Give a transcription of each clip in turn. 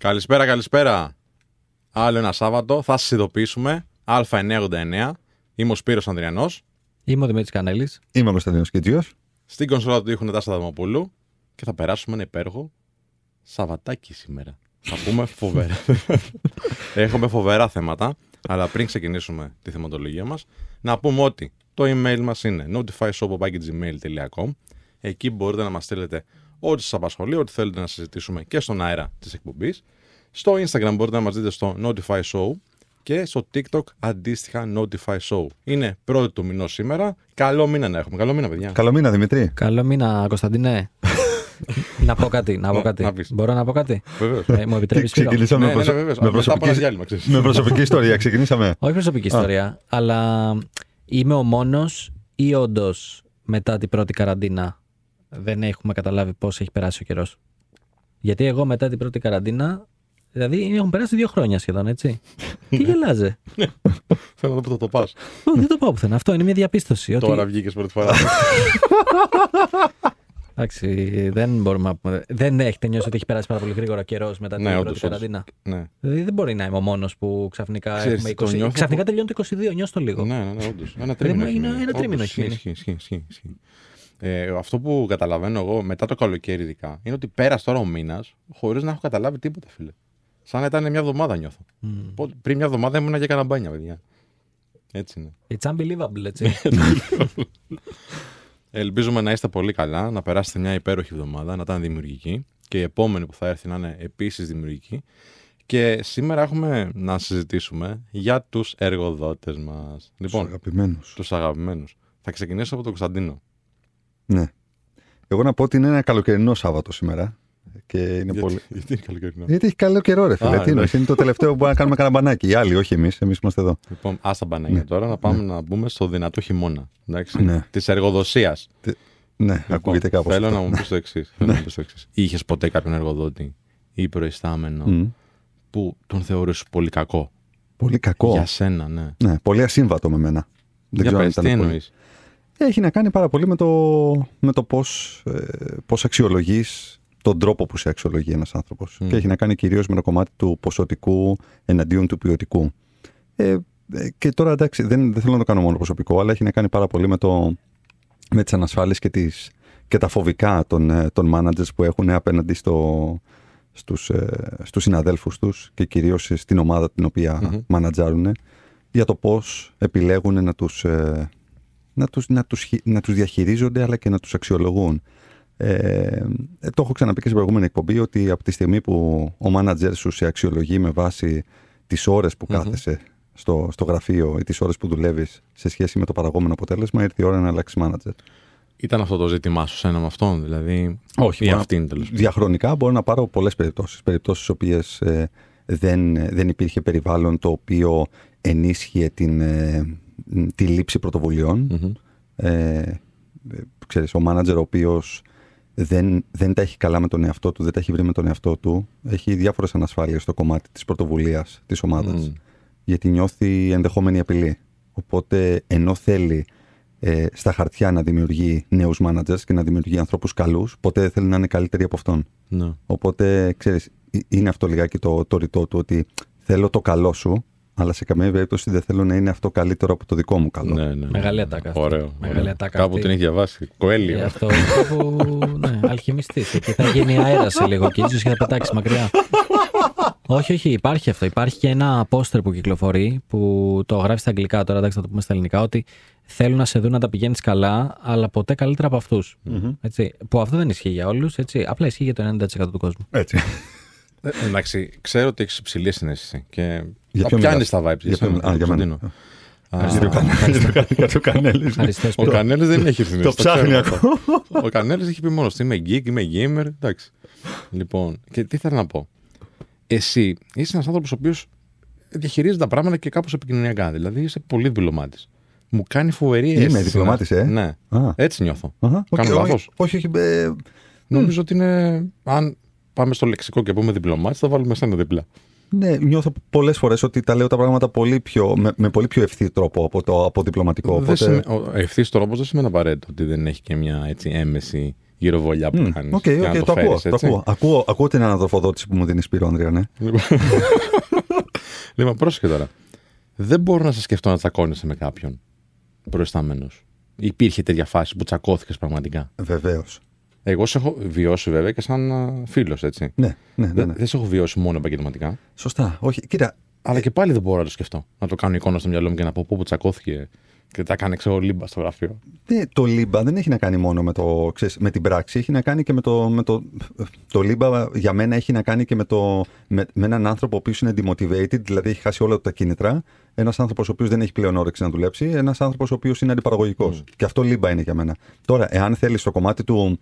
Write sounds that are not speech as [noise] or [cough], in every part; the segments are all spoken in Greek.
Καλησπέρα, καλησπέρα. Άλλο ένα Σάββατο. Θα σας ειδοποιήσουμε. Α989. Είμαι ο Σπύρος Ανδριανός. Είμαι ο Δημήτρης Κανέλης. Είμαι ο Κωνσταντίνος Κιτζίο. Στην κονσόλα του ήχου Τάσσα Δαμοπούλου. Και θα περάσουμε ένα υπέροχο Σαββατάκι σήμερα. Θα πούμε φοβερά. [laughs] Έχουμε φοβερά θέματα. Αλλά πριν ξεκινήσουμε τη θεματολογία μας, να πούμε ότι το email μας είναι notifyshop.gmail.com. Εκεί μπορείτε να μας στείλετε ό,τι σας απασχολεί, ό,τι θέλετε να συζητήσουμε και στον αέρα της εκπομπής. Στο Instagram μπορείτε να μας δείτε στο Notify Show και στο TikTok αντίστοιχα Notify Show. Είναι πρώτη του μηνός σήμερα. Καλό μήνα να έχουμε. Καλό μήνα, παιδιά. Καλό μήνα, Δημητρή. Καλό μήνα, Κωνσταντίνε. [laughs] να πω κάτι, να πω κάτι. Να πεις. Μπορώ να πω κάτι; Βεβαίως. Ε, μου επιτρέπεις Ξεκινήσαμε Ναι, με, ναι, προσω- ναι, βεβαίως. με Μετά από ένα προσωπική... διάλειμμα, ξέρεις. με προσωπική ιστορία. Ξεκινήσαμε. Όχι προσωπική ιστορία, αλλά είμαι ο μόνος ή όντως μετά την πρώτη καραντίνα δεν έχουμε καταλάβει πώς έχει περάσει ο καιρός. Γιατί εγώ μετά την πρώτη καραντίνα. Δηλαδή έχουν περάσει δύο χρόνια σχεδόν, έτσι. Τι γελάζε; Θέλω να δω που θα το πας. Ω, δεν το πάω πουθενά. Αυτό είναι μια διαπίστωση. Ότι... Τώρα βγήκες πρώτη φορά. Εντάξει, δεν μπορούμε να πούμε. Δεν έχετε νιώσει ότι έχει περάσει πάρα πολύ γρήγορα καιρός μετά την Ναι, πρώτη όντως, όντως. καραντίνα. ναι. Δηλαδή δεν μπορεί να είμαι ο μόνος που ξαφνικά Ξέρεις, έχουμε το 20. νιώθω Ξαφνικά που- τελειώνει το 22, νιώσ' το λίγο. Ναι, ναι, ναι, όντως. Ένα μου τρίμηνο. έγινε έχει μείνει. ένα τρίμηνο Όντως, έχει μείνει. ισχύει, ισχύει, ισχύει, ισχύει, ισχύει. Ε, αυτό που καταλαβαίνω εγώ μετά το καλοκαίρι, ειδικά, είναι ότι πέρασε τώρα ο μήνας χωρίς να έχω καταλάβει τίποτα, φίλε. Σαν να ήταν μια εβδομάδα νιώθω. Μμ. Πότε- Πριν μια εβδομάδα ήμουν για καναμπάνια, παιδιά. Έτσι είναι. It's unbelievable, έτσι. [laughs] Ελπίζουμε να είστε πολύ καλά, να περάσετε μια υπέροχη εβδομάδα, να ήταν δημιουργική και η επόμενη που θα έρθει να είναι επίσης δημιουργική. Και σήμερα έχουμε να συζητήσουμε για τους εργοδότες μας. Λοιπόν, Αγαπημένους. τους αγαπημένους. Θα ξεκινήσω από τον Κωνσταντίνο. Ναι. Εγώ να πω ότι είναι ένα καλοκαιρινό Σάββατο σήμερα. Και είναι γιατί, πολύ... γιατί είναι καλοκαιρινό; Γιατί έχει καλό καιρό, ρε φίλε. Α, Τι εννοείς, εντάξει. είναι το τελευταίο που μπορούμε να κάνουμε κανένα μπανάκι. Οι άλλοι, όχι εμείς. Εμείς είμαστε εδώ. Λοιπόν, άστα μπανάκια Ναι. τώρα, να πάμε να μπούμε στο δυνατό χειμώνα. Εντάξει, Ναι. Της εργοδοσίας. Ναι, ακούγεται κάπως. Θέλω αυτό. να μου πεις το εξής. Είχες ποτέ κάποιον εργοδότη ή προϊστάμενο Μμ. που τον θεωρούσες πολύ κακό; Πολύ κακό. Για σένα, ναι. Ναι, πολύ ασύμβατο με μένα. Δεν Για ξέρω αν πες, ήταν τι πολύ. Εννοείς. Έχει να κάνει πάρα πολύ με το, με το πώς, ε, πώς αξιολογείς τον τρόπο που σε αξιολογεί ένας άνθρωπος. Μμ. Και έχει να κάνει κυρίως με το κομμάτι του ποσοτικού εναντίον του ποιοτικού. Ε, ε, και τώρα εντάξει, δεν, δεν θέλω να το κάνω μόνο προσωπικό, αλλά έχει να κάνει πάρα πολύ με, το, με τις ανασφάλειες και, τις, και τα φοβικά των, ε, των managers που έχουν απέναντι στο, στους, ε, στους συναδέλφους τους και κυρίως στην ομάδα την οποία Μμμ. μανατζάρουν για το πώς επιλέγουν να τους, ε, να τους, να τους, χει- να τους διαχειρίζονται αλλά και να τους αξιολογούν. Ε, ε, το έχω ξαναπεί και στην προηγούμενη εκπομπή ότι από τη στιγμή που ο μάνατζερ σου σε αξιολογεί με βάση τις ώρες που Μμμ. κάθεσαι στο, στο γραφείο ή τις ώρες που δουλεύεις σε σχέση με το παραγόμενο αποτέλεσμα ήρθε η ώρα να αλλάξει μάνατζερ. Ήταν αυτό το ζήτημά σου σε έναν αυτόν, δηλαδή. Όχι, Ή μπορώ- αυτήν τέλος πάντων. Διαχρονικά μπορώ να πάρω πολλές περιπτώσεις. Περιπτώσεις στις οποίες ε, δεν, δεν υπήρχε περιβάλλον το οποίο ενίσχυε την, ε, τη λήψη πρωτοβουλειών. Μμμ. Ε, ξέρεις, ο μάνατζερ ο οποίος δεν, δεν τα έχει καλά με τον εαυτό του, δεν τα έχει βρει με τον εαυτό του, έχει διάφορες ανασφάλειες στο κομμάτι της πρωτοβουλίας της ομάδας. Μμ. Γιατί νιώθει ενδεχόμενη απειλή. Οπότε ενώ θέλει ε, στα χαρτιά να δημιουργεί νέους managers και να δημιουργεί ανθρώπους καλούς, ποτέ δεν θέλει να είναι καλύτεροι από αυτόν. Ναι. Οπότε, ξέρεις, ε- είναι αυτό λιγάκι το, το ρητό του ότι θέλω το καλό σου, αλλά σε καμία περίπτωση δεν θέλω να είναι αυτό καλύτερο από το δικό μου καλό. Ναι, ναι, ναι. Μεγάλη ατάκα αυτή. Ωραίο. Μεγάλη ωραίο. ατάκα Κάπου αυτή. την έχει διαβάσει. Κοέλιο. Ε, αυτό κάπου. Ναι, αλχημιστής. Εκεί θα γίνει αέρας σε λίγο και ίσως και θα πετάξεις μακριά. όχι, όχι, υπάρχει αυτό. Υπάρχει και ένα πόστερ που κυκλοφορεί που το γράφεις στα αγγλικά τώρα, εντάξει, θα το πούμε στα ελληνικά, ότι θέλουν να σε δουν να τα πηγαίνεις καλά, αλλά ποτέ καλύτερα από αυτούς. Έτσι, Που αυτό δεν ισχύει για όλους, απλά ισχύει για το 90% του κόσμου. Έτσι. Ε, εντάξει, ξέρω ότι έχεις υψηλή συνέστηση και Για τα ποιον πιάνει μιλάς; τα vibes. Για ποιον- σένα, α, για μένα. Κωνσταντίνο. Α, Για το κανέλι- Για το κανέλι. Ευχαριστώ, Ο Σπύρο. Κανέλης δεν έχει συνέστηση. Το ψάχνει ξέρω ακόμα. αυτό. Ο Κανέλης έχει πει μόνος του είμαι geek, είμαι gamer. Εντάξει. Λοιπόν, και τι θέλω να πω. Εσύ είσαι ένας άνθρωπος ο οποίος διαχειρίζεται τα πράγματα και κάπως επικοινωνιακά. Δηλαδή είσαι πολύ διπλωμάτης. Μου κάνει φοβερή Είμαι αίσθηση διπλωμάτης, να- ε; Ναι. Α. Έτσι νιώθω. Αχα, οκ, Κάνω όχι, λάθος; Όχι, όχι. ε, Νομίζω ότι είναι. Αν πάμε στο λεξικό και πούμε διπλωμάτη, θα βάλουμε εσένα δίπλα. Ναι, νιώθω πολλές φορές ότι τα λέω τα πράγματα πολύ πιο, με, με πολύ πιο ευθύ τρόπο από το από διπλωματικό. Δεν Οπότε, σημαίνει- Ο ευθύς τρόπος δεν σημαίνει απαραίτητο ότι δεν έχει και μια έτσι, έμεση γυροβολιά που Μμ, κάνεις. Οκ, οκ, το, ακούω, το ακούω. ακούω. Ακούω την ανατροφοδότηση που μου δίνεις Σπύρο, Ανδρέα, ναι. [laughs] Λοιπόν, πρόσεχε τώρα. Δεν μπορώ να σε σκεφτώ να τσακώνεσαι με κάποιον προϊστάμενος. Υπήρχε τέτοια φάση που τσακώθηκες πραγματικά. Βεβαίως. Εγώ σε έχω βιώσει βέβαια και σαν φίλος, έτσι. Ναι, ναι, ναι, Δεν, ναι. δεν σε έχω βιώσει μόνο επαγγελματικά. Σωστά. Όχι, κοίτα, Αλλά και πάλι δεν μπορώ να το σκεφτώ. Να το κάνω εικόνα στο μυαλό μου και να πω πού τσακώθηκε και τα κάνει ξέρω λίμπα στο γραφείο. Ναι, το λίμπα δεν έχει να κάνει μόνο με, το, ξέρεις, με την πράξη, έχει να κάνει και με το, με το... Το λίμπα για μένα έχει να κάνει και με, το, με, με έναν άνθρωπο ο οποίος είναι demotivated, δηλαδή έχει χάσει όλα του τα κίνητρα, ένας άνθρωπος ο οποίος δεν έχει πλέον όρεξη να δουλέψει, ένας άνθρωπος ο οποίος είναι αντιπαραγωγικός. Και αυτό λίμπα είναι για μένα. Τώρα, εάν θέλεις το κομμάτι του,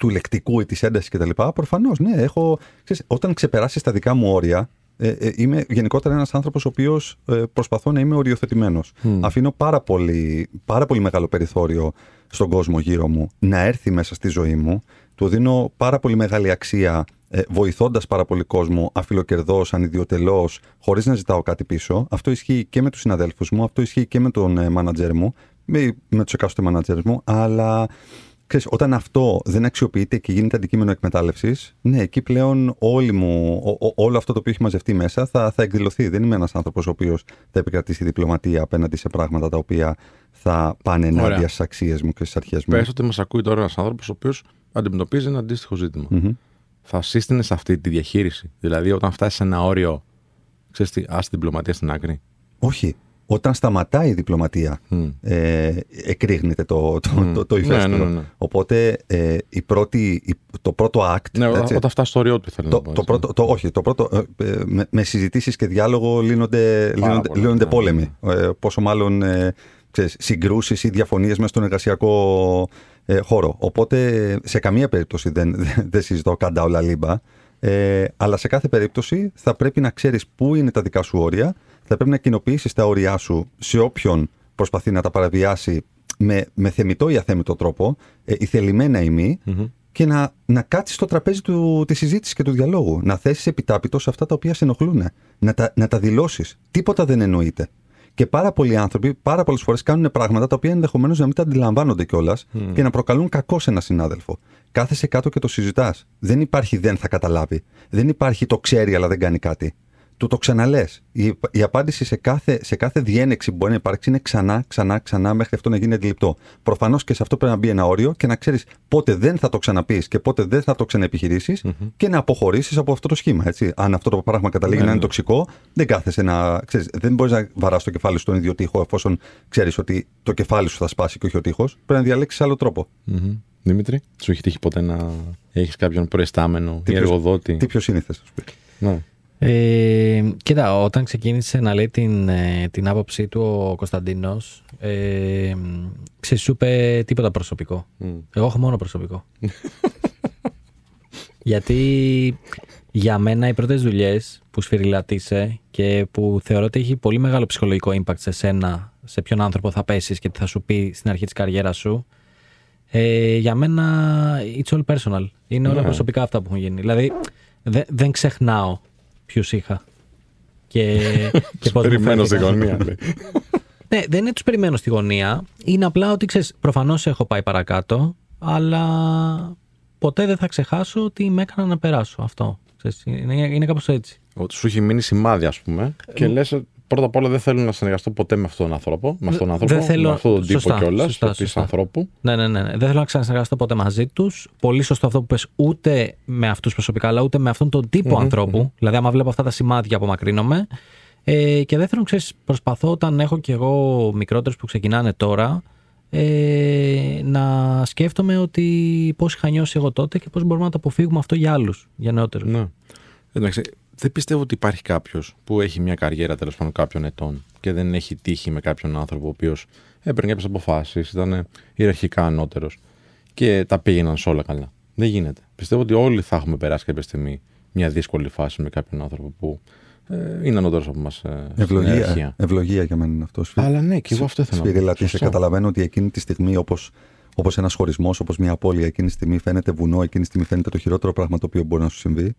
του λεκτικού ή της έντασης κτλ. Προφανώς, ναι, έχω, ξέρεις, όταν ξεπεράσεις τα δικά μου όρια, ε, ε, είμαι γενικότερα ένας άνθρωπος ο οποίος ε, προσπαθώ να είμαι οριοθετημένος. Αφήνω πάρα πολύ, πάρα πολύ μεγάλο περιθώριο στον κόσμο γύρω μου να έρθει μέσα στη ζωή μου. Του δίνω πάρα πολύ μεγάλη αξία ε, βοηθώντας πάρα πολύ κόσμο αφιλοκερδός, ανιδιοτελώς, χωρίς να ζητάω κάτι πίσω. Αυτό ισχύει και με τους συναδέλφους μου, αυτό ισχύει και με τον ε, μάνατζερ μου, με, με τους εκάστοτε μάνατζερς μου, αλλά Ξέρεις, όταν αυτό δεν αξιοποιείται και γίνεται αντικείμενο εκμετάλλευσης, ναι, εκεί πλέον όλη μου, ο- ο- όλο αυτό το οποίο έχει μαζευτεί μέσα θα, θα εκδηλωθεί. Δεν είμαι ένας άνθρωπος ο οποίος θα επικρατήσει διπλωματία απέναντι σε πράγματα τα οποία θα πάνε Ωραία. ενάντια στις αξίες μου και στις αρχές μου. Πες ότι μας ακούει τώρα ένας άνθρωπος ο οποίος αντιμετωπίζει ένα αντίστοιχο ζήτημα. Μμμ. Θα σύστηνες αυτή τη διαχείριση; Δηλαδή, όταν φτάσεις σε ένα όριο, ξέρεις τι, ας την διπλωματία στην άκρη. Όχι. Όταν σταματάει η διπλωματία, Μμ. ε, εκρήγνεται το, το, Μμ. το, το Ναι, ηφαίστειο. ναι, ναι, ναι. Οπότε ε, η πρώτη, η- το πρώτο act. Ναι, έτσι, όταν φτάσει στο όριό του, θέλω το, να πω. το έτσι. πρώτο, το, όχι, το πρώτο, ε, ε, με, με συζητήσεις και διάλογο λύνονται, λύνονται, πολύ, λύνονται ναι, πόλεμοι. Ε, πόσο μάλλον ε, ξέρεις, συγκρούσεις ή διαφωνίες μέσα στον εργασιακό ε, χώρο. Οπότε σε καμία περίπτωση δεν, δεν, δεν συζητώ καντά όλα λίμπα. Ε, αλλά σε κάθε περίπτωση θα πρέπει να ξέρεις πού είναι τα δικά σου όρια, θα πρέπει να κοινοποιήσεις τα όρια σου σε όποιον προσπαθεί να τα παραβιάσει με, με θεμητό ή αθέμητο τρόπο, ε, η θελημένα ή μη, και να, να κάτσεις στο τραπέζι του, της συζήτησης και του διαλόγου. Να θέσεις επιτάπητος σε αυτά τα οποία σε ενοχλούν. Να τα, να τα δηλώσεις. Τίποτα δεν εννοείται. Και πάρα πολλοί άνθρωποι, πάρα πολλές φορές κάνουν πράγματα τα οποία ενδεχομένως να μην τα αντιλαμβάνονται κιόλας και να προκαλούν κακό σε ένα συνάδελφο. Κάθεσαι κάτω και το συζητάς. Δεν υπάρχει δεν θα καταλάβει. Δεν υπάρχει το ξέρει αλλά δεν κάνει κάτι. Του το ξαναλέ. Η, η απάντηση σε κάθε, σε κάθε διένεξη που μπορεί να υπάρξει είναι ξανά, ξανά, ξανά μέχρι αυτό να γίνει αντιληπτό. Προφανώς και σε αυτό πρέπει να μπει ένα όριο και να ξέρεις πότε δεν θα το ξαναπείς και πότε δεν θα το ξαναεπιχειρήσεις και να αποχωρήσεις από αυτό το σχήμα. Έτσι. Αν αυτό το πράγμα καταλήγει Ναι, να είναι ναι. τοξικό, δεν κάθεσαι να. Ξέρεις, δεν μπορείς να βαράς το κεφάλι σου στον ίδιο τοίχο εφόσον ξέρεις ότι το κεφάλι σου θα σπάσει και όχι ο τοίχο. Πρέπει να διαλέξεις άλλο τρόπο. Μμμ. Δημήτρη, σου έχει τύχει ποτέ να έχεις κάποιον προϊστάμενο ή ποιος- εργοδότη; Τι πιο σύνηθες, ας πει. Ναι. Ε, κοίτα, όταν ξεκίνησε να λέει την, ε, την άποψή του ο Κωνσταντίνος, ε, ξέρεις, σου είπε τίποτα προσωπικό. Μμ. Εγώ έχω μόνο προσωπικό. [laughs] Γιατί για μένα οι πρώτες δουλειές που σφυριλατήσε και που θεωρώ ότι έχει πολύ μεγάλο ψυχολογικό impact σε σένα, σε ποιον άνθρωπο θα πέσεις και τι θα σου πει στην αρχή της καριέρας σου, ε, για μένα it's all personal. Είναι όλα Ναι. προσωπικά αυτά που έχουν γίνει. Δηλαδή δε- δεν ξεχνάω ποιους είχα. Και, [laughs] και πώς μου Περιμένω στη φέρθηκαν. γωνία. λέει. [laughs] Ναι, δεν είναι τους περιμένω στη γωνία. Είναι απλά ότι ξέρεις, προφανώς έχω πάει παρακάτω, αλλά ποτέ δεν θα ξεχάσω ότι με έκανα να περάσω αυτό. Ξέρεις, είναι, είναι κάπως έτσι. Ότι σου έχει μείνει σημάδι, ας πούμε, και λες πρώτα απ' όλα δεν θέλω να συνεργαστώ ποτέ με αυτόν τον άνθρωπο. Με αυτόν τον άνθρωπο. δεν θέλω- Με αυτόν τον τύπο σωστά, κιόλας. σωστά, Το σωστά. ανθρώπου. Ναι, ναι, ναι, ναι. Δεν θέλω να ξανασυνεργαστώ ποτέ μαζί τους. Πολύ σωστό αυτό που πες, ούτε με αυτούς προσωπικά, αλλά ούτε με αυτόν τον τυπο ανθρώπου. Δηλαδή, άμα βλέπω αυτά τα σημάδια, απομακρύνομαι. Ε, και δεύτερον, ξέρεις, προσπαθώ όταν έχω κι εγώ μικρότερους που ξεκινάνε τώρα, ε, να σκέφτομαι ότι πώς είχα νιώσει εγώ τότε και πώς μπορούμε να το αποφύγουμε αυτό για άλλους, για νεότερους. Ναι. Εντάξει, δεν πιστεύω ότι υπάρχει κάποιος που έχει μια καριέρα τέλος πάντων κάποιων ετών και δεν έχει τύχει με κάποιον άνθρωπο ο οποίος έπαιρνε κάποιες αποφάσεις, ήταν ιεραρχικά ανώτερος και τα πήγαιναν σε όλα καλά. Δεν γίνεται. Πιστεύω ότι όλοι θα έχουμε περάσει κάποια στιγμή μια δύσκολη φάση με κάποιον άνθρωπο που ε, είναι ανώτερος από εμάς. Ε, στην ιεραρχία. Ευλογία, ευλογία για μένα είναι αυτό. Αλλά ναι, και εγώ αυτό ήθελα να πω. Σφυριλατή, σε Σωστό. καταλαβαίνω ότι εκείνη τη στιγμή, όπως όπως ένας χωρισμός, όπως μια απώλεια, εκείνη τη στιγμή φαίνεται βουνό, εκείνη τη στιγμή φαίνεται το χειρότερο πράγμα το οποίο μπορεί να σου συμβεί.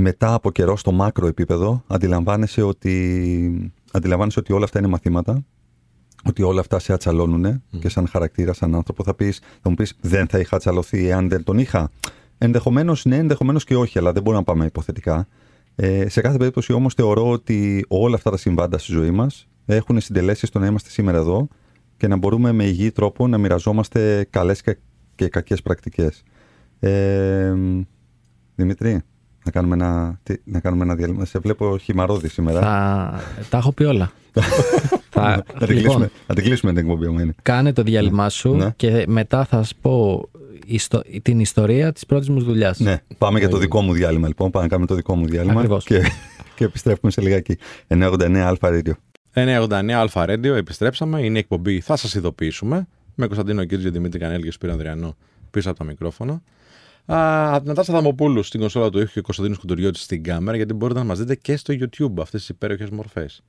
Μετά από καιρό, στο μάκρο επίπεδο, αντιλαμβάνεσαι ότι, αντιλαμβάνεσαι ότι όλα αυτά είναι μαθήματα ότι όλα αυτά σε ατσαλώνουν και σαν χαρακτήρα, σαν άνθρωπο θα, πεις, θα μου πεις δεν θα είχα ατσαλωθεί εάν δεν τον είχα. Ενδεχομένως ναι, ενδεχομένως και όχι, αλλά δεν μπορούμε να πάμε υποθετικά. Ε, σε κάθε περίπτωση όμως θεωρώ ότι όλα αυτά τα συμβάντα στη ζωή μας έχουν συντελέσει στο να είμαστε σήμερα εδώ και να μπορούμε με υγιή τρόπο να μοιραζόμαστε καλές και, και κακές πρακτικές. Ε, Δημήτρη, να κάνουμε ένα, τι, να κάνουμε ένα διάλειμμα. Σε βλέπω χυμαρόδι σήμερα. Θα... Τα έχω πει όλα. [laughs] θα... να, την λοιπόν, κλείσουμε, να την κλείσουμε την εκπομπή μου. κάνε το διάλειμμά σου Ναι. και μετά θα σου πω ιστο- την ιστορία της πρώτης μου δουλειάς. Ναι, πάμε για το δικό μου διάλειμμα λοιπόν. Πάμε να κάνουμε το δικό μου διάλειμμα Ακριβώς. και, και επιστρέφουμε σε λιγάκι. 989 Αλφα Radio. 989 Αλφα Radio, επιστρέψαμε. Είναι η εκπομπή Θα σας ειδοποιήσουμε. Με Κωνσταντίνο Κίτζιο, Δημήτρη Κανέλη και Σπύρο Ανδριανό πίσω από τα μικρόφωνα. Α, Νατάσα Θαμοπούλου στην κονσόλα του ήχου και Κωνσταντίνος Κουντουριώτης στην κάμερα, γιατί μπορείτε να μας δείτε και στο YouTube αυτές τις υπέροχες μορφές.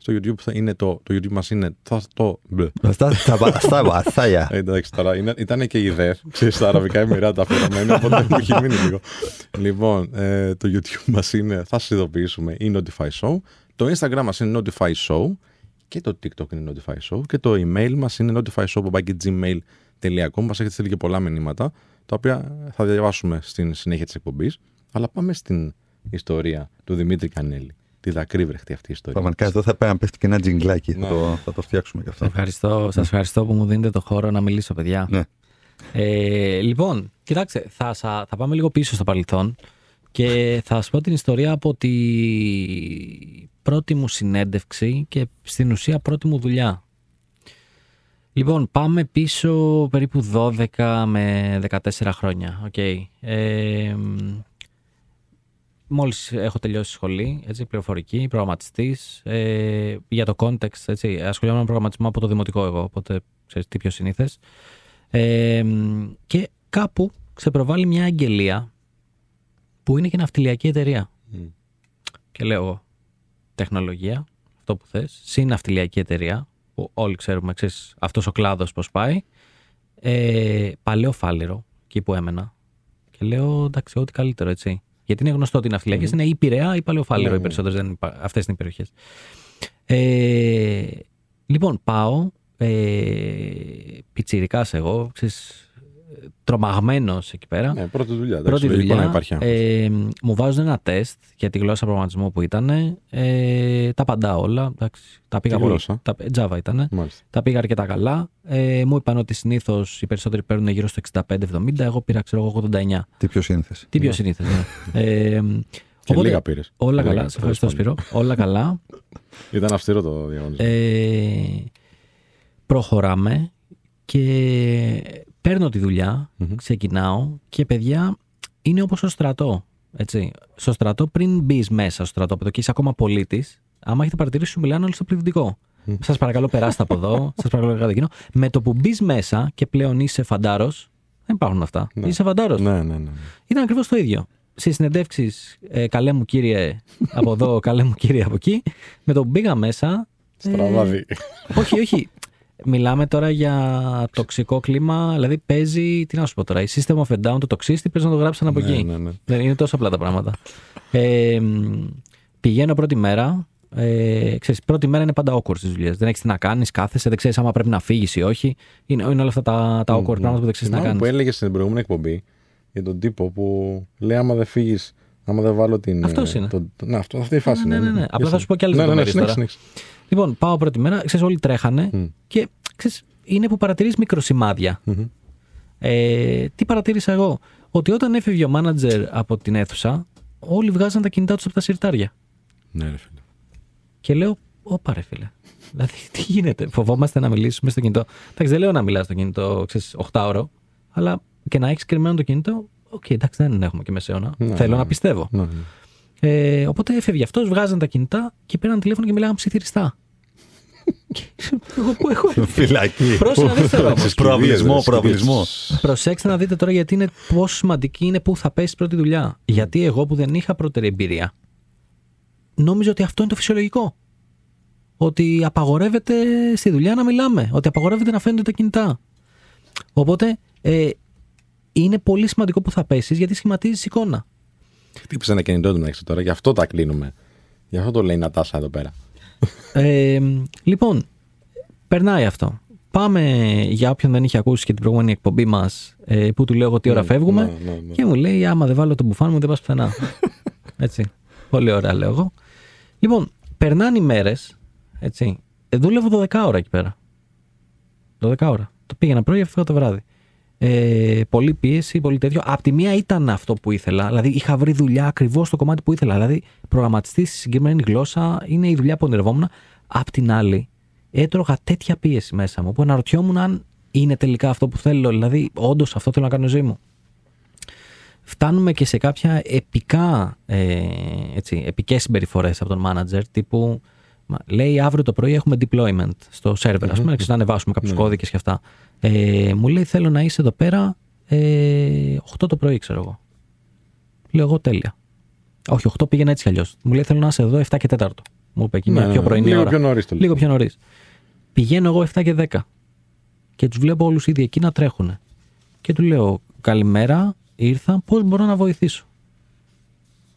Στο YouTube θα είναι το, το YouTube μας είναι. Θα, το, μπλε. Στα στα βαθιά. Ε, Εντάξει, τώρα είναι, ήταν και η ΔΕΘ, ξέρεις, στα Αραβικά Εμμυράτα αφιερωμένα, οπότε μου έχει μείνει λίγο. Λοιπόν, ε, το YouTube μας είναι, θα σας ειδοποιήσουμε, η Notify Show. Το Instagram μας είναι Notify Show και το TikTok είναι Notify Show και το email μας είναι notifyshow.gmail.com Μας έχετε στείλει και πολλά μηνύματα, τα οποία θα διαβάσουμε στην συνέχεια της εκπομπής. Αλλά πάμε στην ιστορία του Δημήτρη Κανέλη. Τη δακρύβρεχτη αυτή η ιστορία. Πραγματικά εδώ θα πρέπει να πέφτει και ένα τζιγκλάκι. Θα, Ναι. το, θα το φτιάξουμε κι αυτό. Ευχαριστώ, σας ευχαριστώ που μου δίνετε το χώρο να μιλήσω, παιδιά. Ναι. Ε, λοιπόν, κοιτάξτε, θα, σα- θα πάμε λίγο πίσω στο παρελθόν και θα σας πω την ιστορία από τη πρώτη μου συνέντευξη και στην ουσία πρώτη μου δουλειά. Λοιπόν, πάμε πίσω περίπου 12 με 14 χρόνια. Οκ. Ε, μ, μόλις έχω τελειώσει σχολή, έτσι, πληροφορική, προγραμματιστής. Ε, για το context, έτσι, ασχολιόμαι με προγραμματισμό από το δημοτικό εγώ, οπότε ξέρεις τι πιο συνήθες. Ε, μ, και κάπου ξεπροβάλλει μια αγγελία που είναι και ναυτιλιακή εταιρεία. Μμ. Και λέω εγώ, τεχνολογία, αυτό που θες, συν ναυτιλιακή εταιρεία, που όλοι ξέρουμε, ξέρεις, αυτός ο κλάδος πώς πάει, ε, παλαιό φάληρο, εκεί που έμενα. Και λέω, εντάξει, ό,τι καλύτερο, έτσι. Γιατί είναι γνωστό ότι οι ναυτιλιακές είναι ή Πειραιά ή Παλαιοφάλιρο, Ναι, οι ναι. περισσότερες δεν υπά... αυτές είναι οι περιοχές. Ε, λοιπόν, πάω, ε, πιτσιρικάς εγώ, ξέρεις, τρομαγμένος εκεί πέρα. Ναι, πρώτη δουλειά. εντάξει, Πρώτη λογικό δουλειά. να υπάρχει άγχος. ε, μου βάζουν ένα τεστ για τη γλώσσα προγραμματισμού που ήταν. Ε, τα παντά όλα. Εντάξει, τα πήγα Τι πολύ. γλώσσα; Τα, Java ήταν. Μάλιστα. Τα πήγα αρκετά καλά. Ε, μου είπαν ότι συνήθως οι περισσότεροι παίρνουν γύρω στο 65-70. Εγώ πήρα, ξέρω εγώ, 89. Τι πιο σύνθεση. Τι πιο συνήθω. Ναι. ε, Και οπότε, λίγα πήρες. Όλα Λίγα, καλά. Σε τέλος ευχαριστώ, πάντων. Σπύρο. Όλα καλά. Ήταν αυστηρό το διαγωνισμό. Ε, προχωράμε και παίρνω τη δουλειά, Μμμ. ξεκινάω και παιδιά είναι όπως στο στρατό. Έτσι. Στο στρατό πριν μπεις μέσα στο στρατόπεδο και είσαι ακόμα πολίτης, άμα έχετε παρατηρήσει σου μιλάνε όλοι στο πληθυντικό. Σας παρακαλώ, περάστε από εδώ. [laughs] Σας παρακαλώ, κάντε εκείνο. Με το που μπεις μέσα και πλέον είσαι φαντάρος, δεν υπάρχουν αυτά. Ναι. Είσαι φαντάρος. Ναι, ναι, ναι. Ήταν ακριβώς το ίδιο. Στι συνεντεύξεις, ε, καλέ μου κύριε από εδώ, καλέ μου κύριε από εκεί, με το που μπήκα μέσα. ε, Στραβάδι. όχι, όχι. [laughs] Μιλάμε τώρα για τοξικό κλίμα, δηλαδή παίζει, τι να σου πω τώρα, η System of a Down, το τοξίστη, παίζει να το γράψουν από Ναι, εκεί. ναι, ναι. Δεν είναι τόσο απλά τα πράγματα. Ε, μ, πηγαίνω πρώτη μέρα. Ε, ξέρεις, πρώτη μέρα είναι πάντα awkward στις δουλειές. Δεν έχεις τι να κάνεις, κάθεσαι, δεν ξέρεις άμα πρέπει να φύγεις ή όχι. Είναι, είναι όλα αυτά τα, τα awkward πράγματα που δεν ξέρεις να Θυμάμαι κάνεις. που έλεγες στην προηγούμενη εκπομπή για τον τύπο που λέει άμα δεν φύγεις, άμα δεν βάλω την. Αυτός ε, είναι. Το, ναι, αυτό, αυτή η φάση ναι, είναι. ναι, ναι. Απλά θα σου πω και άλλες ναι, ναι, ναι, λεπτομέρειες συνέχισε, τώρα. συνέχισε. Λοιπόν, πάω πρώτη μέρα, ξέρεις, όλοι τρέχανε Μμ. και ξέρεις, είναι που παρατηρείς μικροσημάδια. Μμμ. Ε, τι παρατήρησα εγώ, ότι όταν έφευγε ο μάνατζερ από την αίθουσα, όλοι βγάζαν τα κινητά τους από τα συρτάρια. Ναι, ρε φίλε. Και λέω, Ωπα ρε φίλε. Δηλαδή, [laughs] τι γίνεται, φοβόμαστε να μιλήσουμε στο κινητό. Εντάξει, δεν λέω να μιλάς στο κινητό, ξέρεις, 8 ώρο, αλλά και να έχεις κρυμμένο το κινητό, οκ, εντάξει, δεν έχουμε και μεσαίωνα. Ναι, Θέλω ναι, να ναι. πιστεύω. Ναι, ναι. Ε, οπότε έφευγε αυτός, βγάζαν τα κινητά και πήραν τηλέφωνο και μιλάγαν ψιθυριστά. Και Εγώ που έχω έρθει. Φυλακή. Πρόσεχε να δεις τώρα όμως. Προαυλισμό, προαυλισμό. Προσέξτε να δείτε τώρα γιατί είναι πόσο σημαντική είναι που θα πέσει πρώτη δουλειά. Γιατί εγώ που δεν είχα πρώτερη εμπειρία, νόμιζα ότι αυτό είναι το φυσιολογικό. Ότι απαγορεύεται στη δουλειά να μιλάμε. Ότι απαγορεύεται να φαίνονται τα κινητά. Οπότε ε, είναι πολύ σημαντικό που θα πέσεις γιατί σχηματίζεις εικόνα. Χτύπησε ένα κινητό του να έχεις τώρα, γι' αυτό τα κλείνουμε. Γι' αυτό το λέει η Νατάσα εδώ πέρα. Ε, λοιπόν, περνάει αυτό. Πάμε για όποιον δεν είχε ακούσει και την προηγούμενη εκπομπή μας, ε, που του λέω εγώ τι ώρα φεύγουμε. Ναι, ναι, ναι. Και μου λέει, άμα δεν βάλω το μπουφάν μου, δεν πας πουθενά. [laughs] έτσι. Πολύ ωραία, λέω εγώ. Λοιπόν, περνάνε οι μέρες. Έτσι. Ε, δούλευω 12 ώρα εκεί πέρα. 12 ώρα. Το πήγαινα πρωί, έφυγα το βράδυ. Ε, πολύ πίεση, πολύ τέτοιο. Απ' τη μία ήταν αυτό που ήθελα. Δηλαδή, είχα βρει δουλειά ακριβώς στο κομμάτι που ήθελα. Δηλαδή, προγραμματιστή στη συγκεκριμένη γλώσσα είναι η δουλειά που ονειρευόμουν. Απ' την άλλη, έτρωγα τέτοια πίεση μέσα μου που αναρωτιόμουν αν είναι τελικά αυτό που θέλω. Δηλαδή, όντως αυτό θέλω να κάνω ζωή μου. Φτάνουμε και σε κάποια επικά, ε, έτσι, επικές συμπεριφορές από τον manager τύπου μα, λέει αύριο το πρωί έχουμε deployment στο server, ας πούμε, να ανεβάσουμε κάποιους κώδικες και αυτά. Ε, μου λέει θέλω να είσαι εδώ πέρα ε, 8 το πρωί, ξέρω εγώ. Λέω εγώ τέλεια. Όχι, 8 πήγαινε έτσι κι αλλιώς. Μου λέει θέλω να είσαι εδώ 7 και 4. Μου είπε εκεί μια Ναι, πιο ναι, πρωινή λίγο ώρα. πιο νωρίς το λέω. Λίγο πιο νωρίς. Πηγαίνω εγώ 7 και 10 και τους βλέπω όλους ήδη εκεί να τρέχουν. Και του λέω Καλημέρα, ήρθα, πώς μπορώ να βοηθήσω;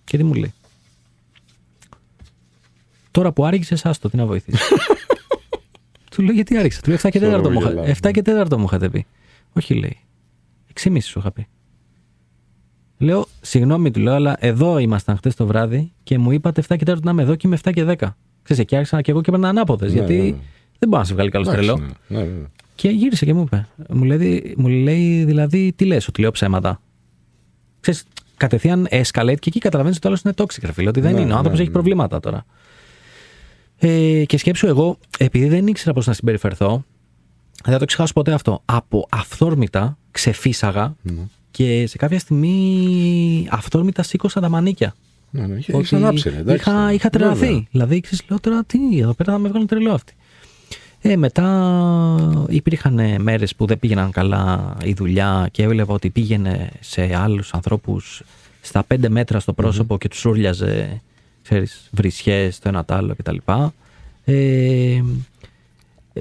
Και τι μου λέει. Τώρα που άργησες, άστο, τι να βοηθήσεις. [laughs] του λέω γιατί άργησες; Του λέω 7 και 4 Ξέρω, μου, είχα- γελάω. 7 και 4 μου είχατε πει. Όχι, λέει. 6,5 σου είχα πει. Λέω, συγγνώμη, του λέω, αλλά εδώ ήμασταν χτες το βράδυ και μου είπατε 7 και 4 να είμαι εδώ και είμαι 7 και 10. Ξέρεις, εκεί άρχισα και εγώ και έπαιρνα ανάποδες. Ναι, γιατί ναι, ναι. δεν μπορώ να σε βγάλει καλός Εντάξει, τρελό. ναι, ναι, ναι. Και γύρισε και μου είπε. Μου λέει, μου λέει δηλαδή, τι λες, ότι λέω ψέματα. Ξέρεις, κατευθείαν escalate και εκεί καταλαβαίνεις ότι το άλλος είναι toxic, ρε φίλε. Ότι δεν Ναι, είναι. Ο άνθρωπος ναι, έχει ναι. προβλήματα τώρα. Ε, και σκέψου εγώ, επειδή δεν ήξερα πώς να συμπεριφερθώ, δεν θα το ξεχάσω ποτέ αυτό. Από αυθόρμητα ξεφύσαγα Ναι. και σε κάποια στιγμή αυθόρμητα σήκωσα τα μανίκια. Ναι, ναι, είχε- Ότι έχεις ανάψει, ρε, εντάξει, είχα, ναι. είχα τρελαθεί. Βέβαια. Δηλαδή, ξέρεις, λέω τώρα τι, εδώ πέρα θα με βγάλουν τρελό αυτοί. Ε, μετά υπήρχαν ε, μέρες που δεν πήγαιναν καλά η δουλειά και έβλεπα ότι πήγαινε σε άλλους ανθρώπους στα πέντε μέτρα στο πρόσωπο και τους ούρλιαζε ξέρεις, βρισιές το ένα το άλλο κτλ. Ε,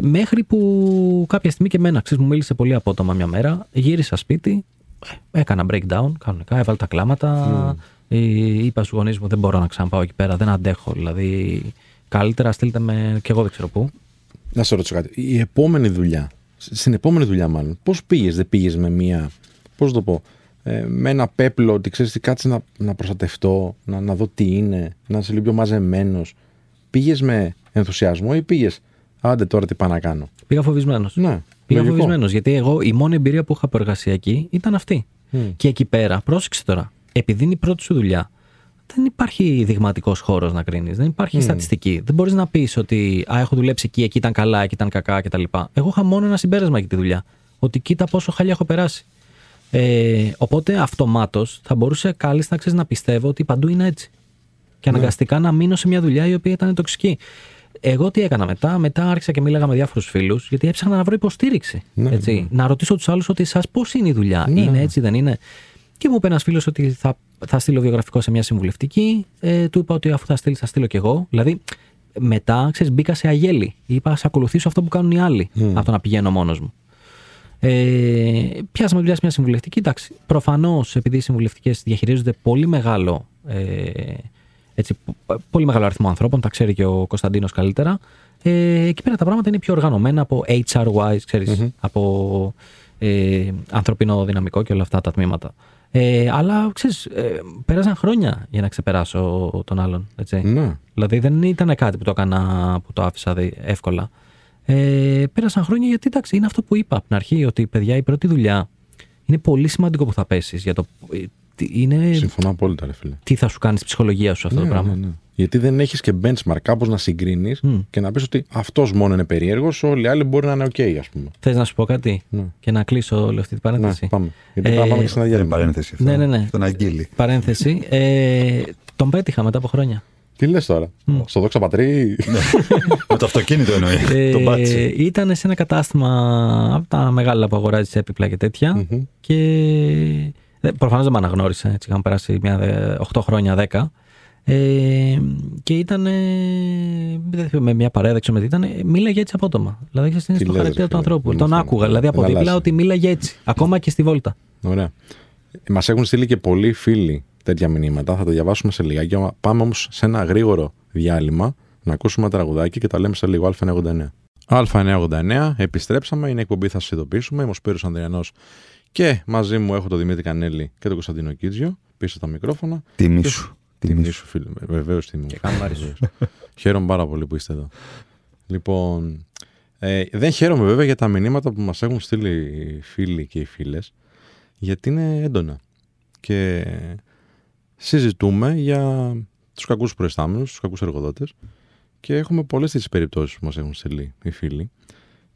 μέχρι που κάποια στιγμή και εμένα, ξέρεις, μου μίλησε πολύ απότομα μια μέρα, γύρισα σπίτι, ε, έκανα breakdown κανονικά, έβαλα τα κλάματα, ε, είπα στους γονείς μου δεν μπορώ να ξαναπάω εκεί πέρα, δεν αντέχω, δηλαδή καλύτερα στείλτε με και εγώ δεν ξέρω πού. Να σε ρωτήσω κάτι. Η επόμενη δουλειά, στην επόμενη δουλειά μάλλον, πώς πήγες, δεν πήγες με μία. Πώς το πω, ε, με ένα πέπλο ότι ξέρεις τι, κάτσε να, να προστατευτώ, να, να δω τι είναι, να είσαι λίγο πιο μαζεμένος. Πήγες με ενθουσιασμό ή πήγες, άντε τώρα τι πάω να κάνω. Πήγα φοβισμένος. Ναι, Πήγα λογικό. φοβισμένος. Γιατί εγώ η μόνη εμπειρία που είχα από εργασιακή ήταν αυτή. Μμ. Και εκεί πέρα, πρόσεξε τώρα, επειδή είναι η πρώτη σου δουλειά, δεν υπάρχει δειγματικός χώρος να κρίνεις. Δεν υπάρχει στατιστική. Δεν μπορείς να πεις ότι Α, έχω δουλέψει εκεί, εκεί ήταν καλά, εκεί ήταν κακά κτλ. Εγώ είχα μόνο ένα συμπέρασμα για τη δουλειά. Ότι κοίτα πόσο χαλιά έχω περάσει. Ε, οπότε αυτομάτως θα μπορούσε κάλλιστα ξέρεις, να πιστεύω ότι παντού είναι έτσι. Και αναγκαστικά να μείνω σε μια δουλειά η οποία ήταν τοξική. Εγώ τι έκανα μετά, μετά άρχισα και μίλαγα με διάφορους φίλους, γιατί έψαχνα να βρω υποστήριξη. Ναι, έτσι. Να ρωτήσω τους άλλους ότι εσά πώς είναι η δουλειά, Ναι. είναι έτσι, δεν είναι; Και μου είπε ένας φίλος ότι θα, θα στείλω βιογραφικό σε μια συμβουλευτική. Ε, του είπα ότι αφού θα στείλει, θα στείλω κι εγώ. Δηλαδή, μετά, ξέρεις, μπήκα σε αγέλη. Είπα, ας ακολουθήσω αυτό που κάνουν οι άλλοι, από το να πηγαίνω μόνος μου. Ε, πιάσαμε δουλειά σε μια συμβουλευτική. Εντάξει, προφανώς επειδή οι συμβουλευτικές διαχειρίζονται πολύ μεγάλο, ε, έτσι, π- πολύ μεγάλο αριθμό ανθρώπων, τα ξέρει και ο Κωνσταντίνος καλύτερα. Ε, εκεί πέρα τα πράγματα είναι πιο οργανωμένα από HR-wise, ξέρεις, από ε, ανθρωπινό δυναμικό και όλα αυτά τα τμήματα. Ε, αλλά ξέρεις, ε, πέρασαν χρόνια για να ξεπεράσω τον άλλον. Έτσι. Ναι. Δηλαδή δεν ήταν κάτι που το έκανα, που το άφησα δι- εύκολα. Ε, πέρασαν χρόνια γιατί εντάξει, είναι αυτό που είπα από την αρχή, ότι παιδιά η πρώτη δουλειά είναι πολύ σημαντικό που θα πέσεις. Για το, ε, τι- είναι Συμφωνώ απόλυτα, ρε φίλε. τι θα σου κάνεις στη ψυχολογία σου αυτό Ναι, το πράγμα. ναι, ναι. Γιατί δεν έχεις και benchmark κάπως να συγκρίνεις και να πεις ότι αυτός μόνο είναι περίεργος, όλοι οι άλλοι μπορεί να είναι OK, ας πούμε. Θες να σου πω κάτι Ναι. και να κλείσω όλη αυτή την παρένθεση; Ναι, πάμε. Γιατί Ε, πρέπει να πάμε και σε ένα Δεν είναι διάλειμμα. παρένθεση αυτό. Ναι, ναι, ναι. Στον Αγγίλη. Παρένθεση. Ε, τον πέτυχα μετά από χρόνια. Τι λες τώρα, Στο δόξα πατρί; Με το αυτοκίνητο εννοεί. Ε, το μπάτσι. ήταν σε ένα κατάστημα από τα μεγάλα που αγοράζεις έπιπλα και τέτοια. Και προφανώς δεν με αναγνώρισε. Έτσι, είχαμε περάσει μια, δε- 8 χρόνια, 10. Ε, και ήταν δεν θυμάμαι, με μια παρέα, δεν ξέρω με τι ήταν, μίλαγε έτσι απότομα. Δηλαδή, ξέρεις, είναι Τι στο λες, χαρακτήρα ρε του φίλε, ανθρώπου. είναι Τον αυτό. άκουγα, δηλαδή από Δεν δίπλα αλλάζει. ότι μίλαγε έτσι. Ακόμα και στη βόλτα. Ωραία. Μας έχουν στείλει και πολλοί φίλοι τέτοια μηνύματα. Θα τα διαβάσουμε σε λιγάκι. Πάμε όμως σε ένα γρήγορο διάλειμμα να ακούσουμε ένα τραγουδάκι και τα λέμε σε λίγο. Α99. Α989, επιστρέψαμε. Είναι εκπομπή, θα σας ειδοποιήσουμε. Είμαι ο Σπύρος Ανδριανός και μαζί μου έχω τον Δημήτρη Κανέλη και τον Κωνσταντίνο Κίτζιο πίσω στα μικρόφωνα. Τιμή Και- σου. Τιμή σου, φίλε. Βεβαίως τιμή μου. Και χαμάρι σου. [laughs] Χαίρομαι πάρα πολύ που είστε εδώ. Λοιπόν, ε, δεν χαίρομαι βέβαια για τα μηνύματα που μας έχουν στείλει οι φίλοι και οι φίλες, γιατί είναι έντονα. Και συζητούμε για τους κακούς προϊστάμενους, τους κακούς εργοδότες και έχουμε πολλές τις περιπτώσεις που μας έχουν στείλει οι φίλοι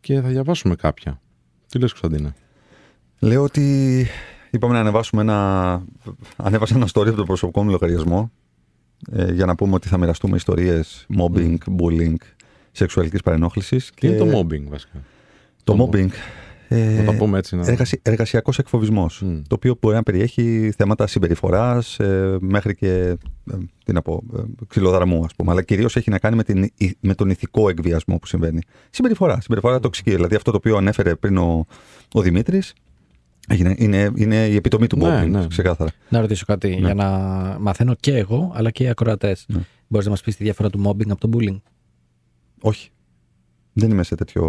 και θα διαβάσουμε κάποια. Τι λες Κωνσταντίνα. Λέω ότι είπαμε να ανεβάσουμε ένα. Ανέβασα ένα story από τον προσωπικό μου λογαριασμό ε, για να πούμε ότι θα μοιραστούμε ιστορίες mobbing, bullying, σεξουαλικής παρενόχλησης. Τι είναι το mobbing βασικά; Το το mobbing. Ε, Να τα πούμε έτσι. Να... εργασι- εργασιακός εκφοβισμός, Μμ. το οποίο μπορεί να περιέχει θέματα συμπεριφοράς ε, μέχρι και ε, τι να πω, ε, ξυλοδαρμού ας πούμε, αλλά κυρίως έχει να κάνει με, την, με τον ηθικό εκβιασμό που συμβαίνει. Συμπεριφορά, συμπεριφορά τοξική, δηλαδή αυτό το οποίο ανέφερε πριν ο, ο Δημήτρης είναι, είναι, είναι η επιτομή του Ναι, mobbing, ναι. ξεκάθαρα. Να ρωτήσω κάτι Ναι. για να μαθαίνω και εγώ αλλά και οι ακροατές. Ναι. Μπορείς να μας πεις τη διαφορά του mobbing από το bullying; Όχι. Δεν είμαι σε τέτοιο...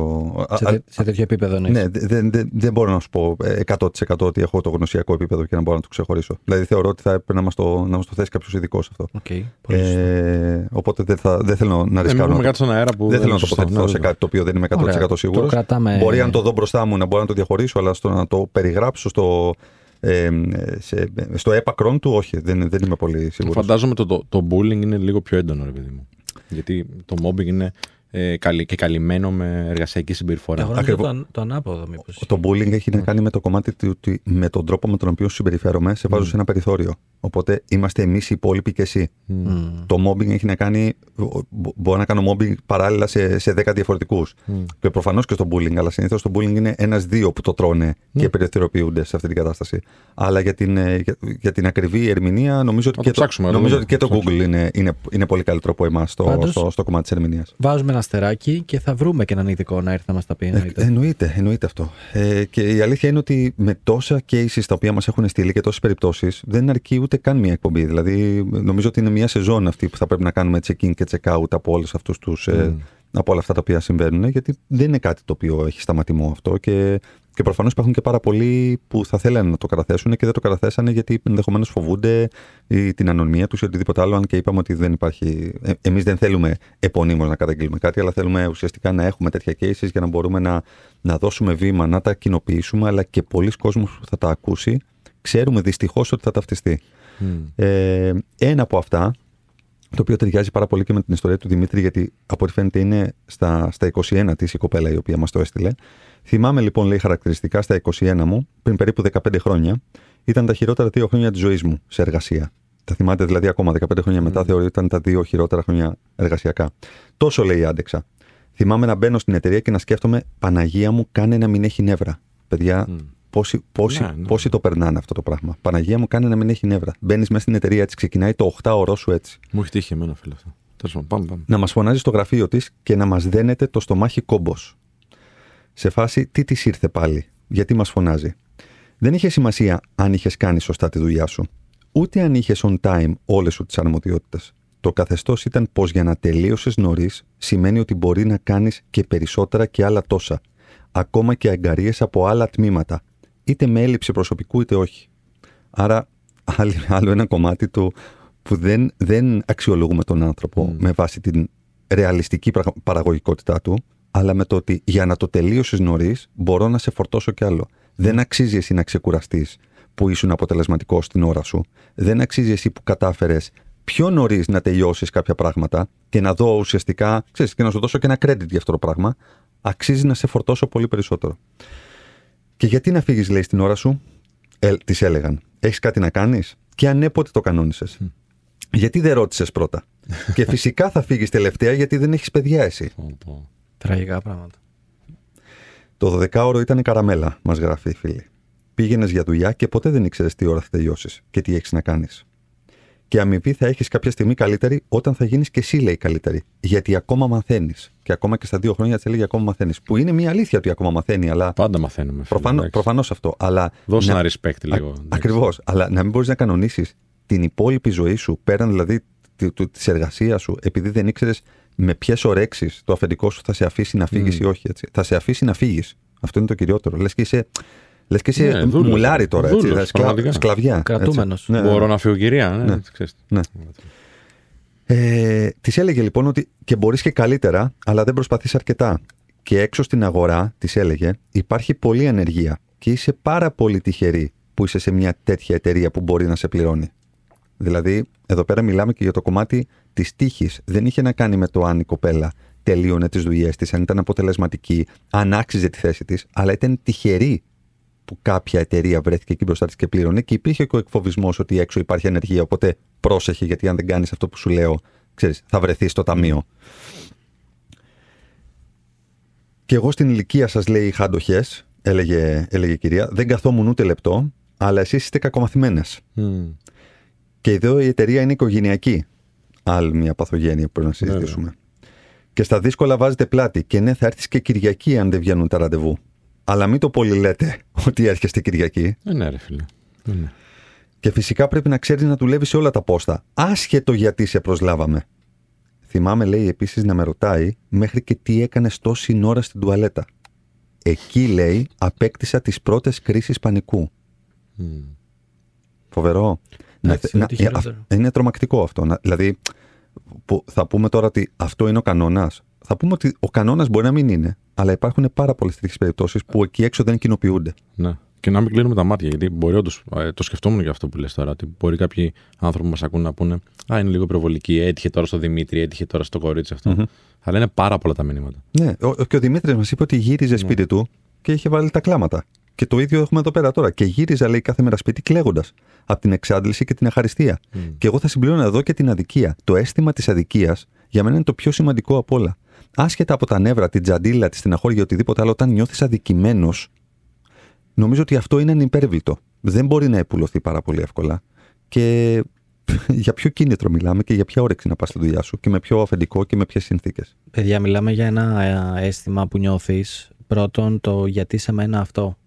α- Σε, α- τε- σε τέτοιο επίπεδο εννοείς. Ναι, δε- δεν δεν- δεν μπορώ να σου πω ε, 100% ότι έχω το γνωσιακό επίπεδο και να μπορώ να το ξεχωρίσω. Δηλαδή θεωρώ ότι θα έπρεπε να μας το, να μας το θέσει κάποιος ειδικός αυτό. Οκ, πολύ σωστό. Ε, οπότε δεν, θα, δεν θέλω να Ναι, μην ρισκάρω. πούμε να κάτι στον αέρα που δεν θέλω να είναι σωστό. τοποθετηθώ Ναι, σε βέβαια. κάτι το οποίο δεν είμαι 100% Ωραία, σίγουρος. Το κρατάμε... Μπορεί αν το δω μπροστά μου να μπορώ να το διαχωρίσω, αλλά στο να το περιγράψω στο, ε, σε, στο έπακρον του, όχι, δεν, δεν είμαι πολύ σίγουρος. Φαντάζομαι το, το, το bullying είναι λίγο πιο έντονο, ρε παιδί μου. Γιατί το mobbing είναι ε, καλυ- και καλυμμένο με εργασιακή συμπεριφορά. Εγώ νομίζω Ακριβώς. το, αν- το ανάποδο μήπως. Το bullying έχει να κάνει με το κομμάτι του ότι με τον τρόπο με τον οποίο σου συμπεριφέρομαι, σε βάζω Μμ. σε ένα περιθώριο. Οπότε είμαστε εμείς οι υπόλοιποι και εσύ. Μμ. Μμ. Το mobbing έχει να κάνει. μπο- Μπορώ να κάνω mobbing παράλληλα σε, σε 10 διαφορετικούς. Μμ. Και προφανώς και στο bullying, αλλά συνήθως το bullying είναι ένα-δύο που το τρώνε Ναι. και περιθωριοποιούνται σε αυτή την κατάσταση. Αλλά για την, ε, για, για την ακριβή ερμηνεία, νομίζω ότι, Να και, το ψάξουμε, να το νομίζω δούμε. ότι και το Να το Google είναι, είναι, είναι πολύ καλύτερο από εμάς στο, Πάντως- στο, στο κομμάτι της ερμηνείας. Βάζουμε ένα αστεράκι και θα βρούμε και έναν ειδικό να έρθει να μας τα πει. εννοείται. Ε, εννοείται, εννοείται αυτό. Ε, και η αλήθεια είναι ότι με τόσα cases τα οποία μας έχουν στείλει και τόσες περιπτώσεις, δεν αρκεί ούτε καν μια εκπομπή. Δηλαδή, νομίζω ότι είναι μια σεζόν αυτή που θα πρέπει να κάνουμε check-in και check-out από όλους αυτούς τους. Ε, Μμ. από όλα αυτά τα οποία συμβαίνουν, γιατί δεν είναι κάτι το οποίο έχει σταματημό αυτό και, και προφανώς υπάρχουν και πάρα πολλοί που θα θέλανε να το καταθέσουν και δεν το καταθέσανε γιατί ενδεχομένως φοβούνται ή την ανωνυμία τους ή οτιδήποτε άλλο. Αν και είπαμε ότι δεν υπάρχει. Ε, Εμείς δεν θέλουμε επωνύμως να καταγγείλουμε κάτι, αλλά θέλουμε ουσιαστικά να έχουμε τέτοια cases για να μπορούμε να, να δώσουμε βήμα, να τα κοινοποιήσουμε, αλλά και πολλοί κόσμοι που θα τα ακούσει ξέρουμε δυστυχώς ότι θα ταυτιστεί. Μμ. Ε, ένα από αυτά, το οποίο ταιριάζει πάρα πολύ και με την ιστορία του Δημήτρη, γιατί από ό,τι φαίνεται είναι στα, στα 21 της η κοπέλα η οποία μας το έστειλε. Θυμάμαι λοιπόν, λέει χαρακτηριστικά, στα 21 μου, πριν περίπου 15 χρόνια, ήταν τα χειρότερα δύο χρόνια της ζωής μου σε εργασία. Τα θυμάται δηλαδή ακόμα 15 χρόνια μετά, θεωρεί ότι ήταν τα δύο χειρότερα χρόνια εργασιακά. Τόσο λέει άντεξα. Θυμάμαι να μπαίνω στην εταιρεία και να σκέφτομαι, Παναγία μου, κάνε να μην έχει νεύρα. Παιδιά, Μμ. Πόσοι, πόσοι, Ναι, ναι. πόσοι το περνάνε αυτό το πράγμα. Παναγία μου, κάνει να μην έχει νεύρα. Μπαίνεις μέσα στην εταιρεία έτσι, ξεκινάει το 8ωρό σου έτσι. Μου έχει τύχει εμένα, φίλε αυτό. Τέλος πάντων, πάμε, πάμε. Να μας φωνάζει στο γραφείο της και να μας δένεται το στομάχι κόμπος. Σε φάση, τι της ήρθε πάλι, γιατί μας φωνάζει; Δεν είχε σημασία αν είχες κάνει σωστά τη δουλειά σου. Ούτε αν είχες on time όλες σου τις αρμοδιότητες. Το καθεστώς ήταν πως για να τελείωσες νωρίς σημαίνει ότι μπορεί να κάνεις και περισσότερα και άλλα τόσα. Ακόμα και αγκαρίες από άλλα τμήματα. Είτε με έλλειψη προσωπικού είτε όχι. Άρα, άλλη- άλλο ένα κομμάτι του που δεν, δεν αξιολογούμε τον άνθρωπο Μμ. με βάση την ρεαλιστική πραγ- παραγωγικότητά του, αλλά με το ότι για να το τελείωσες νωρίς, μπορώ να σε φορτώσω κι άλλο. Δεν αξίζει εσύ να ξεκουραστείς που ήσουν αποτελεσματικός στην ώρα σου. Δεν αξίζει εσύ που κατάφερες πιο νωρίς να τελειώσεις κάποια πράγματα και να δω ουσιαστικά, ξέρεις, και να σου δώσω και ένα credit για αυτό το πράγμα. Αξίζει να σε φορτώσω πολύ περισσότερο. Και γιατί να φύγεις, λέει, στην ώρα σου, ε, της έλεγαν. Έχεις κάτι να κάνεις, και αν ναι, πότε το κανόνισες; Γιατί δεν ρώτησες πρώτα; και φυσικά θα φύγεις τελευταία γιατί δεν έχεις παιδιά εσύ. Πω, πω. Τραγικά πράγματα. Το 12ωρο ήταν καραμέλα, μας γράφει η φίλη. Πήγαινες για δουλειά και ποτέ δεν ήξερες τι ώρα θα τελειώσεις και τι έχεις να κάνεις. Και αμοιβή θα έχεις κάποια στιγμή καλύτερη όταν θα γίνεις και εσύ, λέει, καλύτερη. Γιατί ακόμα μαθαίνεις. Και ακόμα και στα δύο χρόνια της έλεγε ακόμα μαθαίνεις. Που είναι μια αλήθεια ότι ακόμα μαθαίνει, αλλά. Πάντα μαθαίνουμε. φίλε, Προφανώ εντάξει. προφανώς αυτό. Αλλά Δώσε να- ένα respect λίγο. εντάξει. Ακριβώς. Αλλά να μην μπορείς να κανονίσεις την υπόλοιπη ζωή σου, πέραν δηλαδή της εργασίας σου, επειδή δεν ήξερες με ποιες ορέξει το αφεντικό σου θα σε αφήσει να φύγεις Mm. ή όχι. Έτσι. Θα σε αφήσει να φύγεις. Αυτό είναι το κυριότερο. Λες και είσαι, λες και είσαι Ναι, δούλος. μουλάρι τώρα. Έτσι, Δούλος, δηλαδή, σκλα- πραγματικά. σκλαβιά. Κρατούμενος. έτσι. Ναι, ναι. Μπορώ να φύγω κυρία. Ναι, Ναι. ξέρεις. Ναι. Ε, της έλεγε λοιπόν ότι και μπορείς και καλύτερα, αλλά δεν προσπαθείς αρκετά. Και έξω στην αγορά, της έλεγε, υπάρχει πολλή ανεργία και είσαι πάρα πολύ τυχερή που είσαι σε μια τέτοια εταιρεία που μπορεί να σε πληρώνει. Δηλαδή, εδώ πέρα μιλάμε και για το κομμάτι της τύχης. Δεν είχε να κάνει με το αν η κοπέλα τελείωνε τις δουλειές της, αν ήταν αποτελεσματική, αν άξιζε τη θέση της, αλλά ήταν τυχερή που κάποια εταιρεία βρέθηκε εκεί μπροστά της και πλήρωνε και υπήρχε και ο εκφοβισμός ότι έξω υπάρχει ανεργία. Οπότε πρόσεχε, γιατί αν δεν κάνεις αυτό που σου λέω, ξέρεις, θα βρεθείς στο ταμείο. Και εγώ στην ηλικία σας, λέει, είχα αντοχές, έλεγε, έλεγε η κυρία. Δεν καθόμουν ούτε λεπτό, αλλά εσείς είστε κακομαθημένες. Μμ. Και εδώ η εταιρεία είναι οικογενειακή. Άλλη μια παθογένεια που πρέπει να συζητήσουμε. Και στα δύσκολα βάζετε πλάτη. Και ναι, θα έρθεις και Κυριακή αν δεν βγαίνουν τα ραντεβού. Αλλά μην το πολύ λέτε ότι έρχεστε Κυριακή. Ε, ναι, ρε φίλε. Ε, ναι. Και φυσικά πρέπει να ξέρεις να δουλεύεις σε όλα τα πόστα. Άσχετο γιατί σε προσλάβαμε. Θυμάμαι, λέει επίσης, να με ρωτάει μέχρι και τι έκανες τόση ώρα στην τουαλέτα. Εκεί, λέει, απέκτησα τις πρώτες κρίσεις πανικού. Μμ. Φοβερό. Εντάξει, Να- ό,τι να- ε, χειρότερο. αυ- είναι τρομακτικό αυτό. Να- δηλαδή, που θα πούμε τώρα ότι αυτό είναι ο κανόνας. Θα πούμε ότι ο κανόνας μπορεί να μην είναι, αλλά υπάρχουν πάρα πολλές τέτοιες περιπτώσεις που εκεί έξω δεν κοινοποιούνται. Ναι. Και να μην κλείνουμε τα μάτια, γιατί μπορεί όντως. Το σκεφτόμουν και αυτό που λες τώρα. Ότι μπορεί κάποιοι άνθρωποι που μας ακούν να πούνε Α, είναι λίγο υπερβολική. Έτυχε τώρα στο Δημήτρη, έτυχε τώρα στο κορίτσι αυτό. Μμμ. Αλλά είναι πάρα πολλά τα μηνύματα. Ναι, ο, ο- και ο Δημήτρης μας είπε ότι γύριζε σπίτι του και είχε βάλει τα κλάματα. Και το ίδιο έχουμε εδώ πέρα τώρα. Και γύριζα, λέει, κάθε μέρα σπίτι κλαίγοντας από την εξάντληση και την αχαριστία. Μμ. Και εγώ θα συμπλήρωνα εδώ και την αδικία. Το αίσθημα της αδικίας για μένα είναι το πιο σημαντικό απ' όλα. Άσχετα από τα νεύρα, την τζαντίλα, τη στεναχώρια, οτιδήποτε άλλο, όταν νιώθεις αδικημένος, νομίζω ότι αυτό είναι ανυπέρβλητο. Δεν μπορεί να επουλωθεί πάρα πολύ εύκολα. Και [laughs] για ποιο κίνητρο μιλάμε και για ποια όρεξη να πας στη δουλειά σου και με ποιο αφεντικό και με ποιες συνθήκες. Παιδιά, μιλάμε για ένα ε, αίσθημα που νιώθεις. Πρώτον, το γιατί σε μένα αυτό.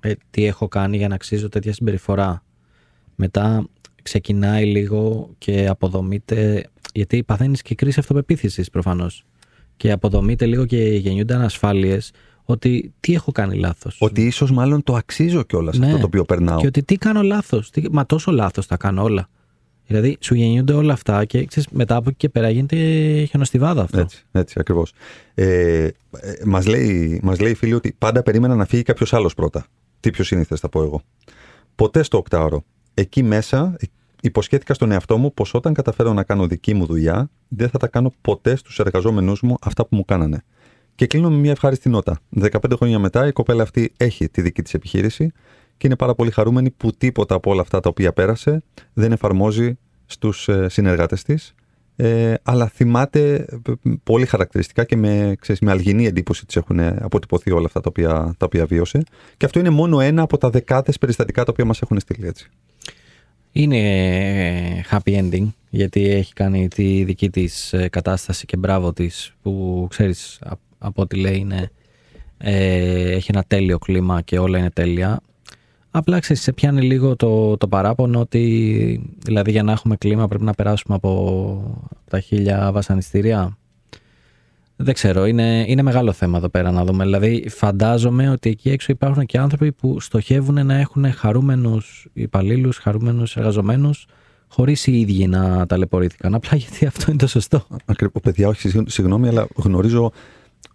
Ε, τι έχω κάνει για να αξίζω τέτοια συμπεριφορά. Μετά ξεκινάει λίγο και αποδομείται, γιατί παθαίνεις και κρίση αυτοπεποίθησης προφανώς. Και αποδομείται λίγο και γεννιούνται ανασφάλειες ότι τι έχω κάνει λάθος. Ότι ίσως μάλλον το αξίζω κιόλας Ναι. αυτό το οποίο περνάω. Και ότι τι κάνω λάθος. Τι... Μα τόσο λάθος τα κάνω όλα. Δηλαδή σου γεννιούνται όλα αυτά και ξέρεις, μετά από εκεί και πέρα γίνεται χιονοστιβάδα αυτό. Έτσι, έτσι ακριβώς. Ε, ε, Μας λέει, μας λέει η φίλη ότι πάντα περίμενα να φύγει κάποιος άλλος πρώτα. Τι πιο σύνηθε θα πω εγώ. Ποτέ στο οκτάωρο. Εκεί μέσα ε, υποσχέθηκα στον εαυτό μου πως όταν καταφέρω να κάνω δική μου δουλειά, δεν θα τα κάνω ποτέ στους εργαζόμενους μου αυτά που μου κάνανε. Και κλείνω με μια ευχάριστη νότα. 15 χρόνια μετά η κοπέλα αυτή έχει τη δική της επιχείρηση και είναι πάρα πολύ χαρούμενη που τίποτα από όλα αυτά τα οποία πέρασε δεν εφαρμόζει στους ε, συνεργάτες της ε, αλλά θυμάται ε, πολύ χαρακτηριστικά και με, ξέρεις, με αλγινή εντύπωση της έχουν αποτυπωθεί όλα αυτά τα οποία, τα οποία βίωσε και αυτό είναι μόνο ένα από τα δεκάδες περιστατικά τα οποία μας έχουν στείλει έτσι. Είναι ε, happy ending γιατί έχει κάνει τη δική της ε, κατάσταση και μπράβο της που ξέρεις α- από ό,τι λέει είναι, ε, έχει ένα τέλειο κλίμα και όλα είναι τέλεια. Απλά ξέρεις, σε πιάνει λίγο το, το παράπονο ότι δηλαδή για να έχουμε κλίμα πρέπει να περάσουμε από τα χίλια βασανιστήρια. Δεν ξέρω, είναι, είναι μεγάλο θέμα εδώ πέρα να δούμε. Δηλαδή, φαντάζομαι ότι εκεί έξω υπάρχουν και άνθρωποι που στοχεύουν να έχουν χαρούμενους υπαλλήλους, χαρούμενους εργαζομένους, χωρίς οι ίδιοι να ταλαιπωρήθηκαν. Απλά γιατί αυτό είναι το σωστό. Ακριβώς, παιδιά, όχι, συγγ- συγγνώμη, αλλά γνωρίζω,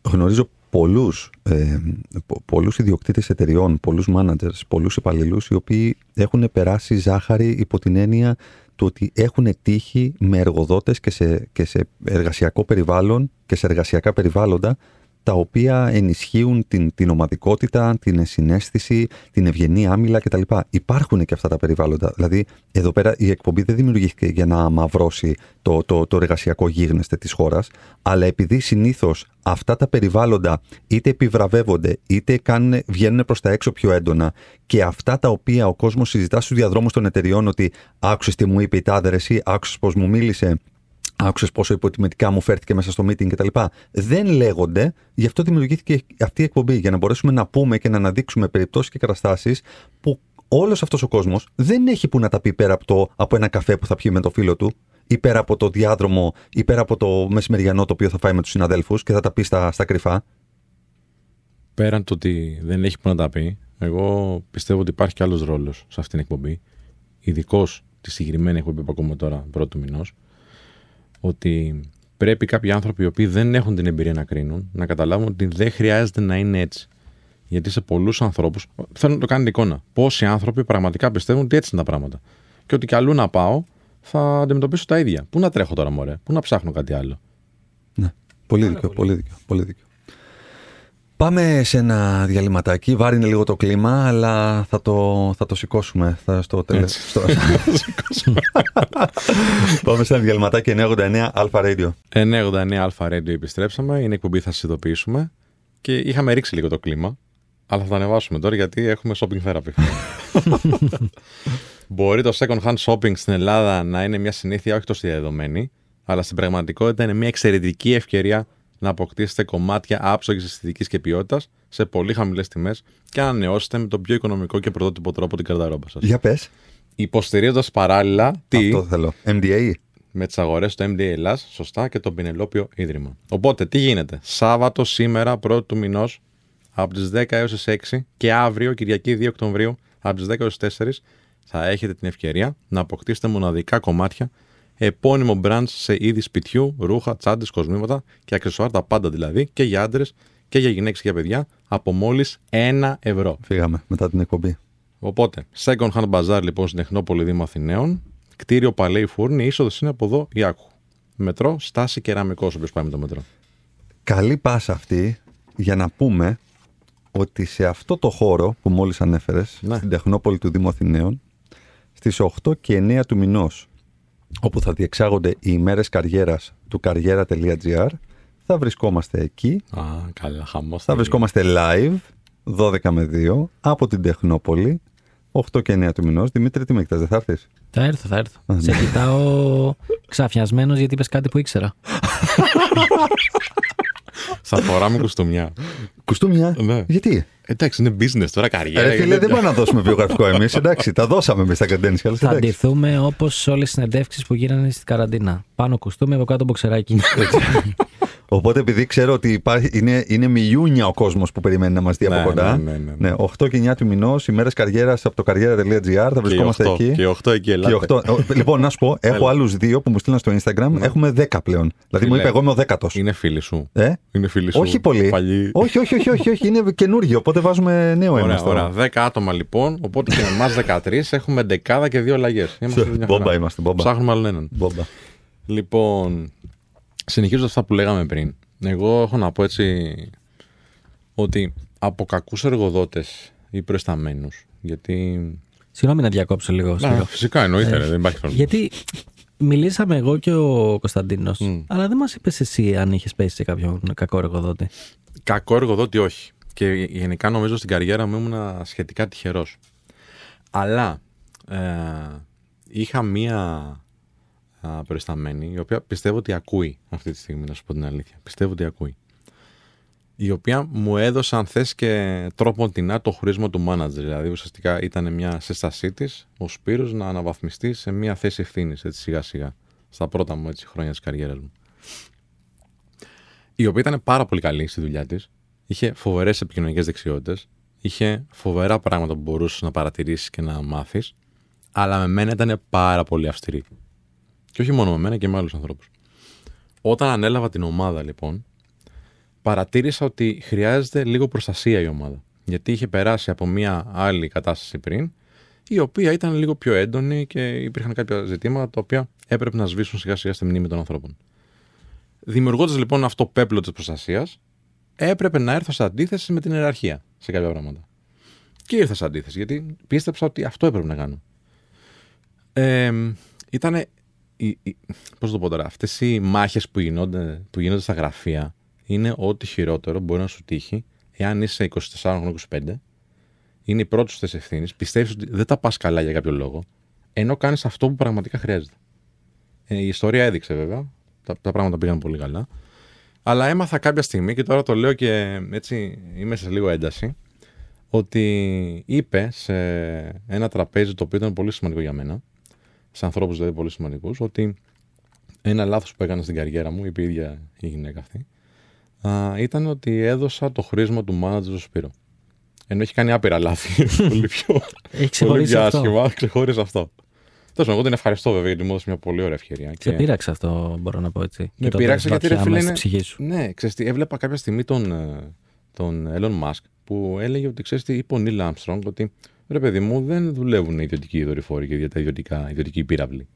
γνωρίζω πολλούς, ε, πο- πολλούς ιδιοκτήτες εταιριών, πολλούς managers, πολλούς υπαλλήλους οι οποίοι έχουν περάσει ζάχαρη υπό την έννοια του ότι έχουν τύχει με εργοδότες και σε, και σε εργασιακό περιβάλλον και σε εργασιακά περιβάλλοντα τα οποία ενισχύουν την, την ομαδικότητα, την συνέστηση, την ευγενή άμυλα κτλ. Υπάρχουν και αυτά τα περιβάλλοντα. Δηλαδή, εδώ πέρα η εκπομπή δεν δημιουργήθηκε για να αμαυρώσει το, το, το εργασιακό γίγνεσθε της χώρας, αλλά επειδή συνήθως αυτά τα περιβάλλοντα είτε επιβραβεύονται, είτε κάνουν, βγαίνουν προς τα έξω πιο έντονα και αυτά τα οποία ο κόσμος συζητά στους διαδρόμους των εταιριών ότι άκουσες τι μου είπε η τάδε ρε εσύ, άκουσες πώς μου μίλησε, άκουσες πόσο υποτιμητικά μου φέρθηκε μέσα στο meeting κτλ. Δεν λέγονται, γι' αυτό δημιουργήθηκε αυτή η εκπομπή, για να μπορέσουμε να πούμε και να αναδείξουμε περιπτώσεις και καταστάσεις που όλος αυτός ο κόσμος δεν έχει που να τα πει πέρα από, το, από ένα καφέ που θα πιει με το φίλο του ή πέρα από το διάδρομο ή πέρα από το μεσημεριανό το οποίο θα φάει με τους συναδέλφους και θα τα πει στα, στα κρυφά. Πέραν το ότι δεν έχει που να τα πει, εγώ πιστεύω ότι υπάρχει και άλλος ρόλος σε αυτήν την εκπομπή. Ειδικός τη συγκεκριμένη εκπομπή που ακούμε τώρα, πρώτου μηνός, ότι πρέπει κάποιοι άνθρωποι οι οποίοι δεν έχουν την εμπειρία να κρίνουν να καταλάβουν ότι δεν χρειάζεται να είναι έτσι. Γιατί σε πολλούς ανθρώπους, θέλω να το κάνετε εικόνα, πόσοι άνθρωποι πραγματικά πιστεύουν ότι έτσι είναι τα πράγματα. Και ότι κι αλλού να πάω θα αντιμετωπίσω τα ίδια. Πού να τρέχω τώρα, Μωρέ, πού να ψάχνω κάτι άλλο. Ναι, πολύ δίκιο, πολύ δίκιο, πολύ δίκιο. Πάμε σε ένα διαλυματάκι. Βάρινε λίγο το κλίμα, αλλά θα το, θα το σηκώσουμε. Θα στο τέλος. Στο... [laughs] Πάμε σε ένα διαλυματάκι 989 Alpha Radio. 989 Alpha Radio επιστρέψαμε. Είναι εκπομπή θα σας ειδοποιήσουμε. Και είχαμε ρίξει λίγο το κλίμα. Αλλά θα το ανεβάσουμε τώρα γιατί έχουμε shopping therapy. [laughs] Μπορεί το second hand shopping στην Ελλάδα να είναι μια συνήθεια όχι τόσο διαδεδομένη, αλλά στην πραγματικότητα είναι μια εξαιρετική ευκαιρία να αποκτήσετε κομμάτια άψογης αισθητικής και ποιότητας σε πολύ χαμηλές τιμές και να ανανεώσετε με τον πιο οικονομικό και πρωτότυπο τρόπο την καρταρόμπα σας. Για πες. Υποστηρίζοντας παράλληλα τι; Αυτό θέλω. MDA. Με τις αγορές του MDA Ελλάς, σωστά, και το Πινελόπιο Ίδρυμα. Οπότε, τι γίνεται; Σάββατο σήμερα, πρώτου του μηνός, από τις 10 έως τις 6 και αύριο, Κυριακή 2 Οκτωβρίου, από τις 10 έως τις 4, θα έχετε την ευκαιρία να αποκτήσετε μοναδικά κομμάτια επώνυμο brand σε είδη σπιτιού, ρούχα, τσάντες, κοσμήματα και αξεσουάρ, τα πάντα δηλαδή, και για άντρες και για γυναίκες και για παιδιά, από μόλις 1 ευρώ. Φύγαμε μετά την εκπομπή. Οπότε, Second Hand Bazaar λοιπόν στην Εθνόπολη Δήμο Αθηναίων, κτίριο Παλαιή Φούρνη, η είσοδος είναι από εδώ Ιάκου. Μετρό, στάση κεραμικό, όποιος πάει με το μετρό. Καλή πάσα αυτή για να πούμε ότι σε αυτό το χώρο που μόλις ανέφερες, Ναι. στην Τεχνόπολη του Δήμου Αθηναίων, στις 8 και 9 του μηνός, όπου θα διεξάγονται οι ημέρες καριέρας του καριέρα.gr, θα βρισκόμαστε εκεί, Α, καλά, χαμός. θα βρισκόμαστε live, 12 με 2, από την Τεχνόπολη, 8 και 9 του μηνός. Δημήτρη, τι με κοιτάς, δεν θα έρθεις; Θα έρθω, θα έρθω. Α, ναι. Σε κοιτάω ξαφνιασμένο γιατί είπες κάτι που ήξερα. Θα φοράμε κουστούμια. Κουστούμια; Ναι. Γιατί; Εντάξει, είναι business τώρα, καριέρα. Ρε φίλε, είναι- δεν πάμε να δώσουμε βιογραφικό εμείς. Εντάξει, τα δώσαμε εμείς τα credentials. Θα εντάξει. αντιθούμε όπως όλες τι συνεντεύξεις που γίνανε στην καραντίνα. Πάνω κουστούμι, από κάτω μποξεράκι. Οπότε επειδή ξέρω ότι υπάρχει, είναι, είναι μιλιούνια ο κόσμος που περιμένει να μας δει Ναι, από κοντά. ναι, ναι, ναι. 8 και 9 του μηνός, ημέρες καριέρας από το καριέρα.gr. Θα βρισκόμαστε και οι οκτώ, εκεί. Και 8 εκεί, Και ελάτε. οκτώ- ο, λοιπόν, να σου πω, [laughs] έχω Έλα. άλλους δύο που μου στείλαν στο Instagram. Έχουμε 10 πλέον. Δηλαδή μου Φίλε, είπε, εγώ είμαι ο δέκατος. Είναι φίλοι σου. Ε; Είναι φίλοι σου. Όχι πολύ. Παλιοί. Όχι, όχι, όχι, όχι, όχι, είναι καινούργιο. Οπότε βάζουμε νέο αίμα. Ωραία, στο- ωραία. 10 άτομα λοιπόν. Οπότε και με εμάς 13 έχουμε δεκάδα και δύο αλλαγές. Μπόμπα είμαστε, μπόμπα. Ψάχνουμε άλλον έναν. Μπόμπα. Λοιπόν, συνεχίζοντα αυτά που λέγαμε πριν, εγώ έχω να πω έτσι ότι από κακούς εργοδότες ή προϊσταμένους, γιατί. Συγγνώμη να διακόψω λίγο. Να, Σπύρο. φυσικά εννοείται, Ε, ρε, δεν υπάρχει πρόβλημα. Γιατί μιλήσαμε εγώ και ο Κωνσταντίνος, Μμ. αλλά δεν μας είπες εσύ αν είχες πέσει σε κάποιον κακό εργοδότη. Κακό εργοδότη όχι. Και γενικά νομίζω στην καριέρα μου ήμουν σχετικά τυχερός. Αλλά ε, είχα μία α, προϊσταμένη, η οποία πιστεύω ότι ακούει αυτή τη στιγμή, να σου πω την αλήθεια. Πιστεύω ότι ακούει. Η οποία μου έδωσε, αν θες, και τρόπο τεινά το χωρισμό του manager. Δηλαδή, ουσιαστικά ήταν μια σύστασή της, ο Σπύρος να αναβαθμιστεί σε μια θέση ευθύνης, έτσι σιγά σιγά, στα πρώτα μου έτσι, χρόνια της καριέρας μου. Η οποία ήταν πάρα πολύ καλή στη δουλειά της. Είχε φοβερές επικοινωνικές δεξιότητες. Είχε φοβερά πράγματα που μπορούσες να παρατηρήσεις και να μάθεις. Αλλά με μένα ήταν πάρα πολύ αυστηρή. Και όχι μόνο με μένα και με άλλους ανθρώπους. Όταν ανέλαβα την ομάδα, λοιπόν, παρατήρησα ότι χρειάζεται λίγο προστασία η ομάδα. Γιατί είχε περάσει από μια άλλη κατάσταση πριν, η οποία ήταν λίγο πιο έντονη και υπήρχαν κάποια ζητήματα τα οποία έπρεπε να σβήσουν σιγά σιγά στη μνήμη των ανθρώπων. Δημιουργώντας λοιπόν αυτό το πέπλο της προστασίας, έπρεπε να έρθω σε αντίθεση με την ιεραρχία σε κάποια πράγματα. Και ήρθα σε αντίθεση, γιατί πίστεψα ότι αυτό έπρεπε να κάνω. Ε, ήταν. Πώς το πω τώρα, αυτές οι μάχες που, γινόνται, που γίνονται στα γραφεία είναι ό,τι χειρότερο μπορεί να σου τύχει εάν είσαι 24 25, είναι η πρώτη σου θέση ευθύνη, πιστεύεις ότι δεν τα πας καλά για κάποιο λόγο, ενώ κάνεις αυτό που πραγματικά χρειάζεται. Ε, η ιστορία έδειξε βέβαια, τα, τα πράγματα πήγαν πολύ καλά. Αλλά έμαθα κάποια στιγμή και τώρα το λέω και έτσι είμαι σε λίγο ένταση ότι είπε σε ένα τραπέζι το οποίο ήταν πολύ σημαντικό για μένα σε ανθρώπους δηλαδή πολύ σημαντικούς ότι ένα λάθος που έκανα στην καριέρα μου, είπε η ίδια η γυναίκα αυτή, α, ήταν ότι έδωσα το χρήσμα του μάνατζερ στο Σπύρο. Ενώ έχει κάνει άπειρα λάθη. [laughs] πολύ πιο, Έχει πολύ ξεχωρίσει πιο αυτό. άσχημα. Ξεχώρισε αυτό. Τέλος πάντων, εγώ την ευχαριστώ βέβαια γιατί μου έδωσε μια πολύ ωραία ευκαιρία. Σε πείραξε αυτό, μπορώ να πω έτσι. Με Και το πείραξε δες γιατί, ρε βαθιά φίλε, μέσα στη είναι- ψυχή σου. Ναι, ξέρεις τι, έβλεπα κάποια στιγμή τον, ε, τον Elon Musk που έλεγε ότι ξέρεις τι, είπε ο Neil Armstrong ότι ρε παιδί μου δεν δουλεύουν οι ιδιωτικοί δορυφόροι και τα ιδιωτικά, ιδιωτικοί πύραυλοι.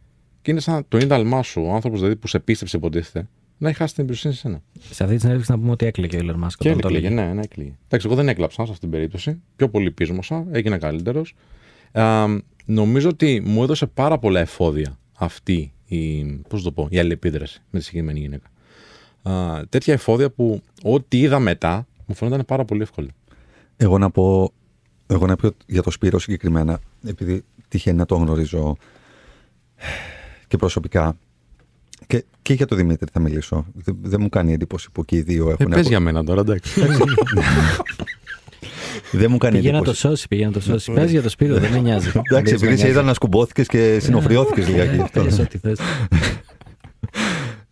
Και είναι σαν το ίνταλμά σου, ο άνθρωπος δηλαδή που σε πίστεψε υποτίθεται, να έχει χάσει την εμπιστοσύνη σε σένα. Σε αυτή τη συνέντευξη να πούμε ότι έκλαιγε ο Elon Musk. Και όταν το έκλειγε, έλεγε. ναι, ναι, έκλειγε. Εντάξει, εγώ δεν έκλαψα σε αυτή την περίπτωση. Πιο πολύ πείσμωσα, έγινα καλύτερος. νομίζω ότι μου έδωσε πάρα πολλά εφόδια αυτή η, πώς το πω, η αλληλεπίδραση με τη συγκεκριμένη γυναίκα. Α, τέτοια εφόδια που ό,τι είδα μετά μου φαίνονταν πάρα πολύ εύκολο. Εγώ να πω, εγώ να πω για το Σπύρο συγκεκριμένα, επειδή τυχαίνει να το γνωρίζω και προσωπικά. Και, και για τον Δημήτρη θα μιλήσω. Δεν, δεν μου κάνει εντύπωση που και οι δύο Ε, έχουν. πες για μένα τώρα, εντάξει. Δεν μου κάνει Πήγε να το εντύπωση. σώσει, πήγε να το σώσει. Πες για το Σπύρο, δεν με νοιάζει. Εντάξει, επειδή σε είδα να σκουμπόθηκε και συνοφριώθηκε λιγάκι. γι' αυτό. Πες ό,τι θες.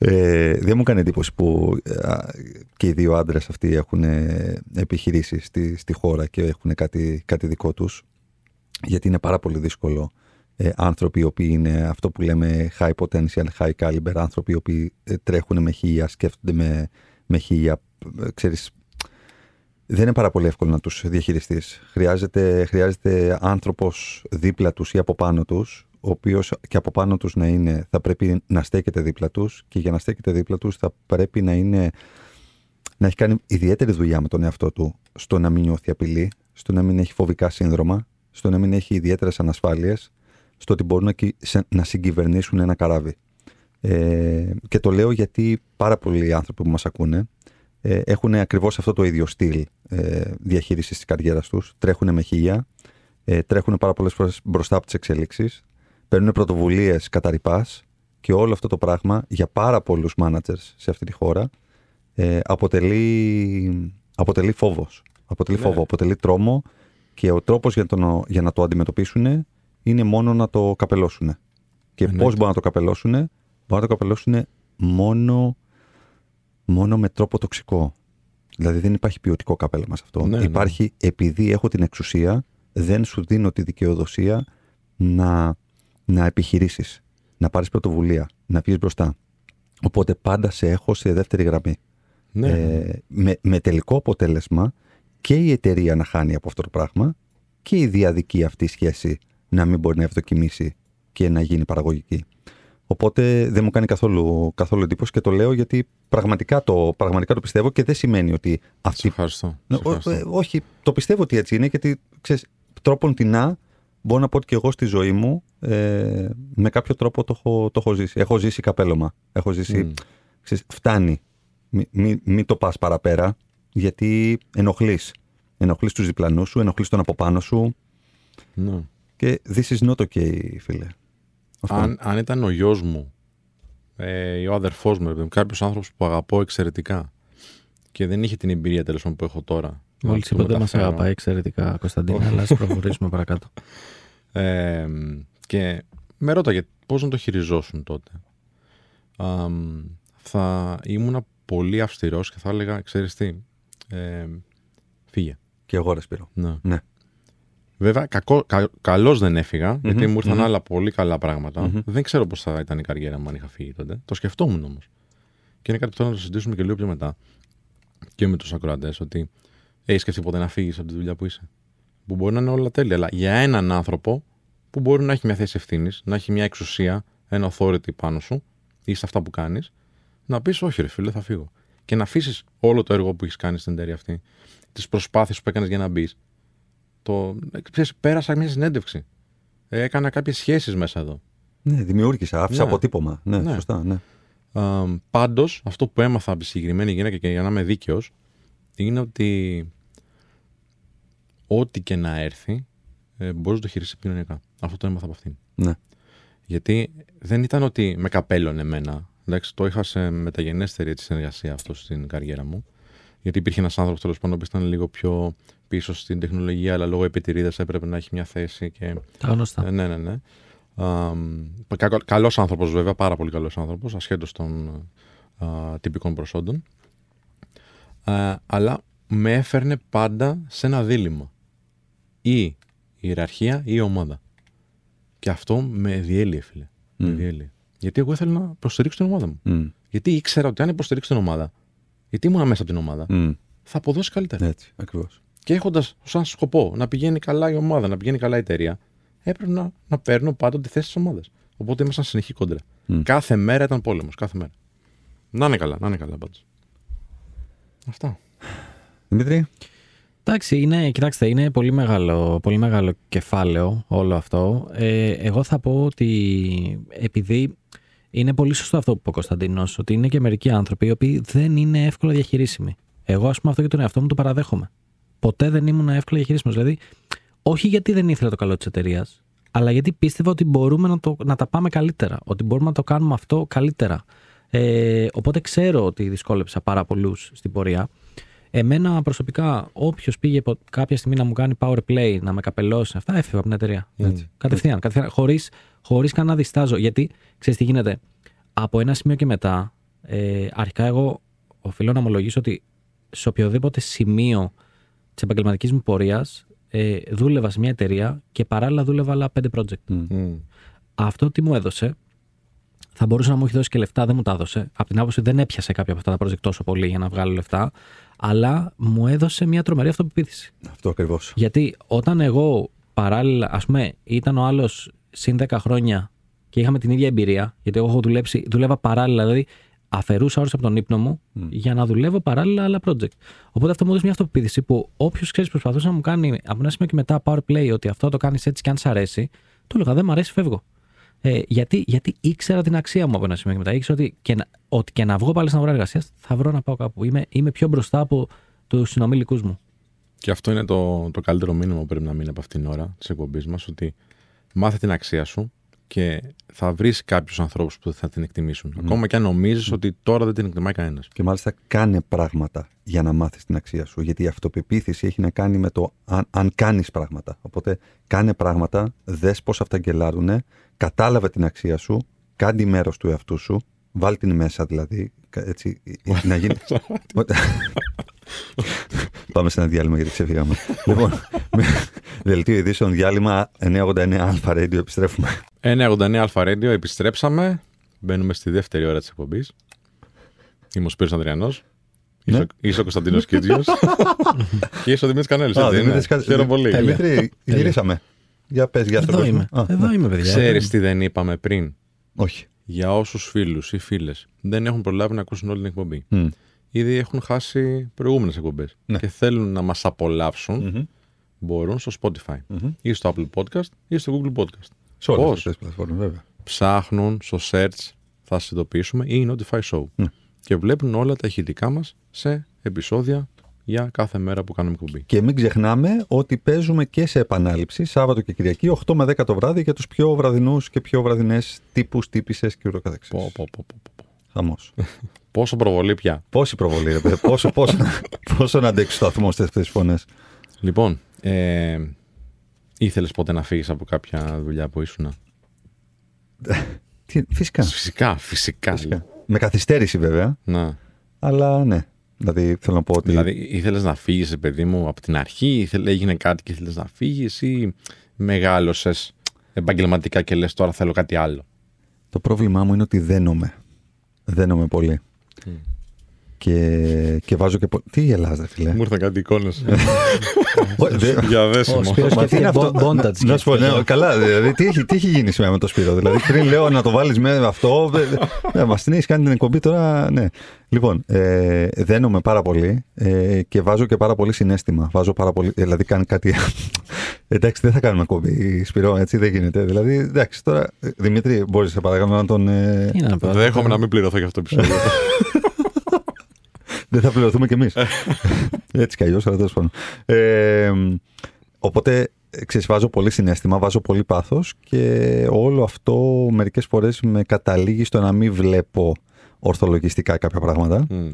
Ε, δεν μου κάνει εντύπωση που α, και οι δύο άντρες αυτοί έχουν επιχειρήσει στη, στη χώρα και έχουν κάτι, κάτι δικό τους. Γιατί είναι πάρα πολύ δύσκολο ε, άνθρωποι οι οποίοι είναι αυτό που λέμε high potential, high caliber, άνθρωποι οι οποίοι ε, τρέχουν με χίλια, σκέφτονται με, με χίλια. ε, Ξέρεις, δεν είναι πάρα πολύ εύκολο να τους διαχειριστείς. Χρειάζεται, χρειάζεται άνθρωπος δίπλα τους ή από πάνω τους, ο οποίος και από πάνω τους να είναι, θα πρέπει να στέκεται δίπλα τους και για να στέκεται δίπλα τους θα πρέπει να είναι να έχει κάνει ιδιαίτερη δουλειά με τον εαυτό του στο να μην νιώθει απειλή, στο να μην έχει φοβικά σύνδρομα, στο να μην έχει ιδιαίτερες ανασφάλειες, στο ότι μπορούν να, κυ- σε- να συγκυβερνήσουν ένα καράβι. Ε, και το λέω γιατί πάρα πολλοί άνθρωποι που μας ακούνε ε, έχουν ακριβώς αυτό το ίδιο στυλ ε, διαχείρισης της καριέρας τους. Τρέχουν με χίλια, ε, τρέχουν πάρα πολλές φορές μπροστά από τις εξελίξεις, παίρνουν πρωτοβουλίες κατά ρηπάς και όλο αυτό το πράγμα για πάρα πολλούς managers σε αυτή τη χώρα ε, αποτελεί, αποτελεί φόβος. Αποτελεί Ναι. φόβο, αποτελεί τρόμο και ο τρόπος για, το, για να το αντιμετωπίσουν είναι μόνο να το καπελώσουν. Και Εννοείται. πώς μπορούν να το καπελώσουν, μπορούν να το καπελώσουν μόνο, μόνο με τρόπο τοξικό. Δηλαδή δεν υπάρχει ποιοτικό καπέλωμα σε αυτό. Ναι, ναι. υπάρχει επειδή έχω την εξουσία, δεν σου δίνω τη δικαιοδοσία να, να επιχειρήσεις, να πάρεις πρωτοβουλία, να βγεις μπροστά. Οπότε πάντα σε έχω σε δεύτερη γραμμή. ναι. Ε, με, με τελικό αποτέλεσμα και η εταιρεία να χάνει από αυτό το πράγμα και η διαδική αυτή σχέση να μην μπορεί να ευδοκιμήσει και να γίνει παραγωγική. Οπότε δεν μου κάνει καθόλου, καθόλου εντύπωση και το λέω γιατί πραγματικά το, πραγματικά το πιστεύω και δεν σημαίνει ότι Σε αυτή. ευχαριστώ. Σε Ναι, ο- ευχαριστώ. ε, όχι, το πιστεύω ότι έτσι είναι γιατί ξέρεις, τρόπον την μπορώ να πω ότι και εγώ στη ζωή μου ε, με κάποιο τρόπο το έχω, το έχω ζήσει. Έχω ζήσει καπέλωμα. Έχω ζήσει. Μμ. Ξέρεις, φτάνει. Μην μη, μη το πας παραπέρα γιατί ενοχλείς. Ενοχλείς τους διπλανούς σου, ενοχλείς τον από πάνω σου Ναι. και this is not okay, φίλε. Αυτό. Αν, αν ήταν ο γιος μου ε, ή ο αδερφός μου, κάποιος άνθρωπος που αγαπώ εξαιρετικά και δεν είχε την εμπειρία τέλος πάντων που έχω τώρα. Μόλις να του είπε ότι δεν μα μεταφέρω, αγαπάει εξαιρετικά, Κωνσταντίνα, αλλά ας προχωρήσουμε παρακάτω. [laughs] Ε, και με ρώταγε πώς να το χειριζόσουν τότε. Αμ, θα ήμουν πολύ αυστηρός και θα έλεγα, ξέρεις τι, ε, φύγε. Και εγώ ρε Σπύρο. Ναι. Ναι. Βέβαια, κακό, κα, καλώς δεν έφυγα, γιατί μου ηρθαν μμμ. άλλα πολύ καλά πράγματα. Μμμ. Δεν ξέρω πώς θα ήταν η καριέρα μου αν είχα φύγει τότε. Το σκεφτόμουν όμως. Και είναι κάτι που θέλω να το συζητήσουμε και λίγο πιο μετά. Και με τους ακροατές, ότι έχει σκεφτεί ποτέ να φύγεις από τη δουλειά που είσαι; Που μπορεί να είναι όλα τέλεια, αλλά για έναν άνθρωπο που μπορεί να έχει μια θέση ευθύνης, να έχει μια εξουσία, ένα authority πάνω σου ή σε αυτά που κάνεις, να πεις όχι ρε φίλε, θα φύγω. Και να αφήσεις όλο το έργο που έχεις κάνει στην εταιρεία αυτή, τις προσπάθειες που έκανες για να μπεις, το, ξέρεις, πέρασα μια συνέντευξη. Ε, Έκανα κάποιες σχέσεις μέσα εδώ. Ναι, δημιούργησα, άφησα Ναι. αποτύπωμα. Ναι, Ναι. σωστά, ναι. Πάντω, πάντως, αυτό που έμαθα από τη συγκεκριμένη γυναίκα και για να είμαι δίκαιος, είναι ότι ό,τι και να έρθει, ε, μπορείς να το χειριστείς επικοινωνιακά. Αυτό το έμαθα από αυτήν. ναι. Γιατί δεν ήταν ότι με καπέλωνε εμένα. Εντάξει, το είχα σε μεταγενέστερη έτσι, συνεργασία αυτό στην καριέρα μου. Γιατί υπήρχε ένας άνθρωπος τέλος πάντων που ήταν λίγο πιο πίσω στην τεχνολογία, αλλά λόγω επιτηρίδας έπρεπε να έχει μια θέση και Τα γνωστά. ε, ναι, ναι, ναι. Καλός άνθρωπος, βέβαια, πάρα πολύ καλός άνθρωπος, ασχέτως των α, τυπικών προσόντων. Α, αλλά με έφερνε πάντα σε ένα δίλημα. Ή η ιεραρχία ή η ομάδα. Και αυτό με διέλυε, φίλε. Με διέλυε. Γιατί εγώ ήθελα να υποστηρίξω την ομάδα μου. Μμ. Γιατί ήξερα ότι αν υποστηρίξω την ομάδα, γιατί ήμουν μέσα από την ομάδα, Μμ. θα αποδώσει καλύτερα. Έτσι, ακριβώς. Και έχοντας σαν σκοπό να πηγαίνει καλά η ομάδα, να πηγαίνει καλά η εταιρεία, έπρεπε να, να παίρνω πάντοτε τη θέση της ομάδας. Οπότε ήμασταν συνεχή κόντρα. Μμ. Κάθε μέρα ήταν πόλεμος. Κάθε μέρα. Να είναι καλά, να είναι καλά πάντως. Αυτά. Δημήτρη. Εντάξει, είναι, κοιτάξτε, είναι πολύ μεγάλο, πολύ μεγάλο κεφάλαιο όλο αυτό. Ε, εγώ θα πω ότι επειδή είναι πολύ σωστό αυτό που είπε ο Κωνσταντίνος, ότι είναι και μερικοί άνθρωποι οι οποίοι δεν είναι εύκολα διαχειρίσιμοι. Εγώ, ας πούμε, αυτό για τον εαυτό μου το παραδέχομαι. Ποτέ δεν ήμουν εύκολα διαχειρίσιμος. Δηλαδή, όχι γιατί δεν ήθελα το καλό της εταιρείας, αλλά γιατί πίστευα ότι μπορούμε να, το, να τα πάμε καλύτερα. Ότι μπορούμε να το κάνουμε αυτό καλύτερα. Ε, οπότε ξέρω ότι δυσκόλεψα πάρα πολλούς στην πορεία. Εμένα προσωπικά, όποιος πήγε πο- κάποια στιγμή να μου κάνει power play, να με καπελώσει, αυτά έφευγα από την εταιρεία. Έτσι. Κατευθείαν, κατευθείαν χωρίς, χωρίς καν να διστάζω. Γιατί, ξέρεις τι γίνεται, από ένα σημείο και μετά, ε, αρχικά εγώ οφείλω να ομολογήσω ότι σε οποιοδήποτε σημείο της επαγγελματικής μου πορείας ε, δούλευα σε μια εταιρεία και παράλληλα δούλευα άλλα πέντε project. Μμ. Αυτό τι μου έδωσε, θα μπορούσε να μου έχει δώσει και λεφτά, δεν μου τα έδωσε. Από την άποψη δεν έπιασε κάποια από αυτά τα project τόσο πολύ για να βγάλω λεφτά, αλλά μου έδωσε μια τρομερή αυτοπεποίθηση. Αυτό ακριβώς. Γιατί όταν εγώ παράλληλα, ας πούμε, ήταν ο άλλος συν 10 χρόνια και είχαμε την ίδια εμπειρία, γιατί εγώ έχω δουλέψει, δούλευα παράλληλα, δηλαδή αφαιρούσα ώρε από τον ύπνο μου για να δουλεύω παράλληλα άλλα project. Οπότε αυτό μου έδωσε μια αυτοπεποίθηση που όποιος ξέρεις προσπαθούσε να μου κάνει από ένα σημείο και μετά power play ότι αυτό το κάνεις έτσι και αν σ' αρέσει, του έλεγα δεν μ' αρέσει, φεύγω. Ε, γιατί, γιατί ήξερα την αξία μου από ένα σημείο και μετά. Ήξερα ότι και να, ότι και να βγω πάλι στην αγορά εργασίας θα βρω να πάω κάπου. Είμαι, είμαι πιο μπροστά από τους συνομιλικούς μου. Και αυτό είναι το, το καλύτερο μήνυμα που πρέπει να μείνει από αυτήν την ώρα της εκπομπής μας. Ότι μάθε την αξία σου και θα βρεις κάποιους ανθρώπους που θα την εκτιμήσουν. Ακόμα και αν νομίζεις ότι τώρα δεν την εκτιμάει κανένας. Και μάλιστα κάνε πράγματα για να μάθεις την αξία σου. Γιατί η αυτοπεποίθηση έχει να κάνει με το αν, αν κάνεις πράγματα. Οπότε κάνε πράγματα, δες πώς αυτά γκελάρουνε, κατάλαβε την αξία σου, κάνει μέρος του εαυτού σου, βάλ την μέσα δηλαδή, κα- έτσι, να γίνει... [laughs] Πάμε σε ένα διάλειμμα γιατί ξεφύγαμε. λοιπόν, με δελτίο ειδήσεων διάλειμμα 989 Alpha Radio επιστρέφουμε. 1,89 Αλφα Radio, επιστρέψαμε. Μπαίνουμε στη δεύτερη ώρα της εκπομπής. Είμαι ο Σπύρος Ανδριανός. Ναι. Είσαι, ο- είσαι ο Κωνσταντίνος Κίτζιο. και [laughs] είσαι ο Δημήτρης Κανέλης. Α, Δημήτρης Κα- Χαίρομαι πολύ. Τέλεια. Δημήτρη, γυρίσαμε. Για πες, για στον Εδώ κόσμο. είμαι. Α, Εδώ ναι. είμαι, παιδιά. Ξέρεις τι δεν είπαμε πριν; Όχι. Για όσους φίλους ή φίλες δεν έχουν προλάβει να ακούσουν όλη την εκπομπή. Μμ. Ήδη έχουν χάσει προηγούμενες εκπομπές Ναι. και θέλουν να μας απολαύσουν, Μμμ. μπορούν στο Spotify Μμμ. ή στο Apple Podcast ή στο Google Podcast. Σε όλες Πώς; αυτές τις πλατφόρμες, βέβαια. Ψάχνουν στο search, θα σας ειδοποιήσουμε, ή Notify Show. Ναι. Και βλέπουν όλα τα ηχητικά μας σε επεισόδια για κάθε μέρα που κάνουμε εκπομπή. Και μην ξεχνάμε ότι παίζουμε και σε επανάληψη Σάββατο και Κυριακή 8 με 10 το βράδυ για τους πιο βραδινούς και πιο βραδινές τύπους, τύπησες και ούτω καθεξής. Πω, πω, πω, πω, πω. Χαμός. Πόσο προβολή πια. Πόση προβολή, ρε παιδί. Πόσο, πόσο, πόσο να αντέξεις το αθμό αυτές τις φωνές. Λοιπόν, ε, ήθελες ποτέ να φύγεις από κάποια δουλειά που ήσουν. Τι, φυσικά. Φυσικά, φυσικά. φυσικά. Με καθυστέρηση βέβαια, Να. αλλά ναι. Δηλαδή θέλω να πω ότι Δηλαδή, ήθελες να φύγεις, παιδί μου, από την αρχή, ήθελε, έγινε κάτι και ήθελες να φύγεις, ή μεγάλωσες επαγγελματικά και λες τώρα θέλω κάτι άλλο. το πρόβλημά μου είναι ότι δένομαι. Δένομαι πολύ. Και, και βάζω και. πο- Τι γελάς, ρε φίλε. Μου ήρθαν κάτι εικόνες. [laughs] Ω, δε- Για Ο δέσιμο. Σπύρος Μα τι είναι σκέφτηκε αυτό; bondage Να σου πω, ναι, καλά. Δηλαδή, τι έχει, τι έχει γίνει σήμερα με το Σπύρο. Δηλαδή, πριν λέω να το βάλεις με αυτό. Ναι, μα την έχει κάνει την εκπομπή τώρα. Ναι. Λοιπόν, ε, δένομαι πάρα πολύ ε, και βάζω και πάρα πολύ συνέστημα. Βάζω πάρα πολύ. Δηλαδή, κάνει κάτι. Εντάξει, δεν θα κάνουμε εκπομπή, Σπύρο, έτσι δεν γίνεται. Δηλαδή, εντάξει, τώρα. ε, Δημήτρη, μπορείς σε παρακαλώ να τον. ε, Τι να πω. Δέχομαι να μην πληρωθώ για αυτό το επεισόδιο. [laughs] Δεν θα πληρωθούμε κι εμείς. [laughs] Έτσι κι αλλιώς, αλλά τέλος πάντων. Ε, οπότε, ξέρεις, βάζω πολύ συνέστημα, βάζω πολύ πάθος και όλο αυτό μερικές φορές με καταλήγει στο να μην βλέπω ορθολογιστικά κάποια πράγματα Μμ.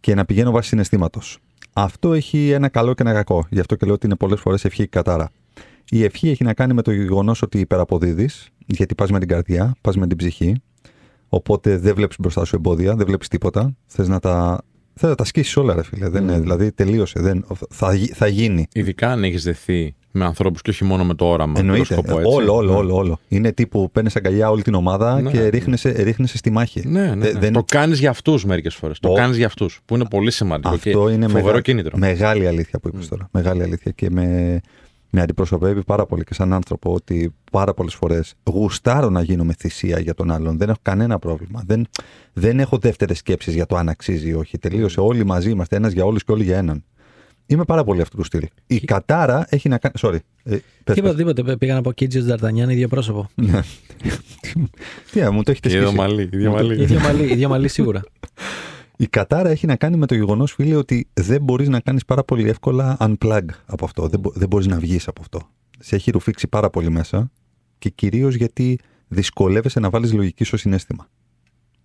και να πηγαίνω βάσει συναισθήματος. Αυτό έχει ένα καλό και ένα κακό. Γι' αυτό και λέω ότι είναι πολλές φορές ευχή και κατάρα. Η ευχή έχει να κάνει με το γεγονός ότι υπεραποδίδεις, γιατί πας με την καρδιά, πας με την ψυχή. Οπότε δεν βλέπεις μπροστά σου εμπόδια, δεν βλέπεις τίποτα. Θες να τα, θες να τα σκίσεις όλα, ρε φίλε. Δεν, είναι- Mm. δηλαδή τελείωσε. Δεν, θα, γι- θα γίνει. Ειδικά αν έχεις δεθεί με ανθρώπους και όχι μόνο με το όραμα. με το Εννοείται. σκοπό, έτσι. όλο, όλο, Ναι. όλο, όλο. Είναι τύπου παίρνεις αγκαλιά όλη την ομάδα Ναι. και ρίχνεσαι, ρίχνεσαι στη μάχη. Ναι, ναι, Δε- ναι. δεν- Το κάνεις για αυτούς μερικές φορές. Το Ο- κάνεις για αυτούς. Που είναι πολύ σημαντικό Αυτό και είναι φοβερό μεγα- κίνητρο. Μεγάλη αλήθεια που είπες Mm. τώρα. Μεγάλη αλήθεια και με, με αντιπροσωπεύει πάρα πολύ και σαν άνθρωπο ότι πάρα πολλές φορές γουστάρω να γίνω με θυσία για τον άλλον. Δεν έχω κανένα πρόβλημα. Δεν, δεν έχω δεύτερες σκέψεις για το αν αξίζει ή όχι. Τελείωσε. Όλοι μαζί είμαστε ένας για όλους και όλοι για έναν. Είμαι πάρα πολύ αυτού του στυλ. Η κατάρα έχει να κάνει. Sorry. Ε, πες, Τίποτα, πες. τίποτα. Πήγα να πω Κίτζιος Νταρτανιάν, ίδιο πρόσωπο. [laughs] Ναι. Τι, α, μου το έχετε Και ίδιο σκίσει. μαλλί. ίδιο Μου το- μαλλί. ίδιο, μαλλί, ίδιο μαλλί σίγουρα. [laughs] Η κατάρα έχει να κάνει με το γεγονός, φίλε, ότι δεν μπορείς να κάνεις πάρα πολύ εύκολα unplug από αυτό. Δεν, μπο- δεν μπορείς να βγεις από αυτό. Σε έχει ρουφήξει πάρα πολύ μέσα και κυρίως γιατί δυσκολεύεσαι να βάλεις λογική στο συνέστημα.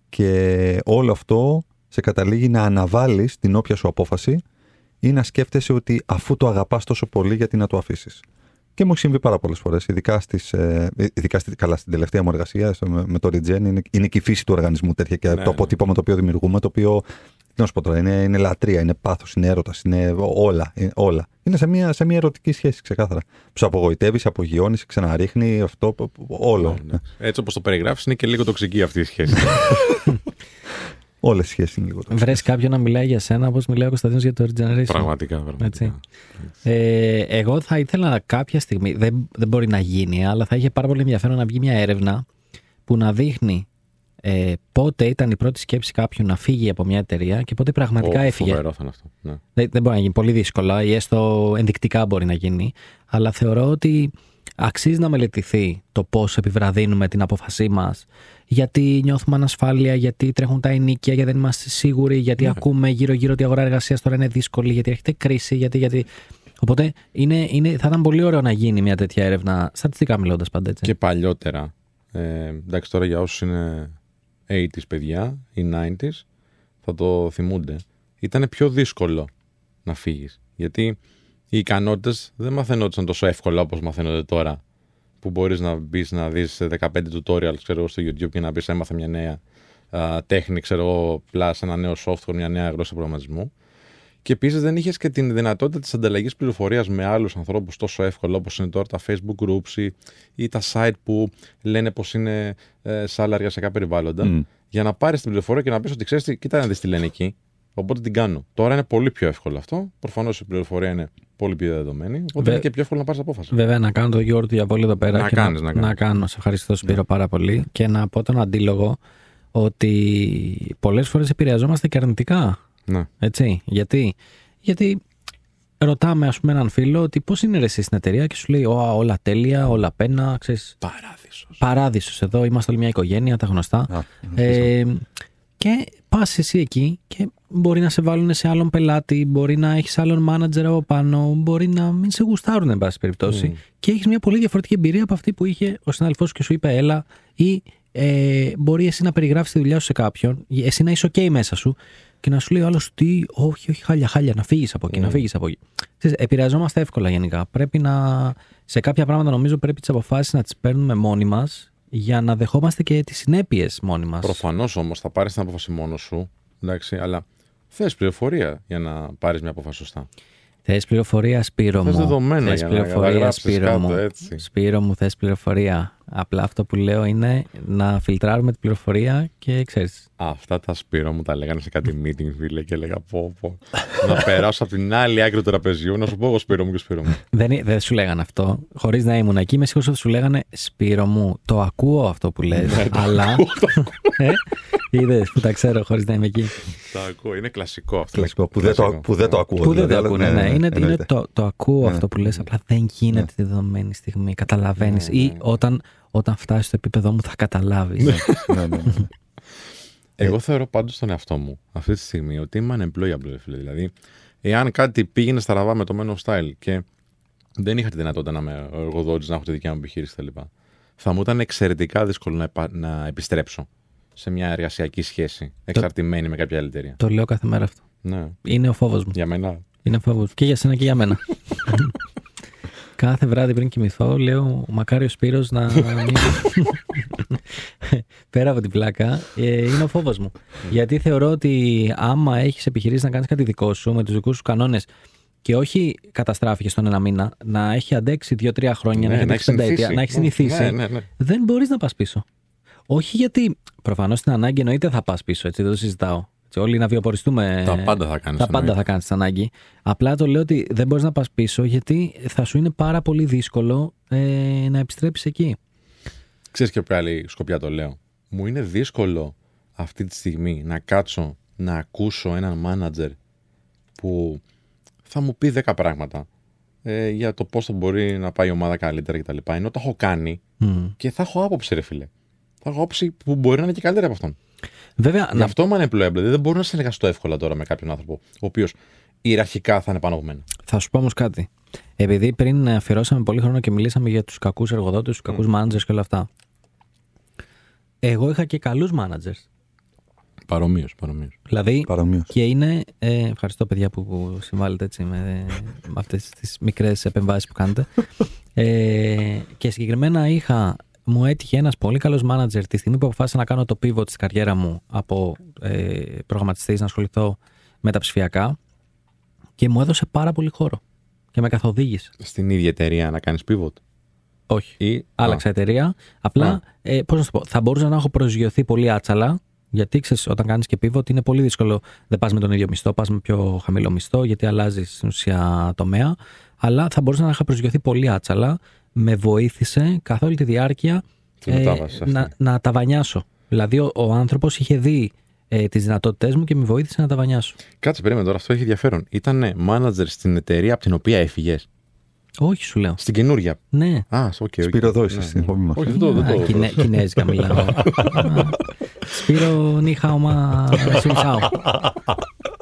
Και όλο αυτό σε καταλήγει να αναβάλεις την όποια σου απόφαση ή να σκέφτεσαι ότι αφού το αγαπάς τόσο πολύ, γιατί να το αφήσεις. Και μου έχει συμβεί πάρα πολλές φορές, ειδικά, στις, ε, ειδικά στη, καλά, στην τελευταία μου εργασία στο- με, με το Regen. Είναι, είναι και η φύση του οργανισμού τέτοια και Ναι, το ναι. αποτύπωμα το οποίο δημιουργούμε, το οποίο. Τι να σου πω τώρα, είναι, είναι λατρεία, είναι πάθος, είναι έρωτας, είναι όλα. Είναι, όλα. είναι σε, μια, σε μια ερωτική σχέση, ξεκάθαρα. Που σε απογοητεύεις, σε απογειώνεις, σε ξαναρίχνει, αυτό, π- π- όλο. Ναι, ναι. Έτσι όπως το περιγράφεις, είναι και λίγο τοξική αυτή η σχέση. [laughs] Όλες οι σχέσεις είναι λίγο τόσο. Βρες κάποιον να μιλάει για σένα όπως μιλάει ο Κωνσταντίνος για το Regeneration. πραγματικά. πραγματικά. Έτσι. Ε, εγώ θα ήθελα κάποια στιγμή, δεν, δεν μπορεί να γίνει, αλλά θα είχε πάρα πολύ ενδιαφέρον να βγει μια έρευνα που να δείχνει ε, πότε ήταν η πρώτη σκέψη κάποιου να φύγει από μια εταιρεία και πότε πραγματικά Ω, έφυγε. Φοβερό θα είναι αυτό. Ναι. Δεν, δεν μπορεί να γίνει πολύ δύσκολα ή έστω ενδεικτικά μπορεί να γίνει. Αλλά θεωρώ ότι αξίζει να μελετηθεί το πώς επιβραδύνουμε την απόφασή μας; Γιατί νιώθουμε ανασφάλεια, γιατί τρέχουν τα ενίκια, γιατί δεν είμαστε σίγουροι, γιατί Ναι. ακούμε γύρω-γύρω ότι η αγορά εργασίας τώρα είναι δύσκολη, γιατί έρχεται κρίση, γιατί. γιατί... Οπότε είναι, είναι, θα ήταν πολύ ωραίο να γίνει μια τέτοια έρευνα, στατιστικά μιλώντας πάντα έτσι. Και παλιότερα, ε, εντάξει τώρα για όσους είναι 80s παιδιά ή 90s, θα το θυμούνται, ήταν πιο δύσκολο να φύγεις. Γιατί οι ικανότητες δεν μαθαίνονταν τόσο εύκολα όπως μαθαίνονται τώρα. Που μπορείς να μπεις να δεις 15 tutorials ξέρω, εγώ, στο YouTube και να πεις έμαθα μια νέα α, τέχνη, ξέρω εγώ, plus ένα νέο software, μια νέα γλώσσα προγραμματισμού. Και επίσης δεν είχες και την δυνατότητα της ανταλλαγής πληροφορίας με άλλους ανθρώπους τόσο εύκολα όπως είναι τώρα τα Facebook groups ή, ή τα site που λένε πως είναι ε, σε άλλα εργασιακά περιβάλλοντα. Μμ. Για να πάρεις την πληροφορία και να πεις ότι ξέρεις, τι, κοίτα να δεις τι λένε εκεί. Οπότε την κάνω. Τώρα είναι πολύ πιο εύκολο αυτό. Προφανώς η πληροφορία είναι πολύ πιο δεδομένη. Οπότε Βε- είναι και πιο εύκολο να πάρεις απόφαση. Βέβαια, να κάνω το Γιώργο του Διαβόλου εδώ πέρα. Να και κάνεις, να κάνεις. κάνω. Σε ευχαριστώ, Σπύρο, πάρα πολύ. Και να πω τον αντίλογο ότι πολλές φορές επηρεαζόμαστε και αρνητικά. Ναι. Έτσι. Γιατί, γιατί ρωτάμε, ας πούμε, έναν φίλο ότι πώς είναι ρε εσύ στην εταιρεία και σου λέει «Ω, όλα τέλεια, όλα πένα, ξέρεις, Παράδεισος. παράδεισος εδώ, είμαστε όλη μια οικογένεια, τα γνωστά. Α, Ε, και πας εσύ εκεί και μπορεί να σε βάλουν σε άλλον πελάτη, μπορεί να έχεις άλλον μάνατζερ από πάνω, μπορεί να μην σε γουστάρουν, εν πάση περιπτώσει. Mm. Και έχεις μια πολύ διαφορετική εμπειρία από αυτή που είχε ο συνάδελφός σου και σου είπε, Έλα, ή ε, μπορεί εσύ να περιγράψει τη δουλειά σου σε κάποιον, εσύ να είσαι OK μέσα σου και να σου λέει ο άλλος τι, όχι, όχι, χάλια, χάλια, να φύγεις από εκεί, να Mm. φύγεις από εκεί. Ξέρεις, επηρεαζόμαστε εύκολα γενικά. Πρέπει να. Σε κάποια πράγματα νομίζω πρέπει τις αποφάσεις να τις παίρνουμε μόνοι μας για να δεχόμαστε και τις συνέπειες μόνοι μας. Προφανώς όμως θα πάρεις την απόφαση μόνος σου. Εντάξει, αλλά θες πληροφορία για να πάρεις μια απόφαση σωστά. Θες πληροφορία, Σπύρο Θες μου. δεδομένα Θες για να πληροφορία, καταγράψεις Σπύρο κάτω, μου. έτσι. Σπύρο μου, θες πληροφορία. Απλά αυτό που λέω είναι να φιλτράρουμε την πληροφορία και ξέρεις. Αυτά τα Σπύρο μου τα λέγανε σε κάτι meeting, φίλε, και έλεγα πω, πω. να περάσω από την άλλη άκρη του τραπεζιού, να σου πω εγώ Σπύρο μου και Σπύρο μου. Δεν, είναι- δεν σου λέγανε αυτό. Χωρίς να ήμουν εκεί, είμαι σίγουρο ότι σου λέγανε Σπύρο μου, το ακούω αυτό που λες. Ναι, αλλά. [laughs] ε, Είδες που τα ξέρω χωρίς να είμαι εκεί. Τα ακούω, είναι κλασικό αυτό. Κλασικό, που, δεν το, Κλασικό. που δεν το ακούω. Που δεν δηλαδή, το αλλά- ακούνε, ναι. Είναι, είναι εννοείται. το, το ακούω Ναι. αυτό που λες, απλά δεν γίνεται τη δεδομένη στιγμή. Καταλαβαίνεις. Ναι, Ή ναι, ναι. όταν, όταν φτάσεις στο επίπεδο μου θα καταλάβεις. ναι, ναι, ναι. Εγώ θεωρώ πάντως τον εαυτό μου αυτή τη στιγμή ότι είμαι unemployable, ρε φίλε. Δηλαδή, εάν κάτι πήγαινε στραβά με το Men of Style και δεν είχα τη δυνατότητα να είμαι ο εργοδότης, να έχω τη δικιά μου επιχείρηση κτλ. Θα μου ήταν εξαιρετικά δύσκολο να, επα- να επιστρέψω σε μια εργασιακή σχέση εξαρτημένη με κάποια άλλη εταιρεία. το λέω κάθε μέρα αυτό. Ναι. Είναι ο φόβος μου. Για μένα. Είναι φόβος. Και για σένα και για μένα. [laughs] Κάθε βράδυ πριν κοιμηθώ, λέω μακάρι ο Σπύρος να μην... [laughs] Πέρα από την πλάκα, ε, είναι ο φόβος μου. Γιατί θεωρώ ότι άμα έχεις επιχειρήσει να κάνεις κάτι δικό σου, με τους δικούς σου κανόνες, και όχι καταστράφηκες στον ένα μήνα, να έχει αντέξει δύο-τρία χρόνια, Ναι, να έχει να αντέξει έχει πενταετία, να έχει συνηθίσει, Ναι, ναι, ναι. δεν μπορείς να πας πίσω. Όχι γιατί προφανώς στην ανάγκη εννοείται θα πας πίσω, έτσι δεν το συζητάω. Έτσι, όλοι να βιοποριστούμε. Τα πάντα θα κάνεις, Τα πάντα εννοείται. θα κάνεις στην ανάγκη. Απλά το λέω ότι δεν μπορείς να πα πίσω γιατί θα σου είναι πάρα πολύ δύσκολο ε, να επιστρέψεις εκεί. Ξέρεις και ποια άλλη σκοπιά το λέω. Μου είναι δύσκολο αυτή τη στιγμή να κάτσω να ακούσω έναν μάνατζερ που θα μου πει 10 πράγματα ε, για το πώς θα μπορεί να πάει η ομάδα καλύτερα κτλ. Ενώ το έχω κάνει Μμ. και θα έχω άποψη, ρε φίλε. Θα έχω άποψη που μπορεί να είναι και καλύτερη από αυτόν. Βέβαια, Γι' να, αυτό είμαι unemployable. Δηλαδή δεν μπορώ να συνεργαστώ εύκολα τώρα με κάποιον άνθρωπο, ο οποίος ιεραρχικά θα είναι πάνω από μένα. θα σου πω όμως κάτι. Επειδή πριν αφιερώσαμε πολύ χρόνο και μιλήσαμε για τους κακούς εργοδότες, τους κακούς managers και όλα αυτά. Εγώ είχα και καλούς managers. Παρομοίως, παρομοίως. Δηλαδή, Παρομοίως. Και είναι. Ε, ευχαριστώ, παιδιά, που, που συμβάλλετε έτσι με, με αυτές τις μικρές επεμβάσεις που κάνετε. ε, και συγκεκριμένα είχα. Μου έτυχε ένας πολύ καλός μάνατζερ τη στιγμή που αποφάσισα να κάνω το pivot στη καριέρα μου από ε, προγραμματιστής να ασχοληθώ με τα ψηφιακά και μου έδωσε πάρα πολύ χώρο και με καθοδήγησε. Στην ίδια εταιρεία να κάνεις pivot; Όχι. Ή... Άλλαξα εταιρεία. Απλά, Α. ε, πώς να σου πω, θα μπορούσα να έχω προσγειωθεί πολύ άτσαλα. Γιατί ξέρεις, όταν κάνεις και pivot είναι πολύ δύσκολο. Δεν πας με τον ίδιο μισθό, πας με πιο χαμηλό μισθό, γιατί αλλάζεις στην ουσία τομέα. Αλλά θα μπορούσα να είχα προσγειωθεί πολύ άτσαλα. Με βοήθησε καθ' όλη τη διάρκεια Τη μετάβαση αυτή; να, να ταβανιάσω. Δηλαδή, ο, ο άνθρωπος είχε δει ε, τις δυνατότητές μου και με βοήθησε να ταβανιάσω. Κάτσε, περίμενε τώρα, αυτό έχει ενδιαφέρον. Ήταν manager στην εταιρεία από την οποία έφυγες; Όχι, σου λέω. Στην καινούρια. Ναι. Α, OK. OK. Σπύρο, εδώ είσαι Ναι, στην ναι. εκπομπή μας. Όχι, δεν το. δεν Α, το- Κινέ, κινέζικα μιλάω. Α, [laughs] Σπύρο, 你好, μα σινσάο.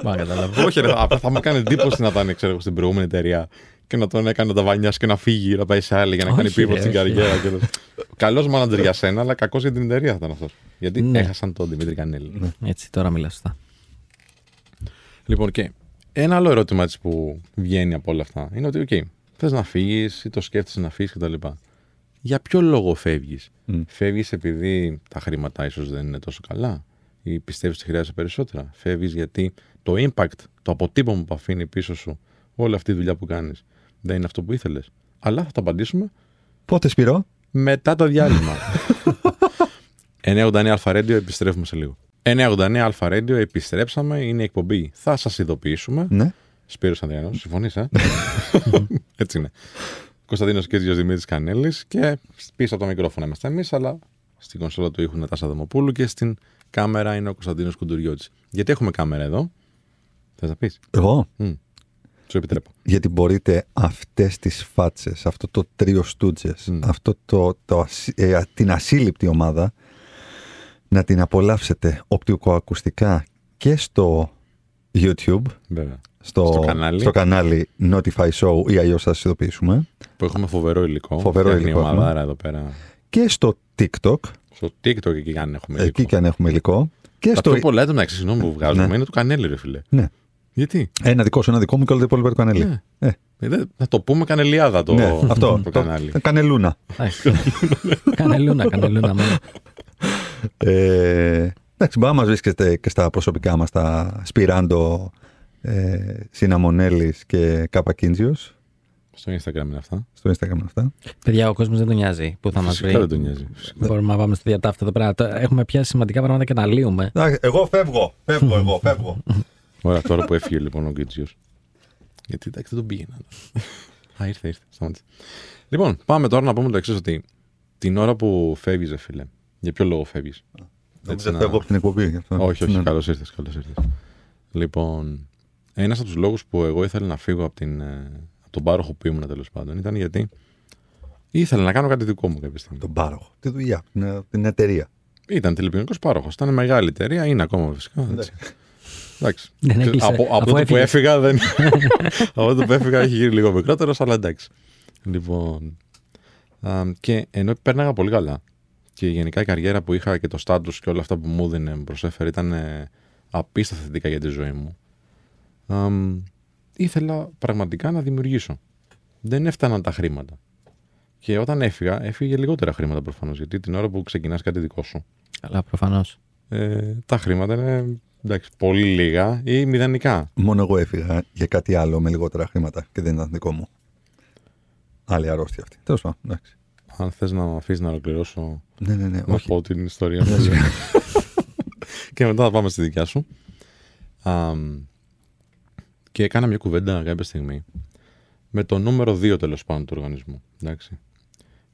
Μα καταλαβαίνω. Όχι, ρε, απλά θα μου κάνει εντύπωση να ήταν ξέρω, εγώ, στην προηγούμενη εταιρεία και να τον έκανε να τα βανιάσει και να φύγει, να πάει σε άλλη για να κάνει Όχι, ρε, pivot στην όχι. καριέρα. Καλός μάνατζερ για σένα, αλλά κακός για την εταιρεία θα ήταν αυτός. Γιατί Ναι. έχασαν τον Δημήτρη Κανέλη. Έτσι, τώρα μιλά σωστά. Λοιπόν, και ένα άλλο ερώτημα έτσι που βγαίνει από όλα αυτά είναι ότι, OK, θες να φύγεις ή το σκέφτεσαι να φύγεις κτλ. Για ποιο λόγο φεύγεις, Μμ. Φεύγεις επειδή τα χρήματα ίσως δεν είναι τόσο καλά, ή πιστεύεις ότι χρειάζεσαι περισσότερα; Φεύγεις γιατί το impact, το αποτύπωμα που αφήνει πίσω σου όλη αυτή η δουλειά που κάνεις δεν είναι αυτό που ήθελες. Αλλά θα το απαντήσουμε Πότε Σπύρο; μετά το διάλειμμα. 989 Αλφα Radio, επιστρέφουμε σε λίγο. 989 Αλφα Radio, επιστρέψαμε, είναι η εκπομπή. Θα σας ειδοποιήσουμε. Ναι. Σπύρος Ανδριανός, συμφωνείς, ε; [laughs] Έτσι είναι. Κωνσταντίνος Κίτζιος Δημήτρης Κανέλης και πίσω από το μικρόφωνο είμαστε εμείς, αλλά στην κονσόλα του ήχου Νατάσα Δεμοπούλου και στην κάμερα είναι ο Κωνσταντίνος Κουντουριώτης. Γιατί έχουμε κάμερα εδώ, θες να πεις, Εγώ; Μμ. Σου επιτρέπω. Γιατί μπορείτε αυτές τις φάτσες, αυτό το τρίο στούτζες, Μμ. αυτό το, το, ασύ- ε, την ασύλληπτη ομάδα να την απολαύσετε οπτικοακουστικά και στο YouTube, Βέβαια. στο, Στο κανάλι. στο κανάλι Notify Show ή αλλιώς θα σας ειδοποιήσουμε Που έχουμε φοβερό υλικό. Φοβερό Φτιάχνει υλικό η ομαδάρα εδώ πέρα. και στο TikTok, Στο TikTok εκεί αν έχουμε υλικό. εκεί και αν έχουμε υλικό και Τα στο... πιο πολλά έντονα συγγνώμη που βγάζουμε Ναι. είναι του Κανέλη ρε φίλε. Ναι. Γιατί; Ένα δικό σου, ένα δικό μου και όλα τα υπόλοιπα του κανάλι. Ναι. Ε, Ε, δεν- Να το πούμε κανελιάδα το, ναι, αυτό. το το- κανάλι. Κανελούνα. Εντάξει. [laughs] Κανελούνα, κανελούνα μόνο. Ε, εντάξει, μπορεί να μας βρίσκετε και στα προσωπικά μας, τα Σπυράντο, ε, Συναμονέλης και Καπακίντζιος. Στο Instagram είναι αυτά. Στο Instagram είναι αυτά. Παιδιά, ο κόσμος δεν τον νοιάζει που θα μας Φυσικά βρει. δεν τον νοιάζει. Φυσικά. Μπορούμε να πάμε στο διατάφτα εδώ πέρα. Τώρα Έχουμε πιάσει σημαντικά πράγματα και να λύουμε. Εντάξει, Εγώ φεύγω, φεύγω εγώ, φεύγω. Ωραία, τώρα που έφυγε λοιπόν ο Γκίτσιος. Γιατί εντάξει δεν τον πήγαινα. Α, ήρθε, ήρθε. Σταμάτησε. Λοιπόν, πάμε τώρα να πούμε το εξής ότι την ώρα που φεύγεις, ρε φίλε, για ποιο λόγο φεύγεις; Δεν φεύγω από την εκπομπή. γι' αυτό. Όχι, όχι, Ναι. καλώς ήρθες, καλώς ήρθες. Λοιπόν, ένας από τους λόγους που εγώ ήθελα να φύγω από, την, ε, από τον πάροχο που ήμουν τέλος πάντων ήταν γιατί ήθελα να κάνω κάτι δικό μου κάποια στιγμή. Τον πάροχο. Τη δουλειά, την, την εταιρεία. Ήταν τηλεπικοινωνικός πάροχος. Ήταν μεγάλη εταιρεία, είναι ακόμα φυσικά. Έτσι. Εντάξει. Δεν Και έκλεισε. από, από Αφού τότε που έφυγες. έφυγα, δεν... [laughs] από τότε που έφυγα έχει γίνει λίγο μικρότερος, αλλά εντάξει. Λοιπόν. α, και ενώ πέρναγα πολύ καλά και γενικά η καριέρα που είχα και το στάτους και όλα αυτά που μου έδινε, μου προσέφερε ήταν ε, απίστευτα θετικά για τη ζωή μου. Α, ήθελα πραγματικά να δημιουργήσω. δεν έφταναν τα χρήματα. Και όταν έφυγα, έφυγε λιγότερα χρήματα προφανώς. Γιατί την ώρα που ξεκινάς κάτι δικό σου, Καλά, προφανώς. ε, τα χρήματα είναι εντάξει, πολύ λίγα ή μηδενικά. Μόνο εγώ έφυγα για κάτι άλλο με λιγότερα χρήματα και δεν ήταν δικό μου. Άλλη αρρώστια αυτή. Τέλος πάντων, εντάξει. Αν θες να με αφήσεις να ολοκληρώσω Ναι, ναι, ναι. να όχι. πω την ιστορία μου. [laughs] και μετά θα πάμε στη δικιά σου. Αμ, και έκανα μια κουβέντα κάποια στιγμή με το νούμερο 2 τέλος πάντων του οργανισμού. Εντάξει.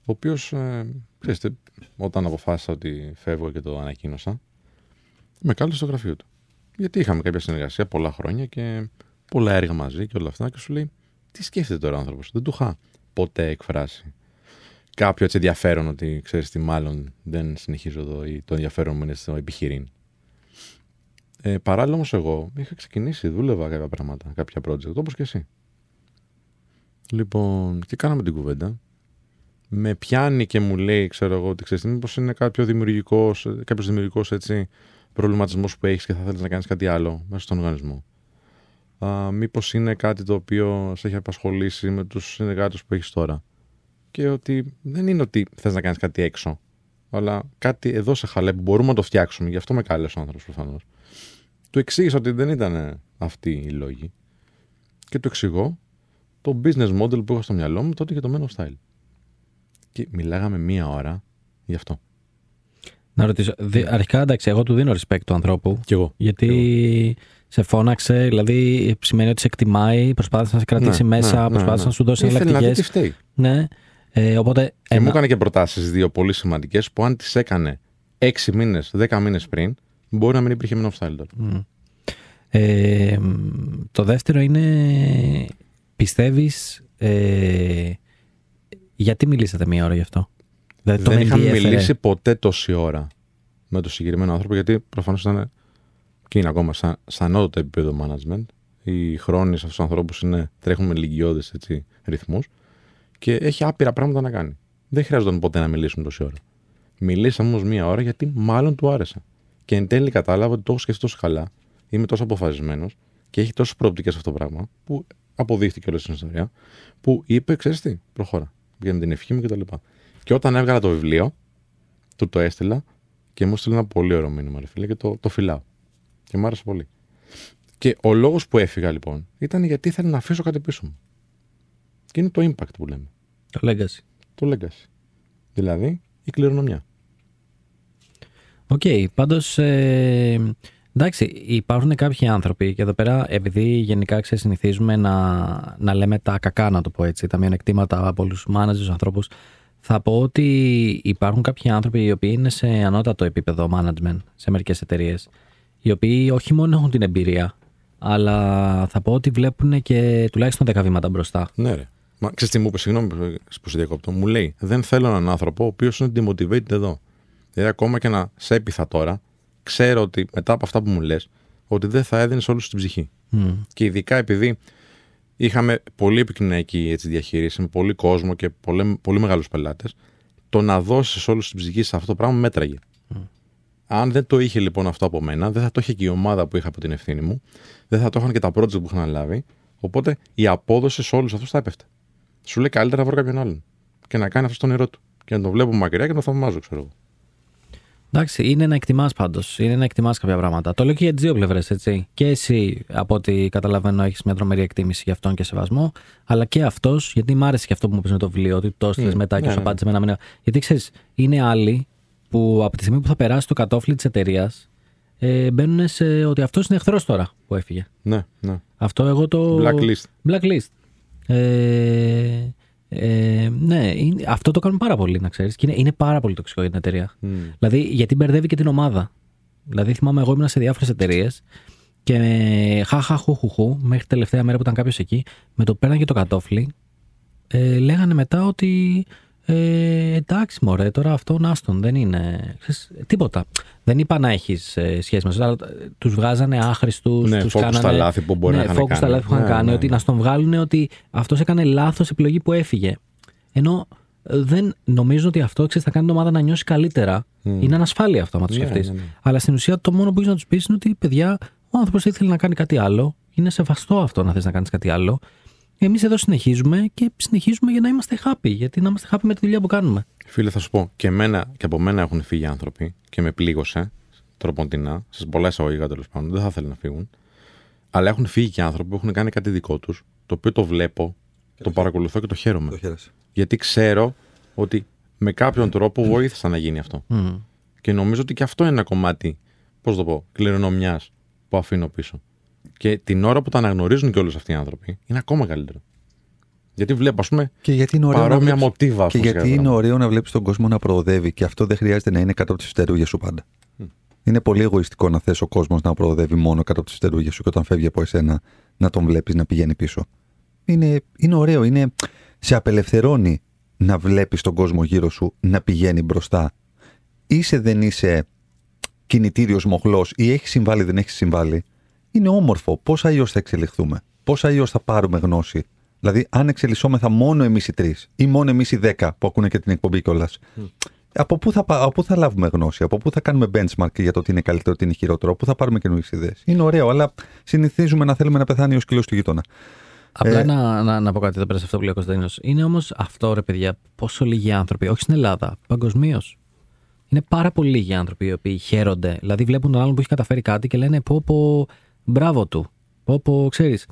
Ο οποίος, ε, ξέρετε, όταν αποφάσισα ότι φεύγω και το ανακοίνωσα, με κάλεσε στο γραφείο του. Γιατί είχαμε κάποια συνεργασία πολλά χρόνια και πολλά έργα μαζί και όλα αυτά. Και σου λέει, Τι σκέφτεται τώρα ο άνθρωπος. Δεν του είχα ποτέ εκφράσει κάποιο έτσι ενδιαφέρον ότι ξέρεις τι, μάλλον δεν συνεχίζω εδώ ή το ενδιαφέρον μου είναι στο επιχειρήν. Ε, παράλληλα όμως, εγώ είχα ξεκινήσει, δούλευα κάποια πράγματα, κάποια project, όπως και εσύ. Λοιπόν, και κάναμε την κουβέντα. Με πιάνει και μου λέει, ξέρω εγώ, ότι ξέρεις, μήπως είναι κάποιο δημιουργικός, κάποιος δημιουργικός έτσι προβληματισμός που έχεις και θα θέλεις να κάνεις κάτι άλλο μέσα στον οργανισμό. Α, μήπως είναι κάτι το οποίο σε έχει απασχολήσει με τους συνεργάτες που έχεις τώρα; Και ότι δεν είναι ότι θες να κάνεις κάτι έξω αλλά κάτι εδώ σε χαλέ που μπορούμε να το φτιάξουμε. Γι' αυτό με κάλεσε ο άνθρωπος προφανώς. Του εξήγησα ότι δεν ήταν αυτοί οι λόγοι και του εξηγώ το business model που είχα στο μυαλό μου τότε για το Men of Style. Και μιλάγαμε μία ώρα γι' αυτό Να ρωτήσω. δι- Αρχικά, εντάξει, εγώ του δίνω respect του ανθρώπου. κι εγώ Γιατί σε φώναξε, δηλαδή σημαίνει ότι σε εκτιμάει, προσπάθησε να σε κρατήσει Ναι, μέσα, ναι, ναι, προσπάθησε ναι. να σου δώσει Ήθελε να δει τι εναλλακτικέ. φταίει Ναι. Ε, οπότε. Και ένα- μου έκανε και προτάσεις δύο πολύ σημαντικές που αν τις έκανε 6 μήνες, 10 μήνες πριν, μπορεί να μην υπήρχε Men of Style τώρα. Μμ. Ε, μ, το δεύτερο είναι, πιστεύεις, ε, γιατί μιλήσατε μία ώρα γι' αυτό; Δηλαδή τον Δεν είχαμε ενδιέφερε. μιλήσει ποτέ τόση ώρα με τον συγκεκριμένο άνθρωπο, γιατί προφανώς ήταν και είναι ακόμα σαν, σαν ανώτατο επίπεδο management. Οι χρόνοι σε αυτούς τους ανθρώπους τρέχουν με λυγκιώδε ρυθμούς και έχει άπειρα πράγματα να κάνει. Δεν χρειάζονταν ποτέ να μιλήσουν τόση ώρα. Μιλήσαμε όμως μία ώρα γιατί μάλλον του άρεσα. Και εν τέλει κατάλαβα ότι το έχω σκεφτεί τόσο καλά, είμαι τόσο αποφασισμένος και έχει τόσες προοπτικές αυτό το πράγμα, που αποδείχτηκε όλη στην ιστορία, που είπε, ξέρεις τι, προχώρα. Για την ευχή μου κτλ. Και, και όταν έβγαλα το βιβλίο, του το έστειλα και μου έστειλε ένα πολύ ωραίο μήνυμα, ρε φίλε, και το, το φυλάω. Και μου άρεσε πολύ. Και ο λόγος που έφυγα λοιπόν ήταν γιατί ήθελα να αφήσω κάτι πίσω μου. Και είναι το impact που λέμε. Το legacy. Το legacy. Δηλαδή η κληρονομιά. Οκ, πάντως, ε, εντάξει, υπάρχουν κάποιοι άνθρωποι και εδώ πέρα, επειδή γενικά ξεσυνηθίζουμε να, να λέμε τα κακά, να το πω έτσι, τα μειονεκτήματα από όλους τους managers, ανθρώπους, θα πω ότι υπάρχουν κάποιοι άνθρωποι οι οποίοι είναι σε ανώτατο επίπεδο management σε μερικές εταιρείες, οι οποίοι όχι μόνο έχουν την εμπειρία, αλλά θα πω ότι βλέπουν και τουλάχιστον 10 βήματα μπροστά. Ναι, ρε. Μα ξέρεις τι μου είπες, συγγνώμη που σε διακόπτω. Μου λέει, Δεν θέλω έναν άνθρωπο ο οποίος είναι demotivated εδώ. Δηλαδή, ακόμα και να σε έπειθα τώρα, ξέρω ότι μετά από αυτά που μου λες, ότι δεν θα έδινες όλους την ψυχή. Μμ. Και ειδικά επειδή είχαμε πολύ επικοινωνιακή έτσι, διαχείριση με πολύ κόσμο και πολύ, πολύ μεγάλους πελάτες, το να δώσεις όλους την ψυχή σε αυτό το πράγμα μέτραγε. Αν δεν το είχε λοιπόν αυτό από μένα, δεν θα το είχε και η ομάδα που είχα από την ευθύνη μου, δεν θα το είχαν και τα project που είχαν αναλάβει. Οπότε η απόδοση σε όλους αυτούς θα έπεφτε. Σου λέει καλύτερα να βρω κάποιον άλλον και να κάνει αυτό στο νερό του. Και να τον βλέπω μακριά και να τον θαυμάζω, ξέρω εγώ. Εντάξει, είναι να εκτιμάς πάντως. Είναι να εκτιμάς κάποια πράγματα. Το λέω και για τις δύο πλευρές, έτσι. Και εσύ, από ό,τι καταλαβαίνω, έχεις μια τρομερή εκτίμηση για αυτόν και σεβασμό. Αλλά και αυτός, γιατί μ' άρεσε και αυτό που μου πεις με το βιβλίο, ότι το έστειλε Mm, μετά και ναι, σου ναι. απάντησε με ένα μήνυμα. Γιατί ξέρεις, είναι άλλοι που από τη στιγμή που θα περάσει το κατόφλι της εταιρείας, ε, μπαίνουν σε ότι αυτός είναι εχθρός τώρα που έφυγε. Ναι, ναι. Αυτό εγώ το. Blacklist. Blacklist. Ε, ε, ναι, είναι- αυτό το κάνουν πάρα πολύ, να ξέρεις. Και είναι, είναι πάρα πολύ τοξικό για την εταιρεία. Μμ. Δηλαδή, γιατί μπερδεύει και την ομάδα. Δηλαδή, θυμάμαι, εγώ ήμουν σε διάφορες εταιρείες και χαχα χου χου χου, μέχρι την τελευταία μέρα που ήταν κάποιος εκεί, με το πέραν και το κατόφλι, ε, λέγανε μετά ότι ε, εντάξει, μωρέ, τώρα αυτό άστον, δεν είναι. Ξέρεις, τίποτα. Δεν είπα να έχεις ε, σχέση μαζί, αλλά τους βγάζανε άχρηστους. Ναι, τους focus κάνανε, στα λάθη που μπορεί ναι, να είχαν focus στα κάνει. λάθη που είχαν Ναι, κάνει. ναι, ότι ναι. να στον βγάλουν ότι αυτός έκανε λάθος επιλογή που έφυγε. Ενώ ε, δεν νομίζω ότι αυτό ξέρεις, θα κάνει την ομάδα να νιώσει καλύτερα. Είναι ανασφάλεια αυτό, άμα το Ναι, σκεφτείς. ναι, ναι. Αλλά στην ουσία το μόνο που έχεις να τους πεις είναι ότι παιδιά, ο άνθρωπος ήθελε να κάνει κάτι άλλο. Είναι σεβαστό αυτό να θες να κάνεις κάτι άλλο. Εμείς εδώ συνεχίζουμε και συνεχίζουμε για να είμαστε happy. Γιατί να είμαστε happy με τη δουλειά που κάνουμε. Φίλε, θα σου πω, και, εμένα, και από μένα έχουν φύγει άνθρωποι και με πλήγωσε τροποντινά, σε πολλά εισαγωγικά τέλος πάντων. Δεν θα ήθελα να φύγουν. Αλλά έχουν φύγει και άνθρωποι που έχουν κάνει κάτι δικό τους, το οποίο το βλέπω, το παρακολουθώ και το χαίρομαι. Το χαίρεσαι. Γιατί ξέρω ότι με κάποιον τρόπο βοήθησα να γίνει αυτό. Μμ. Και νομίζω ότι και αυτό είναι ένα κομμάτι, πώς το πω, κληρονομιάς που αφήνω πίσω. Και την ώρα που τα αναγνωρίζουν και όλου αυτοί οι άνθρωποι, είναι ακόμα καλύτερο. Γιατί βλέπω, ας πούμε, Και γιατί είναι ωραίο να παρόμοια βλέπεις- μοτίβα. Και ας πούμε, γιατί σε είναι πράγματα. ωραίο να βλέπεις τον κόσμο να προοδεύει και αυτό δεν χρειάζεται να είναι κάτω από τις φτερούγες σου πάντα. Είναι πολύ εγωιστικό να θες ο κόσμος να προοδεύει μόνο κάτω από τις φτερούγες σου και όταν φεύγει από εσένα να τον βλέπεις να πηγαίνει πίσω. Είναι, είναι ωραίο, είναι, σε απελευθερώνει να βλέπεις τον κόσμο γύρω σου να πηγαίνει μπροστά. Είσαι δεν είσαι κινητήριος μοχλός ή έχει συμβάλει δεν έχει συμβάλει. Είναι όμορφο. Πώς αλλιώς θα εξελιχθούμε, πώς αλλιώς θα πάρουμε γνώση; Δηλαδή, αν εξελισσόμεθα μόνο εμείς οι τρεις ή μόνο εμείς οι δέκα που ακούνε και την εκπομπή κιόλας, από, πού θα, πα- από πού θα λάβουμε γνώση, από πού θα κάνουμε benchmark για το τι είναι καλύτερο, τι είναι χειρότερο, πού θα πάρουμε καινούριε ιδέες; Είναι ωραίο, αλλά συνηθίζουμε να θέλουμε να πεθάνει ο σκύλο του γείτονα. Απλά Ε, να, να, να πω κάτι εδώ πέρα σε αυτό που λέει ο Κωνσταντίνος. Είναι όμως αυτό, ρε παιδιά, πόσο λίγοι άνθρωποι, όχι στην Ελλάδα, παγκοσμίως. Είναι πάρα πολύ λίγοι άνθρωποι οι οποίοι χαίρονται. Δηλαδή βλέπουν τον άλλον που έχει καταφέρει κάτι και λένε πω πω μπράβο του. Πω πω, ξέρεις.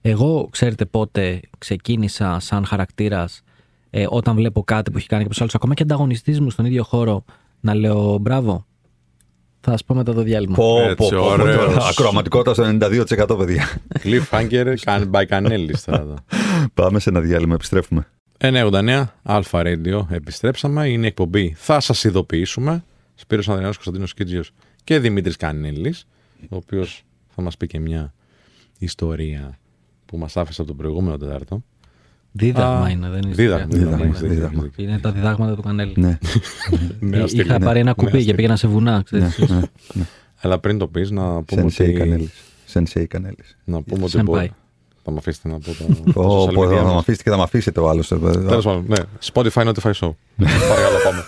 Εγώ, ξέρετε πότε ξεκίνησα σαν χαρακτήρας ε, όταν βλέπω κάτι που έχει κάνει κάποιος άλλος, ακόμα και ανταγωνιστής μου στον ίδιο χώρο, να λέω μπράβο. Θα σας πω μετά το διάλειμμα. Πω, Έτσι, πω, πω, ωραίος. τώρα, Ακροαματικότητα στο 92% παιδιά. Cliffhanger can- by Canellis τώρα εδώ. [laughs] Πάμε σε ένα διάλειμμα, επιστρέφουμε. 989 Αλφα Radio. Επιστρέψαμε. Είναι η εκπομπή. Θα σας ειδοποιήσουμε. Σπύρος Ανδρεάνος Κωνσταντίνος Κίτζιος και Δημήτρης Κανέλης, ο οποίος θα μας πει και μια ιστορία που μας άφησε από τον προηγούμενο Τετάρτο. Δίδαγμα Α, είναι, δεν είναι. Δίδαγμα, ιστορία. δίδαγμα, έχεις δίκιο, δίδαγμα. έχεις δίκιο. Είναι τα διδάγματα του Κανέλη. Ναι, Νέα Ε, στήλη. Είχα πάρει ένα κουπί Νέα και στήλη. πήγαινα σε βουνά. ναι, ξέρεις. ναι. Αλλά πριν το πεις να πούμε Σενσέι ότι... Κανέλης. Σενσέι Κανέλης. Να πούμε ότι Σενπάι. μπορεί... Θα με αφήσετε να πω τα, τα Ω, social πω, media θα μας. με αφήσετε και θα με αφήσετε ο άλλος. Τέλος πάντων, ναι. Spotify Notify Show. Παρακαλώ, πάμε.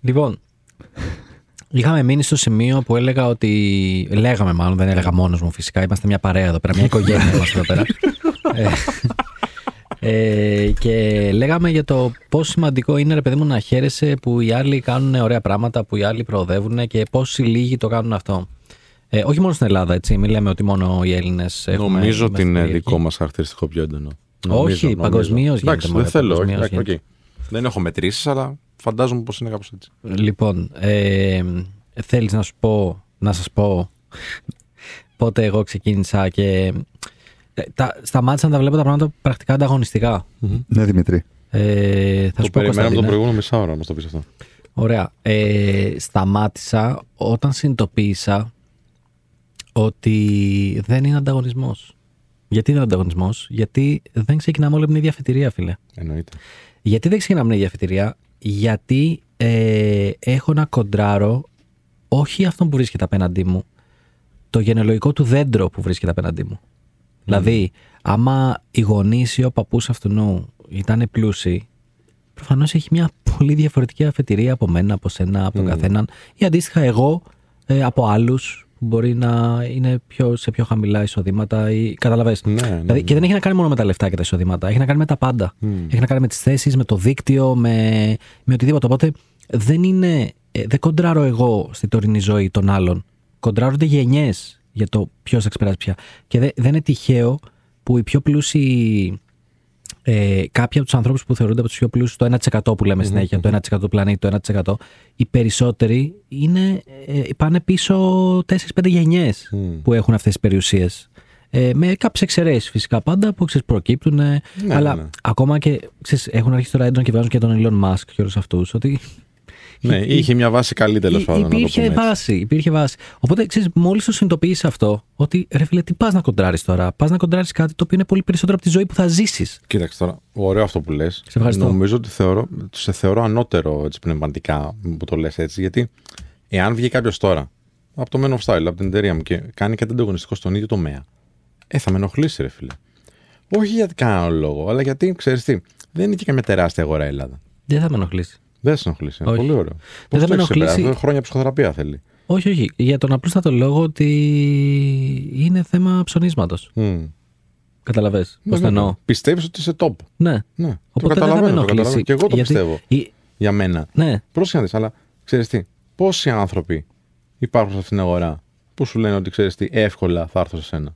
Λοιπόν, είχαμε μείνει στο σημείο που έλεγα ότι. Λέγαμε μάλλον, δεν έλεγα μόνος μου φυσικά. Είμαστε μια παρέα εδώ πέρα, μια οικογένεια [laughs] είμαστε εδώ πέρα. ε, ε, και λέγαμε για το πόσο σημαντικό είναι ρε παιδί μου να χαίρεσαι που οι άλλοι κάνουν ωραία πράγματα, που οι άλλοι προοδεύουν και πόσοι λίγοι το κάνουν αυτό. Ε, όχι μόνο στην Ελλάδα, έτσι. Μην λέμε ότι μόνο οι Έλληνες έχουμε. Νομίζω ότι είμαστε είναι περίεργοι. δικό μας χαρακτηριστικό πιο έντονο. Όχι, παγκοσμίως γίνεται, Εντάξει, μωρέ, δεν θέλω. όχι, παγκοσμίως εντάξει, γίνεται. οκ. Δεν έχω μετρήσεις, αλλά φαντάζομαι πως είναι κάπως έτσι. Λοιπόν, ε, θέλεις να σου πω, να σας πω πότε εγώ ξεκίνησα και ε, τα, σταμάτησα να τα βλέπω τα πράγματα πρακτικά ανταγωνιστικά. Ναι, Δημητρή. Ε, θα Το σου πω περιμέναμε τον Κωνσταντίνε. προηγούμενο μισάωρο να μας το πεις αυτό. Ωραία. Ε, σταμάτησα όταν συνειδητοποίησα ότι δεν είναι ανταγωνισμός. Γιατί δεν είναι ανταγωνισμός, γιατί δεν ξεκινάμε όλοι από την ίδια αφετηρία, φίλε. Εννοείται. Γιατί δεν ξεκινάμε την ίδια αφετηρία, γιατί ε, έχω να κοντράρω όχι αυτόν που βρίσκεται απέναντί μου, το γενεολογικό του δέντρο που βρίσκεται απέναντί μου. Δηλαδή, άμα οι γονείς ή ο παππούς αυτού ήταν πλούσιοι, προφανώς έχει μια πολύ διαφορετική αφετηρία από μένα, από σένα, από τον καθέναν, ή αντίστοιχα εγώ ε, από άλλους που μπορεί να είναι πιο, σε πιο χαμηλά εισοδήματα ή καταλαβες. Ναι, ναι, δηλαδή, Και δεν έχει να κάνει μόνο με τα λεφτά και τα εισοδήματα, έχει να κάνει με τα πάντα. Έχει να κάνει με τις θέσεις, με το δίκτυο, με, με οτιδήποτε. Οπότε δεν είναι, ε, δεν κοντράρω εγώ στη τωρινή ζωή των άλλων. Κοντράρονται γενιές για το ποιος θα ξεπεράσει πια. Και δε- δεν είναι τυχαίο που οι πιο πλούσιοι ε, κάποιοι από τους ανθρώπους που θεωρούνται από τους πιο πλούσιους, το 1% που λέμε συνέχεια, το 1% του πλανήτη, το 1%, οι περισσότεροι είναι, ε, πάνε πίσω 4-5 γενιές που έχουν αυτές τις περιουσίες. Ε, με κάποιες εξαιρέσεις φυσικά πάντα που ξέρεις, προκύπτουν. ε, Ναι, αλλά ναι. ακόμα και ξέρεις, έχουν αρχίσει τώρα έντονα και βάζουν και τον Elon Musk και όλους αυτούς. Ότι Ναι, είχε μια βάση καλή τέλος Υ- πάντων. να το Υπήρχε πούμε έτσι. βάση, υπήρχε βάση. Οπότε ξέρεις, μόλις το συνειδητοποιήσει αυτό, ότι ρε φίλε, τι πας να κοντράρεις τώρα; Πας να κοντράρεις κάτι το οποίο είναι πολύ περισσότερο από τη ζωή που θα ζήσεις. Κοίταξε τώρα, ωραίο αυτό που λες. ευχαριστώ. Νομίζω ότι θεωρώ, σε θεωρώ ανώτερο έτσι, πνευματικά που το λες έτσι. Γιατί εάν βγει κάποιος τώρα από το Men of Style, από την εταιρεία μου και κάνει κάτι ανταγωνιστικό στον ίδιο τομέα, ε, θα με ενοχλήσει, ρε φίλε. Όχι γιατί κανένα άλλο λόγο, αλλά γιατί ξέρεις τι, δεν είναι και καμιά τεράστια αγορά η Ελλάδα. Δεν θα με ενοχλήσει. Δεν σε ενοχλήσει. Είναι Όχι. πολύ ωραίο. Δεν Πώς θα με το έχεις ενοχλήσει. ξεπεράσει, Χρόνια ψυχοθεραπεία θέλει. Όχι, όχι. Για τον απλούστατο λόγο ότι είναι θέμα ψωνίσματος. Μμ. Καταλαβες Ναι, πώς το ναι, εννοώ; ναι. Πιστεύεις ότι είσαι top. Ναι. Ναι, Οπότε το δεν θα με καταλαβαίνω, το ενοχλήσει. καταλαβαίνω. Και εγώ το Γιατί πιστεύω. η- Για μένα. Ναι, Πρόσεχε να δεις, αλλά ξέρεις τι, πόσοι άνθρωποι υπάρχουν σε αυτήν την αγορά που σου λένε ότι ξέρεις τι, εύκολα θα έρθω σε σένα;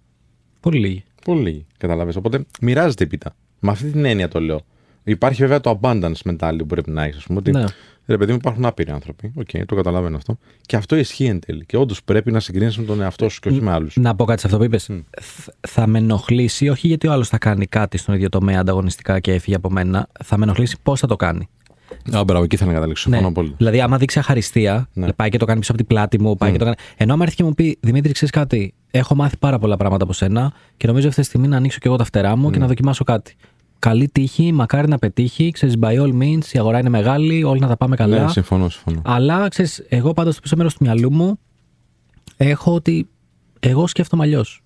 πολύ λίγοι. Πολύ λίγοι, καταλαβες. Οπότε μοιράζεται η πίτα. Με αυτή την έννοια το λέω. Υπάρχει βέβαια το abundance mentality που πρέπει να έχεις, ας πούμε. Ότι Ναι. ρε παιδί μου υπάρχουν άπειροι άνθρωποι. Οκ, το καταλαβαίνω αυτό. Και αυτό ισχύει εν τέλει. Και όντως πρέπει να συγκρίνεις με τον εαυτό σου και όχι με άλλους. Να πω κάτι σε αυτό που είπες. Θα με ενοχλήσει, όχι γιατί ο άλλος θα κάνει κάτι στον ίδιο τομέα ανταγωνιστικά και έφυγε από μένα. Θα με ενοχλήσει πώς θα το κάνει. Α, μπράβο, εκεί θα να καταλήξω. Ναι. Συμφωνώ πολύ. Δηλαδή, άμα δείξει αχαριστία, Ναι. πάει και το κάνει πίσω από την πλάτη μου, πάει και το κάνει. Ενώ άμα έρθει και μου πει Δημήτρη, ξέρεις κάτι, έχω μάθει πάρα πολλά πράγματα από σένα και νομίζω αυτή τη στιγμή να ανοίξω και εγώ τα φτερά μου και να δοκιμάσω κάτι. Καλή τύχη, μακάρι να πετύχει. Ξέρεις, by all means, η αγορά είναι μεγάλη, όλοι να τα πάμε καλά. Ναι, συμφωνώ, συμφωνώ. Αλλά ξέρεις, εγώ πάντα στο πίσω μέρος του μυαλού μου έχω ότι εγώ σκέφτομαι αλλιώς.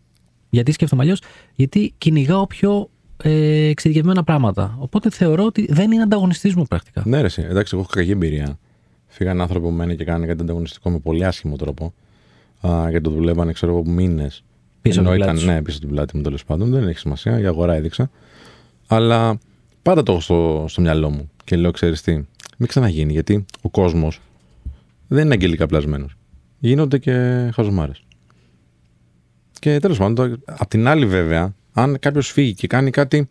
Γιατί σκέφτομαι αλλιώς, Γιατί κυνηγάω πιο ε, εξειδικευμένα πράγματα. Οπότε θεωρώ ότι δεν είναι ανταγωνιστής μου πρακτικά. Ναι, ρε, εσύ. εντάξει, εγώ έχω κακή εμπειρία. Φύγανε άνθρωποι που μένουν και κάνανε κάτι ανταγωνιστικό με πολύ άσχημο τρόπο. Α, και το δουλεύανε, ξέρω εγώ, μήνες. Πίσω από την πλάτη σου. Ναι, πίσω από την πλάτη μου τέλος πάντων. Δεν έχει σημασία, η αγορά έδειξα. Αλλά πάντα το έχω στο, στο μυαλό μου. Και λέω, ξέρεις τι, μην ξαναγίνει, γιατί ο κόσμος δεν είναι αγγελικά πλασμένος. Γίνονται και χαζομάρες. Και τέλος πάντων, το- απ' την άλλη, βέβαια, αν κάποιος φύγει και κάνει κάτι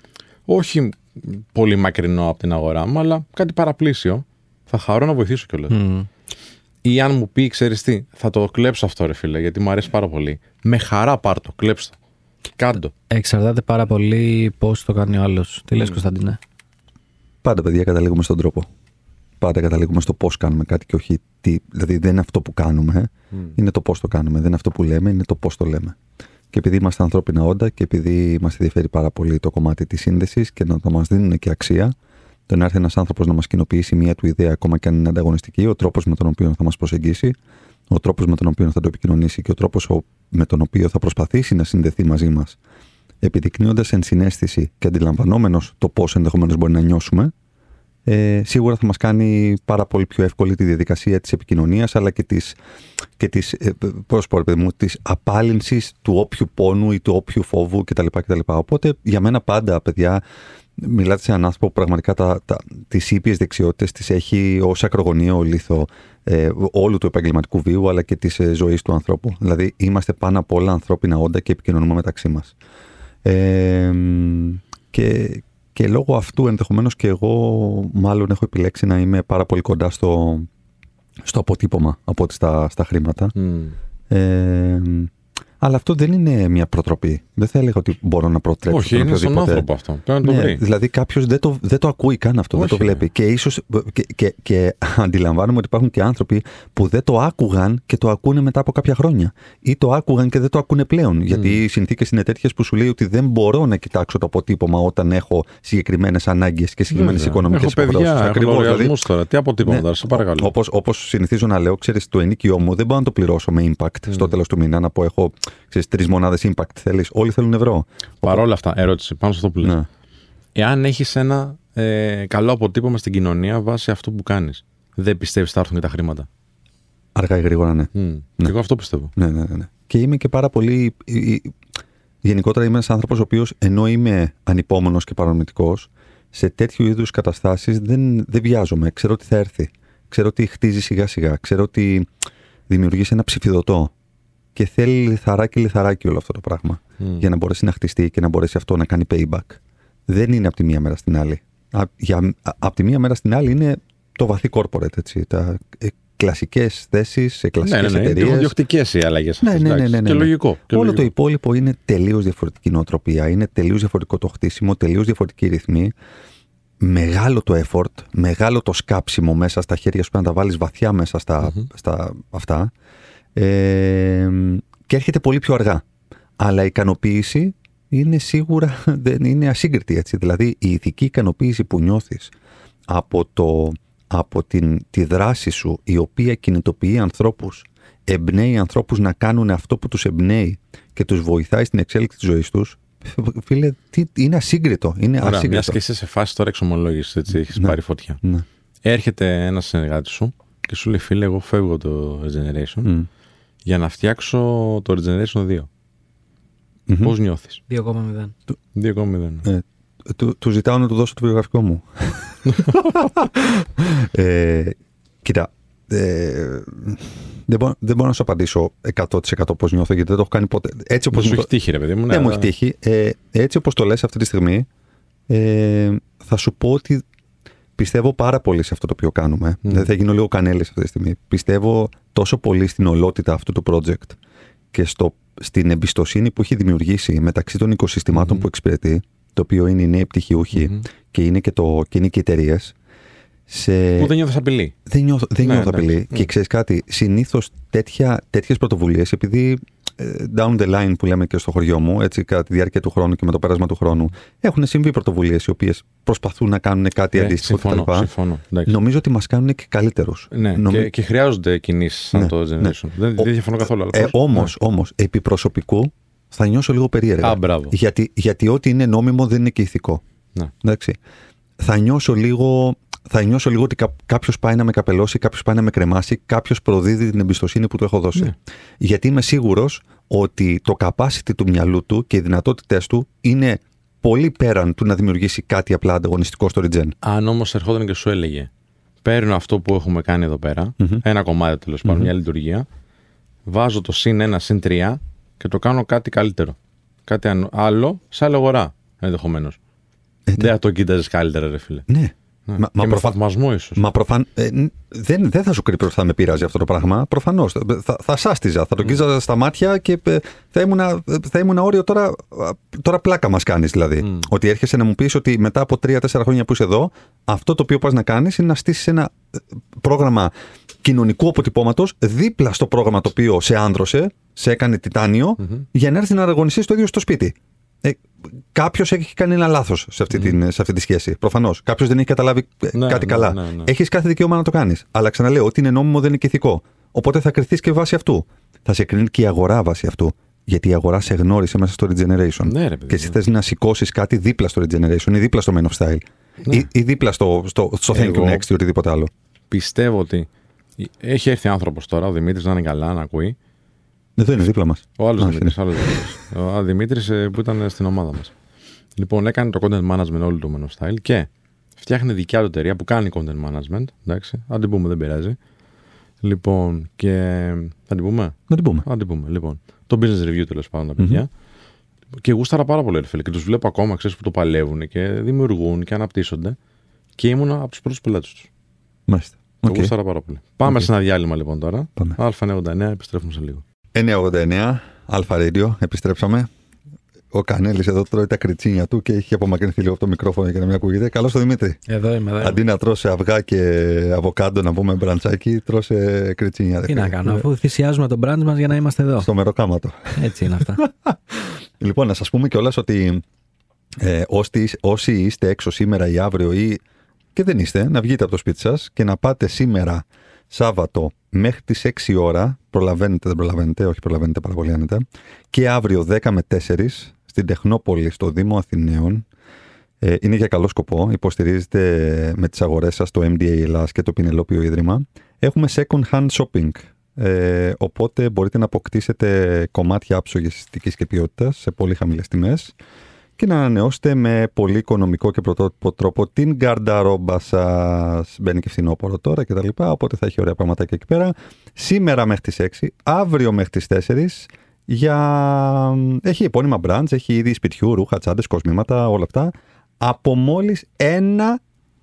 όχι πολύ μακρινό από την αγορά μου, αλλά κάτι παραπλήσιο, θα χαρώ να βοηθήσω κιόλας. Μμ. Ή αν μου πει, ξέρεις τι, θα το κλέψω αυτό, ρε φίλε, γιατί μου αρέσει πάρα πολύ. Με χαρά πάρ' το, κλέψτε το. Κάντο. Εξαρτάται πάρα πολύ πώς το κάνει ο άλλος. Τι λες, Κωνσταντινέ; Πάντα, παιδιά, καταλήγουμε στον τρόπο. Πάντα καταλήγουμε στο πώς κάνουμε κάτι και όχι τι. Δηλαδή, δεν είναι αυτό που κάνουμε, είναι το πώς το κάνουμε. Δεν είναι αυτό που λέμε, είναι το πώς το λέμε. Και επειδή είμαστε ανθρώπινα όντα και επειδή μας ενδιαφέρει πάρα πολύ το κομμάτι της σύνδεσης και να το μας δίνουν και αξία, το να έρθει ένας άνθρωπος να μας κοινοποιήσει μία του ιδέα, ακόμα και αν είναι ανταγωνιστική, ο τρόπος με τον οποίο θα μας προσεγγίσει, ο τρόπος με τον οποίο θα το επικοινωνήσει και ο τρόπος με τον οποίο θα προσπαθήσει να συνδεθεί μαζί μας, επιδεικνύοντας ενσυναίσθηση και αντιλαμβανόμενος το πώς ενδεχομένως μπορεί να νιώσουμε, ε, σίγουρα θα μας κάνει πάρα πολύ πιο εύκολη τη διαδικασία της επικοινωνίας αλλά και της, και της, ε, πώς πω, ρε παιδί μου, της απάλυνσης του όποιου πόνου ή του όποιου φόβου κτλ. κτλ. Οπότε για μένα πάντα, παιδιά, μιλάτε σε έναν άνθρωπο που πραγματικά τα, τα, τις ήπιες δεξιότητες τις έχει ως ακρογωνίο λίθο ε, όλου του επαγγελματικού βίου αλλά και της ε, ζωής του ανθρώπου. Δηλαδή είμαστε πάνω από όλα ανθρώπινα όντα και επικοινωνούμε μεταξύ μας. Ε, και, και λόγω αυτού ενδεχομένως και εγώ μάλλον έχω επιλέξει να είμαι πάρα πολύ κοντά στο, στο αποτύπωμα από ότι στα, στα χρήματα. Ε, αλλά αυτό δεν είναι μια προτροπή. Δεν θα έλεγα ότι μπορώ να προτρέψω Όχι, τον είναι στον οποιοδήποτε. άνθρωπο αυτό. Πρέπει να το Ναι, βρει. δηλαδή κάποιος δεν το, δεν το ακούει καν αυτό, δεν Όχι, το βλέπει. Και ίσω. Και, και, και αντιλαμβάνομαι ότι υπάρχουν και άνθρωποι που δεν το άκουγαν και το ακούνε μετά από κάποια χρόνια. Ή το άκουγαν και δεν το ακούνε πλέον. Γιατί οι συνθήκες είναι τέτοιες που σου λέει ότι δεν μπορώ να κοιτάξω το αποτύπωμα όταν έχω συγκεκριμένες ανάγκες και συγκεκριμένες Βέβαια. οικονομικές Έχω παιδιά, έχω Ακριβώς. λογαριασμούς τώρα. Τι αποτύπωμα Ναι. τώρα, σε παρακαλώ. Όπως, όπως συνηθίζω να λέω, ξέρεις, το ενοίκιό μου δεν μπορώ να το πληρώσω με impact στο τέλος του μήνα. Να πω, έχω ξέρεις, τρεις μονάδες impact. Θέλεις, όλοι θέλουν ευρώ. Παρ' όλα αυτά, ερώτηση πάνω σε αυτό που λες. Ναι. Εάν έχεις ένα ε, καλό αποτύπωμα στην κοινωνία βάσει αυτό που κάνεις, δεν πιστεύεις ότι θα έρθουν και τα χρήματα; Αργά ή γρήγορα, ναι. Mm. Και εγώ αυτό πιστεύω. Ναι, ναι, ναι, ναι. Και είμαι και πάρα πολύ. ε, ε, Γενικότερα είμαι ένας άνθρωπος ο οποίος ενώ είμαι ανυπόμονος και παρανοητικό, σε τέτοιου είδους καταστάσεις δεν, δεν βιάζομαι. Ξέρω ότι θα έρθει. Ξέρω ότι χτίζει σιγά σιγά. Ξέρω ότι δημιουργείς ένα ψηφιδωτό. Και θέλει λιθαράκι λιθαράκι όλο αυτό το πράγμα. Για να μπορέσει να χτιστεί και να μπορέσει αυτό να κάνει payback. Δεν είναι από τη μία μέρα στην άλλη. Α, για, α- από τη μία μέρα στην άλλη είναι το βαθύ corporate. Έτσι, τα ε, κλασικές θέσεις σε Ναι, κλασικές ναι, ναι. Είναι εταιρείες. ιδιοκτικέ οι αλλαγές αυτές. Ναι, ναι, ναι, ναι, ναι. Και λογικό. Και Όλο το λογικό. υπόλοιπο είναι τελείως διαφορετική νοοτροπία. Είναι τελείως διαφορετικό το χτίσιμο, τελείως διαφορετική ρυθμή. Μεγάλο το effort, μεγάλο το σκάψιμο μέσα στα χέρια σου, πρέπει να τα βάλεις βαθιά μέσα στα, στα αυτά. Ε, και έρχεται πολύ πιο αργά. Αλλά η ικανοποίηση είναι σίγουρα [laughs] δεν είναι ασύγκριτη έτσι. Δηλαδή η ηθική ικανοποίηση που νιώθεις από, το, από την, τη δράση σου η οποία κινητοποιεί ανθρώπους εμπνέει ανθρώπους να κάνουν αυτό που τους εμπνέει και τους βοηθάει στην εξέλιξη της ζωής τους [laughs] φίλε, τι, είναι ασύγκριτο. Είναι Ωραία, μιας ασύγκριτο. και είσαι σε φάση τώρα εξομολόγησης, έτσι, έχεις Ναι. πάρει φωτιά. Ναι. Έρχεται ένας συνεργάτης σου και σου λέει: Φίλε, εγώ φεύγω το Generation Μμ. Για να φτιάξω το Regeneration 2. Μμμ. Πώς νιώθεις; 2,0. 2,0. Ε, του, του ζητάω να του δώσω το βιογραφικό μου. [laughs] ε, κοίτα, ε, δεν, μπορώ, δεν μπορώ να σου απαντήσω 100% πώς νιώθω γιατί δεν το έχω κάνει ποτέ. Έτσι όπως Πώς σου μου έχει το- τύχει ρε παιδί μου. Ναι, ναι, μου αλλά- έχει τύχει. Ε, έτσι όπως το λες αυτή τη στιγμή, ε, θα σου πω ότι πιστεύω πάρα πολύ σε αυτό το οποίο κάνουμε. Μμ. Δεν θα γίνω λίγο κανέλης αυτή τη στιγμή. Πιστεύω τόσο πολύ στην ολότητα αυτού του project και στο, στην εμπιστοσύνη που έχει δημιουργήσει μεταξύ των οικοσυστημάτων Μμμ. που εξυπηρετεί, το οποίο είναι οι νέοι πτυχιούχοι Μμμ. και είναι και, το, και είναι και οι εταιρείες. Σε... Που δεν νιώθεις απειλή. Δεν νιώθω, δεν Ναι, νιώθω εντάξει. απειλή. Mm. Και ξέρεις κάτι, συνήθως τέτοιες πρωτοβουλίες, επειδή ε, down the line που λέμε και στο χωριό μου, έτσι κατά τη διάρκεια του χρόνου και με το πέρασμα του χρόνου, έχουν συμβεί πρωτοβουλίες οι οποίες προσπαθούν να κάνουν κάτι Ε, αντίστοιχο συμφωνώ, κτλ. συμφωνώ. Εντάξει. Νομίζω ότι μας κάνουν και καλύτερους. Ναι, και, και χρειάζονται κινήσεις σαν Ναι, το Generation. ναι. Δεν, Ο- δεν διαφωνώ καθόλου. αλλά Ε, πώς- Όμως, ναι. όμως, επί προσωπικού θα νιώσω λίγο περίεργα. Α, μπράβο. γιατί, γιατί ό,τι είναι νόμιμο δεν είναι και ηθικό. Ναι. Εντάξει. Θα νιώσω λίγο, θα νιώσω λίγο ότι κάποιος πάει να με καπελώσει, κάποιος πάει να με κρεμάσει, κάποιος προδίδει την εμπιστοσύνη που του έχω δώσει. Ναι. Γιατί είμαι σίγουρος ότι το capacity του μυαλού του και οι δυνατότητέ του είναι πολύ πέραν του να δημιουργήσει κάτι απλά ανταγωνιστικό στο Regen. Αν όμως ερχόταν και σου έλεγε, παίρνω αυτό που έχουμε κάνει εδώ πέρα, Μμμ. ένα κομμάτι τέλος πάντων, Μμμ. μια λειτουργία, βάζω το συν 1, συν 3 και το κάνω κάτι καλύτερο. Κάτι αν- άλλο σε άλλη αγορά ενδεχομένως. Ε, δεν θα το κοίταζες καλύτερα, ρε φίλε. Ναι. Ναι. Μα, και μα, με προφα- θαυμασμό ίσως. μα προφαν... ε, ν- δεν, δεν θα σου κρύψω ότι θα με πειράζει αυτό το πράγμα. Προφανώς. Θα, θα σάστιζα, θα τον κοίταζα στα μάτια και ε, θα ήμουν, θα ήμουν όριο τώρα. α, Τώρα πλάκα μας κάνεις δηλαδή. Μμ. Ότι έρχεσαι να μου πεις ότι μετά από 3-4 χρόνια που είσαι εδώ, αυτό το οποίο πας να κάνεις είναι να στήσεις ένα ε, πρόγραμμα κοινωνικού αποτυπώματος δίπλα στο πρόγραμμα το οποίο σε άνδρωσε, σε έκανε τιτάνιο, Μμμ. για να έρθει να αγωνιστεί το ίδιο στο σπίτι. Ε, Κάποιος έχει κάνει ένα λάθος σε, αυτή την- σε αυτή τη σχέση. Προφανώς. Κάποιος δεν έχει καταλάβει ε, Ναι, κάτι ναι, καλά. ναι, ναι. Έχεις κάθε δικαίωμα να το κάνεις. Αλλά ξαναλέω, ό,τι είναι νόμιμο δεν είναι και ηθικό. Οπότε θα κρυθείς και βάσει αυτού. Θα σε κρίνει και η αγορά βάσει αυτού. Γιατί η αγορά σε γνώρισε μέσα στο Regeneration. Ναι, ρε παιδί και εσύ μου. θες να σηκώσεις κάτι δίπλα στο Regeneration ή δίπλα στο Men of Style. Ναι. Ή, ή δίπλα στο, στο, στο Thank Εγώ- You Next ή οτιδήποτε άλλο. Πιστεύω ότι έχει έρθει άνθρωπος τώρα, ο Δημήτρης να είναι καλά, να ακούει. Εδώ είναι δίπλα μας. Ο άλλος Α, Δημήτρης. Άλλος Δημήτρης. Ο Δημήτρης που ήταν στην ομάδα μας. Λοιπόν, έκανε το content management όλο του Men of Style και φτιάχνει δικιά του εταιρεία που κάνει content management. Εντάξει, αν την πούμε, δεν πειράζει. Λοιπόν, και. Θα την πούμε; Να την πούμε. Αν την πούμε. Λοιπόν, το business review τέλος πάντων τα παιδιά. Και γούσταρα πάρα πολύ, ρε φίλε. Και τους βλέπω ακόμα, ξέρεις που το παλεύουν και δημιουργούν και αναπτύσσονται. Και ήμουνα από τους πρώτους πελάτες τους. Μάλιστα. Το Οκ. γούσταρα πάρα πολύ. Πάμε Οκ. σε ένα διάλειμμα λοιπόν τώρα. Πάμε. Α99, επιστρέφουμε σε λίγο. 989, Αλφα Radio, επιστρέψαμε. Ο Κανέλης εδώ τρώει τα κριτσίνια του και έχει απομακρυνθεί λίγο από το μικρόφωνο για να μην ακούγεται. Καλώς το Δημήτρη. Εδώ είμαι, εδώ είμαι. Αντί να τρως εσύ αυγά και αβοκάντο να πούμε μπραντσάκι, τρώσε κριτσίνια. Τι να κάνω, αφού θυσιάζουμε τον brand μας για να είμαστε εδώ. Στο μεροκάματο. Έτσι είναι αυτά. [laughs] Λοιπόν, να σας πούμε κιόλας ότι ε, όσοι, όσοι είστε έξω σήμερα ή αύριο ή και δεν είστε, να βγείτε από το σπίτι σας και να πάτε σήμερα Σάββατο μέχρι τις 6 ώρα, προλαβαίνετε, δεν προλαβαίνετε, όχι προλαβαίνετε πάρα πολύ άνετα, και αύριο 10 με 4 στην Τεχνόπολη στο Δήμο Αθηναίων. Ε, είναι για καλό σκοπό, υποστηρίζετε με τις αγορές σας το MDA Ελλάς και το Πινελόπιο Ίδρυμα. Έχουμε second hand shopping, ε, οπότε μπορείτε να αποκτήσετε κομμάτια άψογης αισθητικής και ποιότητας σε πολύ χαμηλές τιμές και να ανανεώσετε με πολύ οικονομικό και πρωτότυπο τρόπο την γκαρνταρόμπα σας. Μπαίνει και φθινόπωρο τώρα κτλ. Οπότε θα έχει ωραία πραγματάκια εκεί πέρα. Σήμερα μέχρι τις 6, αύριο μέχρι τις 4. Για... Έχει επώνυμα brands, έχει είδη σπιτιού, ρούχα, τσάντες, κοσμήματα, όλα αυτά. Από μόλις 1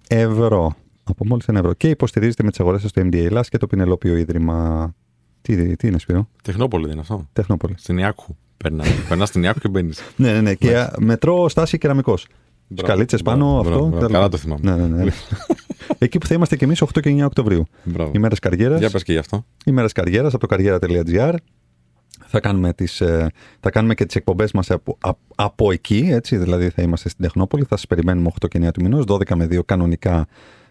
ευρώ. Από μόλις 1 ευρώ. Και υποστηρίζετε με τις αγορές σας το MDA Ελλάς και το Πινελόπιο Ίδρυμα. Τι, τι είναι, Σπύρο, Τεχνόπολη δεν είναι αυτό; Τεχνόπολη. Στην Ιάκου. Περνάς. Περνάς στην Ιάκου και μπαίνεις. [laughs] Ναι, ναι, ναι. Και μετρό στάση κεραμικός. Σκαλίτσε πάνω, αυτό. τέλος. Καλά το θυμάμαι. Ναι, ναι, ναι. [laughs] Εκεί που θα είμαστε και εμείς 8 και 9 Οκτωβρίου. Μπράβο. Ημέρε καριέρας. Για πες και γι' αυτό. Ημέρε καριέρας από το καριέρα.gr. Θα κάνουμε, τις, ε, θα κάνουμε και τις εκπομπές μας από, από, από εκεί, έτσι, δηλαδή θα είμαστε στην Τεχνόπολη, θα σας περιμένουμε 8 και 9 του μηνός, 12 με 2 κανονικά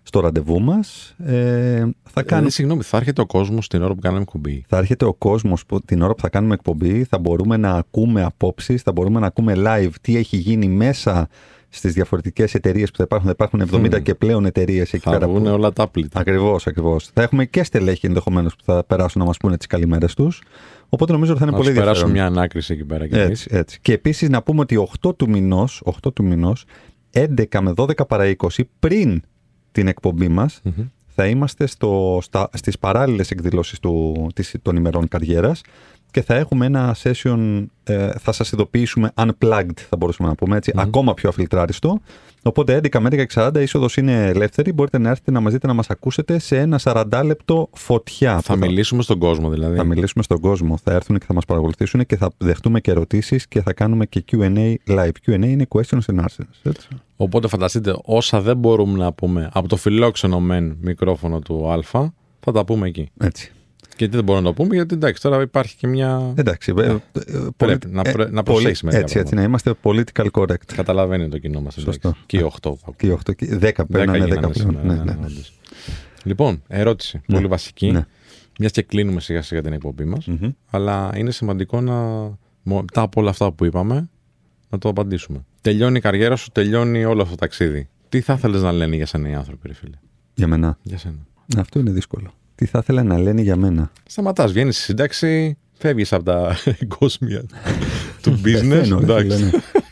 στο ραντεβού μας. Ε, θα, Ε, κάνουμε, συγγνώμη, θα έρχεται ο κόσμος την ώρα που κάναμε κουμπί. θα έρχεται ο κόσμος που την ώρα που θα κάνουμε εκπομπή, θα μπορούμε να ακούμε απόψεις, θα μπορούμε να ακούμε live τι έχει γίνει μέσα στις διαφορετικές εταιρείες που θα υπάρχουν. Θα υπάρχουν 70 Μμμ. και πλέον εταιρείες εκεί Θα πέρα. βγουν που- όλα τα πλήτα. Ακριβώς, ακριβώς. Θα έχουμε και στελέχη ενδεχομένως που θα περάσουν να μας πούνε τις καλημέρες τους. Οπότε νομίζω ότι θα είναι Να πολύ σου περάσουμε ενδιαφέρον. μια ανάκριση εκεί πέρα κι εμείς. Έτσι, έτσι. Και επίσης να πούμε ότι 8 του μηνός, 8 του μηνός, 11 με 12 παρα 20 πριν την εκπομπή μας, θα είμαστε στο, στα, στις παράλληλες εκδηλώσεις του, της, των ημερών καριέρας και θα έχουμε ένα session, ε, θα σας ειδοποιήσουμε unplugged θα μπορούσαμε να πούμε έτσι, ακόμα πιο αφιλτράριστο. Οπότε 11 με 11 και 40 η είσοδος είναι ελεύθερη, μπορείτε να έρθετε να μας δείτε να μας ακούσετε σε ένα 40 λεπτό φωτιά. Θα που μιλήσουμε στον κόσμο δηλαδή. θα μιλήσουμε στον κόσμο, θα έρθουν και θα μας παρακολουθήσουν και θα δεχτούμε και ερωτήσεις και θα κάνουμε και Q&A live. Q&A είναι questions and answers. Έτσι. Οπότε φανταστείτε, όσα δεν μπορούμε να πούμε από το φιλόξενο μεν μικρόφωνο του Α, θα τα πούμε εκεί. έτσι. Και τι δεν μπορούμε να το πούμε, γιατί εντάξει, τώρα υπάρχει και μια. Εντάξει. ε, ε, Πρέπει να πρέ- να προσέχεις μερικά Έτσι, έτσι, να είμαστε political correct. Καταλαβαίνει το κοινό μας. Σωστό. Και οι 8. Και 8 και 10 περνάνε 10 γίνανε πλέον. σήμερα, Ναι, ναι, ναι. ναι, όντως. Λοιπόν, ερώτηση. Πολύ βασική. Ναι. Μιας και κλείνουμε σιγά σιγά την εκπομπή μας. Μμμ. Αλλά είναι σημαντικό να. Μετά από όλα αυτά που είπαμε, να το απαντήσουμε. Τελειώνει η καριέρα σου, τελειώνει όλο αυτό το ταξίδι. Τι θα ήθελε να λένε για σένα οι άνθρωποι, ρε φίλε; Για μένα. Για σένα. Αυτό είναι δύσκολο. Τι θα ήθελα να λένε για μένα; Σταματάς, βγαίνεις στη σύνταξη, φεύγεις από τα [laughs] εγκόσμια του business. Πεθαίνω, ρε εντάξει. φίλε, ναι.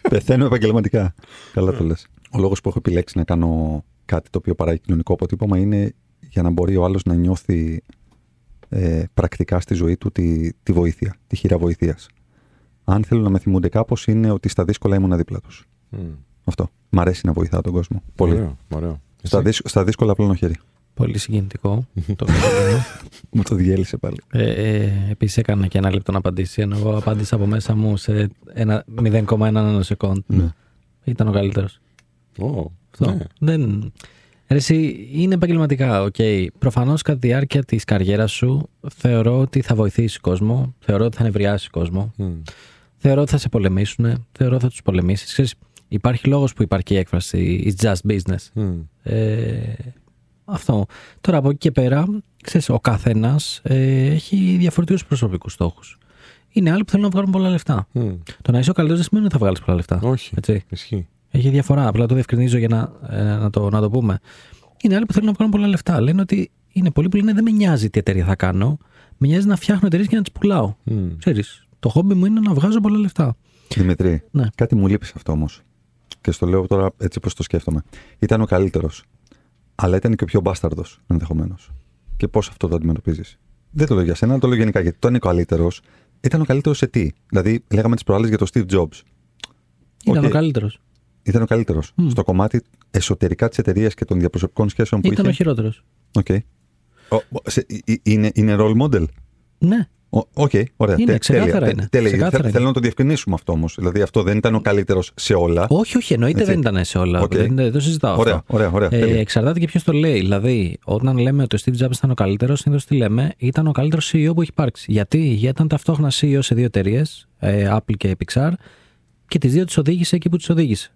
Πεθαίνω επαγγελματικά. Καλά το λες. Ο λόγος που έχω επιλέξει να κάνω κάτι το οποίο παράγει κοινωνικό αποτύπωμα είναι για να μπορεί ο άλλος να νιώθει ε, πρακτικά στη ζωή του τη, τη βοήθεια, τη χειρά βοηθεία. Αν θέλουν να με θυμούνται κάπως, είναι ότι στα δύσκολα ήμουν δίπλα τους. Μμ. Αυτό. Μ' αρέσει να βοηθάω τον κόσμο. Πολύ. Ωραίο, ωραίο. Στα, Εσύ; δύσ- στα δύσκολα απλώνω χέρι. Πολύ συγκινητικό. [laughs] το βίντεο. Μου το διέλυσε πάλι. ε, ε, Επίσης έκανα και ένα λεπτό να απαντήσει. Ενώ εγώ απάντησα από μέσα μου σε ένα 0,1 νανοσεκόντ. Ναι. Ήταν ο καλύτερος. Ω, Αυτό. ναι. Δεν... Ρε, εσύ, είναι επαγγελματικά, οκ. Προφανώς κατά τη διάρκεια της καριέρας σου θεωρώ ότι θα βοηθήσει κόσμο, θεωρώ ότι θα νευριάσει κόσμο, Μμ. Θεωρώ ότι θα σε πολεμήσουν, θεωρώ ότι θα τους πολεμήσεις. Ξέρεις, υπάρχει λόγος που υπάρχει η έκφραση «It's just business». Μμ. Ε, αυτό. Τώρα από εκεί και πέρα, ξέρεις, ο καθένας ε, έχει διαφορετικούς προσωπικούς στόχους. Είναι άλλοι που θέλουν να βγάλουν πολλά λεφτά. Μμ. Το να είσαι ο καλύτερος δεν σημαίνει ότι θα βγάλεις πολλά λεφτά. Όχι. Έτσι. Ισχύει. Έχει διαφορά. Απλά το διευκρινίζω για να, ε, να, το, να το πούμε. Είναι άλλοι που θέλουν να βγάλουν πολλά λεφτά. Λένε ότι είναι πολλοί που λένε δεν με νοιάζει τι εταιρεία θα κάνω. Με νοιάζει να φτιάχνω εταιρείες και να τις πουλάω. Μμ. Ξέρεις, το χόμπι μου είναι να βγάζω πολλά λεφτά. Δημητρή, Ναι. κάτι μου λείπει σε αυτό όμως. Και στο λέω τώρα έτσι όπως το σκέφτομαι. Ήταν ο καλύτερος. Αλλά ήταν και ο πιο μπάσταρδος ενδεχομένως. Και πώς αυτό το αντιμετωπίζεις. Δεν το λέω για σένα, το λέω γενικά. Γιατί το είναι ο καλύτερος. Ήταν ο καλύτερος σε τι; Δηλαδή, λέγαμε τις προάλλες για τον Steve Jobs. Ήταν Οκ. ο καλύτερος. Ήταν ο καλύτερος. Στο κομμάτι εσωτερικά της εταιρείας και των διαπροσωπικών σχέσεων που Ήταν ο είχε. χειρότερος. Οκ. Ο- ο- σε- ε- ε- είναι, είναι role model. Ναι. Ο- Οκ, ωραία. Είναι, Τε- ξεκάθαρα τέλεια. είναι. Τε- τέλεια. Ξεκάθαρα Θέλω, είναι. θέλω να το διευκρινίσουμε αυτό όμως. Δηλαδή, αυτό δεν ήταν ο καλύτερος σε όλα. Όχι, όχι, εννοείται Έτσι. δεν ήταν σε όλα. Οκ. Δεν, δεν το συζητάω Ωραία, αυτό. ωραία, ωραία. Ε, τέλεια. εξαρτάται και ποιος το λέει. Δηλαδή, όταν λέμε ότι ο Steve Jobs ήταν ο καλύτερος, συνήθως τι λέμε, ήταν ο καλύτερος CEO που έχει υπάρξει. Γιατί, Γιατί ήταν ταυτόχρονα CEO σε δύο εταιρείες, Apple και Pixar, και τις δύο τις οδήγησε εκεί που τις οδήγησε.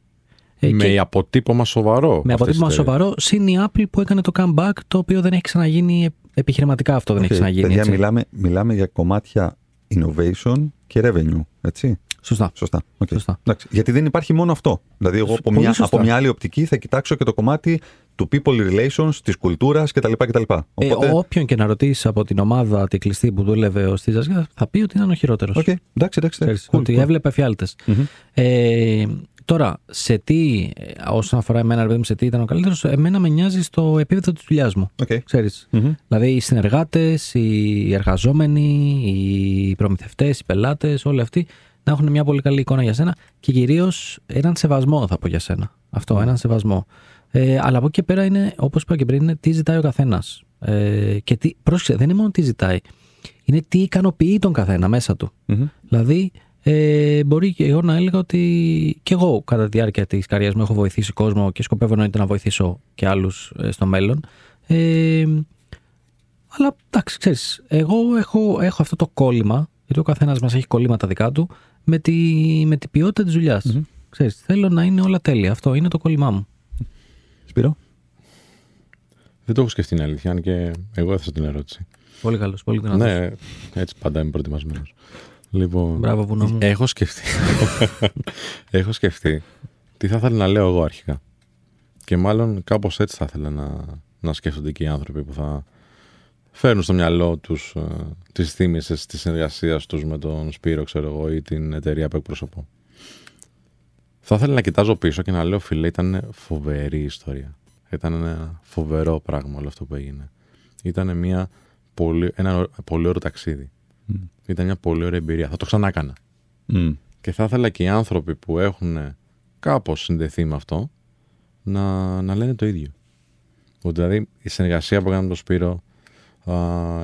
Ε, με και- αποτύπωμα σοβαρό. με αυτές αποτύπωμα τις εταιρείες. σοβαρό, συν η Apple που έκανε το comeback, το οποίο δεν έχει ξαναγίνει ε, επιχειρηματικά αυτό δεν Οκ, έχει ξαναγίνει. Παιδιά, έτσι. μιλάμε, μιλάμε για κομμάτια innovation και revenue. Έτσι. Σωστά. Σωστά. Οκ. Σωστά. Εντάξει, γιατί δεν υπάρχει μόνο αυτό. Δηλαδή, εγώ από Πολύ μια, σωστά. από μια άλλη οπτική θα κοιτάξω και το κομμάτι του people relations, της κουλτούρας κτλ. κτλ. Ε, Οπότε. όποιον και να ρωτήσεις από την ομάδα τη κλειστή που δούλευε ο Steve Jobs, θα πει ότι ήταν ο χειρότερος. Οκ, εντάξει, εντάξει. εντάξει. Cool, ότι cool. έβλεπε εφιάλτες. Ε, τώρα, σε τι, ε, όσον αφορά εμένα, ρε παιδί μου, σε τι ήταν ο καλύτερος, εμένα με νοιάζει στο επίπεδο της δουλειάς μου. Οκ. Ξέρεις. Μμμ. Δηλαδή οι συνεργάτες, οι εργαζόμενοι, οι προμηθευτές, οι πελάτες, όλοι αυτοί να έχουν μια πολύ καλή εικόνα για σένα και κυρίως έναν σεβασμό, θα πω για σένα. Αυτό, έναν σεβασμό. Ε, αλλά από εκεί και πέρα είναι, όπως είπα και πριν, είναι τι ζητάει ο καθένας. Ε, και τι, πρόσεξε, δεν είναι μόνο τι ζητάει. Είναι τι ικανοποιεί τον καθένα μέσα του. Μμμ. Δηλαδή, ε, μπορεί και εγώ να έλεγα ότι και εγώ κατά τη διάρκεια της καριέρας μου έχω βοηθήσει κόσμο και σκοπεύω εννοείται να βοηθήσω και άλλους στο μέλλον. Ε, αλλά εντάξει, ξέρεις, εγώ έχω, έχω αυτό το κόλλημα, γιατί ο καθένας μας έχει κολλήματα δικά του, με τη, με την ποιότητα της δουλειάς. Ξέρεις, θέλω να είναι όλα τέλεια. Αυτό είναι το κόλλημά μου. Σπύρο; Δεν το έχω σκεφτεί είναι αλήθεια, αν και εγώ έθεσα την ερώτηση. Πολύ καλός, πολύ δυνατό. Ναι, έτσι πάντα είμαι προετοιμασμένος. Λοιπόν, Μπράβο, βουνό μου. Έχω σκεφτεί. [laughs] έχω σκεφτεί τι θα ήθελα να λέω εγώ αρχικά. Και μάλλον κάπως έτσι θα ήθελα να, να σκέφτονται και οι άνθρωποι που θα φέρνουν στο μυαλό τους ε, τις θύμησες της συνεργασίας τους με τον Σπύρο, ξέρω εγώ, ή την εταιρεία που εκπροσωπώ. Θα ήθελα να κοιτάζω πίσω και να λέω, φίλε, ήταν φοβερή ιστορία. Ήταν ένα φοβερό πράγμα όλο αυτό που έγινε. Ήταν μια πολύ, ένα πολύ ωραίο ταξίδι. Μμ. Ήταν μια πολύ ωραία εμπειρία. Θα το ξανά έκανα. Μμ. Και θα ήθελα και οι άνθρωποι που έχουν κάπως συνδεθεί με αυτό να, να λένε το ίδιο. Ότι δηλαδή η συνεργασία που έκανα με τον Σπύρο, α,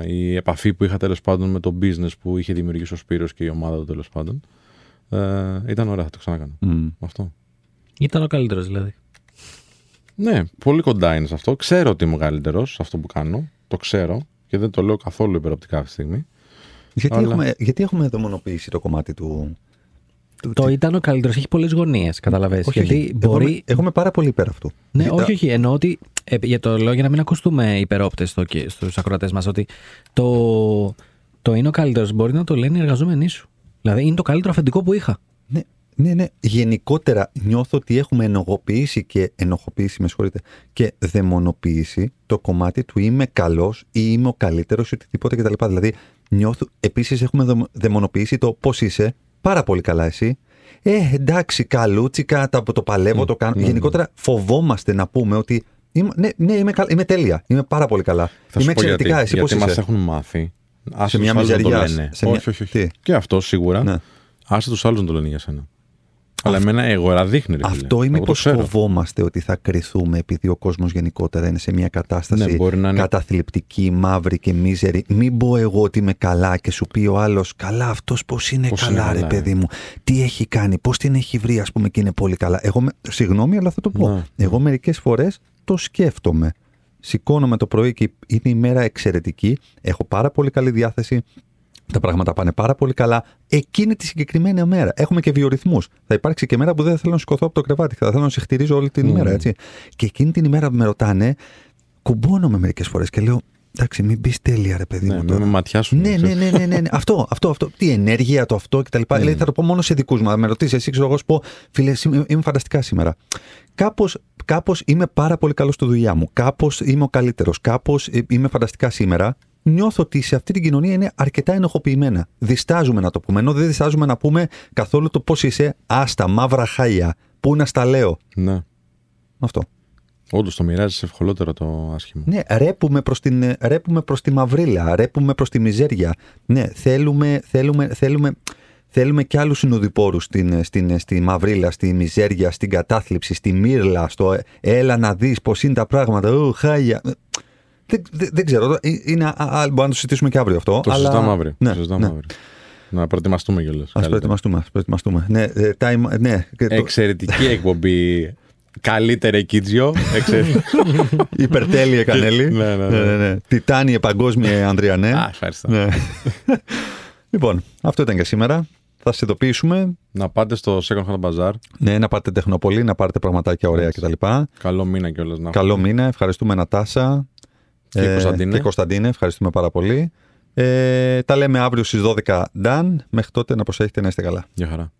η επαφή που είχα τέλος πάντων με το business που είχε δημιουργήσει ο Σπύρος και η ομάδα του τέλος πάντων, ε, ήταν ωραία, θα το ξανά έκανα. Μμ. Αυτό. Ήταν ο καλύτερος δηλαδή. Ναι, πολύ κοντά είναι σε αυτό. Ξέρω ότι είμαι ο καλύτερος σε αυτό που κάνω. Το ξέρω και δεν το λέω καθόλου υπεροπτικά αυτή τη στιγμή. Γιατί, Αλλά- έχουμε, γιατί έχουμε δαιμονοποιήσει το κομμάτι του. του- Το τι- ήταν ο καλύτερος. Έχει πολλές γωνίες, καταλαβαίνεις. όχι, Γιατί όχι. μπορεί. Εγώ, είμαι- εγώ είμαι πάρα πολύ υπέρ αυτού. Ναι, Γιατί- όχι, όχι. Εννοώ ότι. Ε, για το λέω για να μην ακουστούμε υπερόπτες στο, στους ακροατές μας. Ότι το, το είναι ο καλύτερος μπορεί να το λένε οι εργαζόμενοι σου. Δηλαδή είναι το καλύτερο αφεντικό που είχα. Ναι, ναι, ναι. Γενικότερα νιώθω ότι έχουμε ενοχοποιήσει και ενοχοποιήσει, με συγχωρείτε, και δαιμονοποιήσει το κομμάτι του είμαι καλός ή είμαι ο καλύτερος ή οτιδήποτε κτλ. Δηλαδή, νιώθω. Επίσης, έχουμε δαιμο- δαιμονοποιήσει το πώς είσαι. Πάρα πολύ καλά εσύ. Ε, εντάξει, καλούτσικα, τα, το παλεύω, το κάνω. ναι, Γενικότερα, φοβόμαστε να πούμε ότι. Είμαι, ναι, ναι είμαι, κα- είμαι τέλεια. Είμαι πάρα πολύ καλά. Θα είμαι σου πω εξαιρετικά. γιατί. Εσύ γιατί πώς μας είσαι; έχουν μάθει. Άσε Σε μια τους άλλους να το μιζεριά, λένε. σε μια- Όχι, όχι, όχι. Τι; Και αυτό σίγουρα. Ναι. Άσε τους άλλους να το λένε για σένα. Αλλά εμένα εγωρα δείχνει. Ρε, φίλε. Αυτό είναι Εγώ το πω ξέρω. φοβόμαστε ότι θα κρυθούμε επειδή ο κόσμος γενικότερα είναι σε μια κατάσταση Ναι, μπορεί να είναι- καταθλιπτική, μαύρη και μίζερη. Μην πω εγώ ότι είμαι καλά και σου πει ο άλλος, Καλά, αυτός πώς είναι Πώς καλά, είναι ρε καλά, παιδί μου. Τι έχει κάνει, πώς την έχει βρει, ας πούμε, και είναι πολύ καλά. Εγώ, με- συγγνώμη, αλλά θα το πω. Ναι. Εγώ μερικές φορές το σκέφτομαι. Σηκώνομαι το πρωί και είναι η μέρα εξαιρετική. Έχω πάρα πολύ καλή διάθεση. Τα πράγματα πάνε πάρα πολύ καλά. Εκείνη τη συγκεκριμένη μέρα. Έχουμε και βιορυθμούς. Θα υπάρξει και μέρα που δεν θα θέλω να σηκωθώ από το κρεβάτι. Θα θέλω να σε χτυρίζω όλη την Mm. ημέρα, έτσι. Και εκείνη την ημέρα που με ρωτάνε, κουμπώνομαι μερικές φορές και λέω: Εντάξει, μην μπει τέλεια, ρε παιδί Ναι, μου. με, τώρα». με ματιά σου. Ναι, ναι, ξέρεις. ναι, ναι, ναι, ναι. αυτό, αυτό, αυτό. Τι ενέργεια το αυτό κτλ. Mm. Δηλαδή θα το πω μόνο σε δικούς μου. Αν με ρωτήσεις, εσύ ξέρω εγώ, σου πω, φίλε, είμαι, είμαι φανταστικά σήμερα. Κάπως κάπως είμαι πάρα πολύ καλός στη δουλειά μου. Κάπως είμαι ο καλύτερος. Κάπως είμαι φανταστικά σήμερα. Νιώθω ότι σε αυτή την κοινωνία είναι αρκετά ενοχοποιημένα. Διστάζουμε να το πούμε. Ενώ δεν διστάζουμε να πούμε καθόλου το πώς είσαι. Άστα, μαύρα χάλια. Πού να στα λέω. ναι. Αυτό. Όντως το μοιράζεις ευκολότερο το άσχημο. Ναι, ρέπουμε προς, την, ρέπουμε προς τη μαυρίλα, ρέπουμε προς τη μιζέρια. Ναι, θέλουμε, θέλουμε, θέλουμε, θέλουμε και άλλους συνοδοιπόρους στην, στην, στη μαυρίλα, στη μιζέρια, στην κατάθλιψη, στη μύρλα, στο «Ε, έλα να δεις πώς είναι τα πράγματα, ου, χάλια. Δεν, δεν, δεν ξέρω, ε, είναι, α, α, μπορούμε να το συζητήσουμε και αύριο αυτό. Το αλλά... συζητάμε αύριο. Ναι, το συζητάμε ναι. αύριο. Να προετοιμαστούμε κιόλας. Ας προετοιμαστούμε, ας προετοιμαστούμε. Ναι, ε, time, ναι. και το- Εξαιρετική εκπομπή. Καλύτερη Κίτζιο. Εξαιρετική. [laughs] Υπερτέλεια Κανέλη. Ναι, ναι, ναι. ναι. Τιτάνιε παγκόσμια Ανδριανέ. Α, ευχαριστώ. Ναι. [laughs] λοιπόν, αυτό ήταν και σήμερα. Θα σε ειδοποιήσουμε. Να πάτε στο Second Hand Bazaar. Ναι, να πάρετε τεχνοπολί, να πάρετε πραγματάκια ωραία Έτσι. κτλ. Καλό μήνα κιόλας να Καλό μήνα. Ευχαριστούμε Νατάσα. Και Κωνσταντίνε. και Κωνσταντίνε. Ευχαριστούμε πάρα πολύ. Ε, τα λέμε αύριο στις 12 Dan. Μέχρι τότε να προσέχετε να είστε καλά. Γεια χαρά.